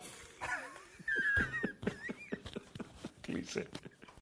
Κλείσε.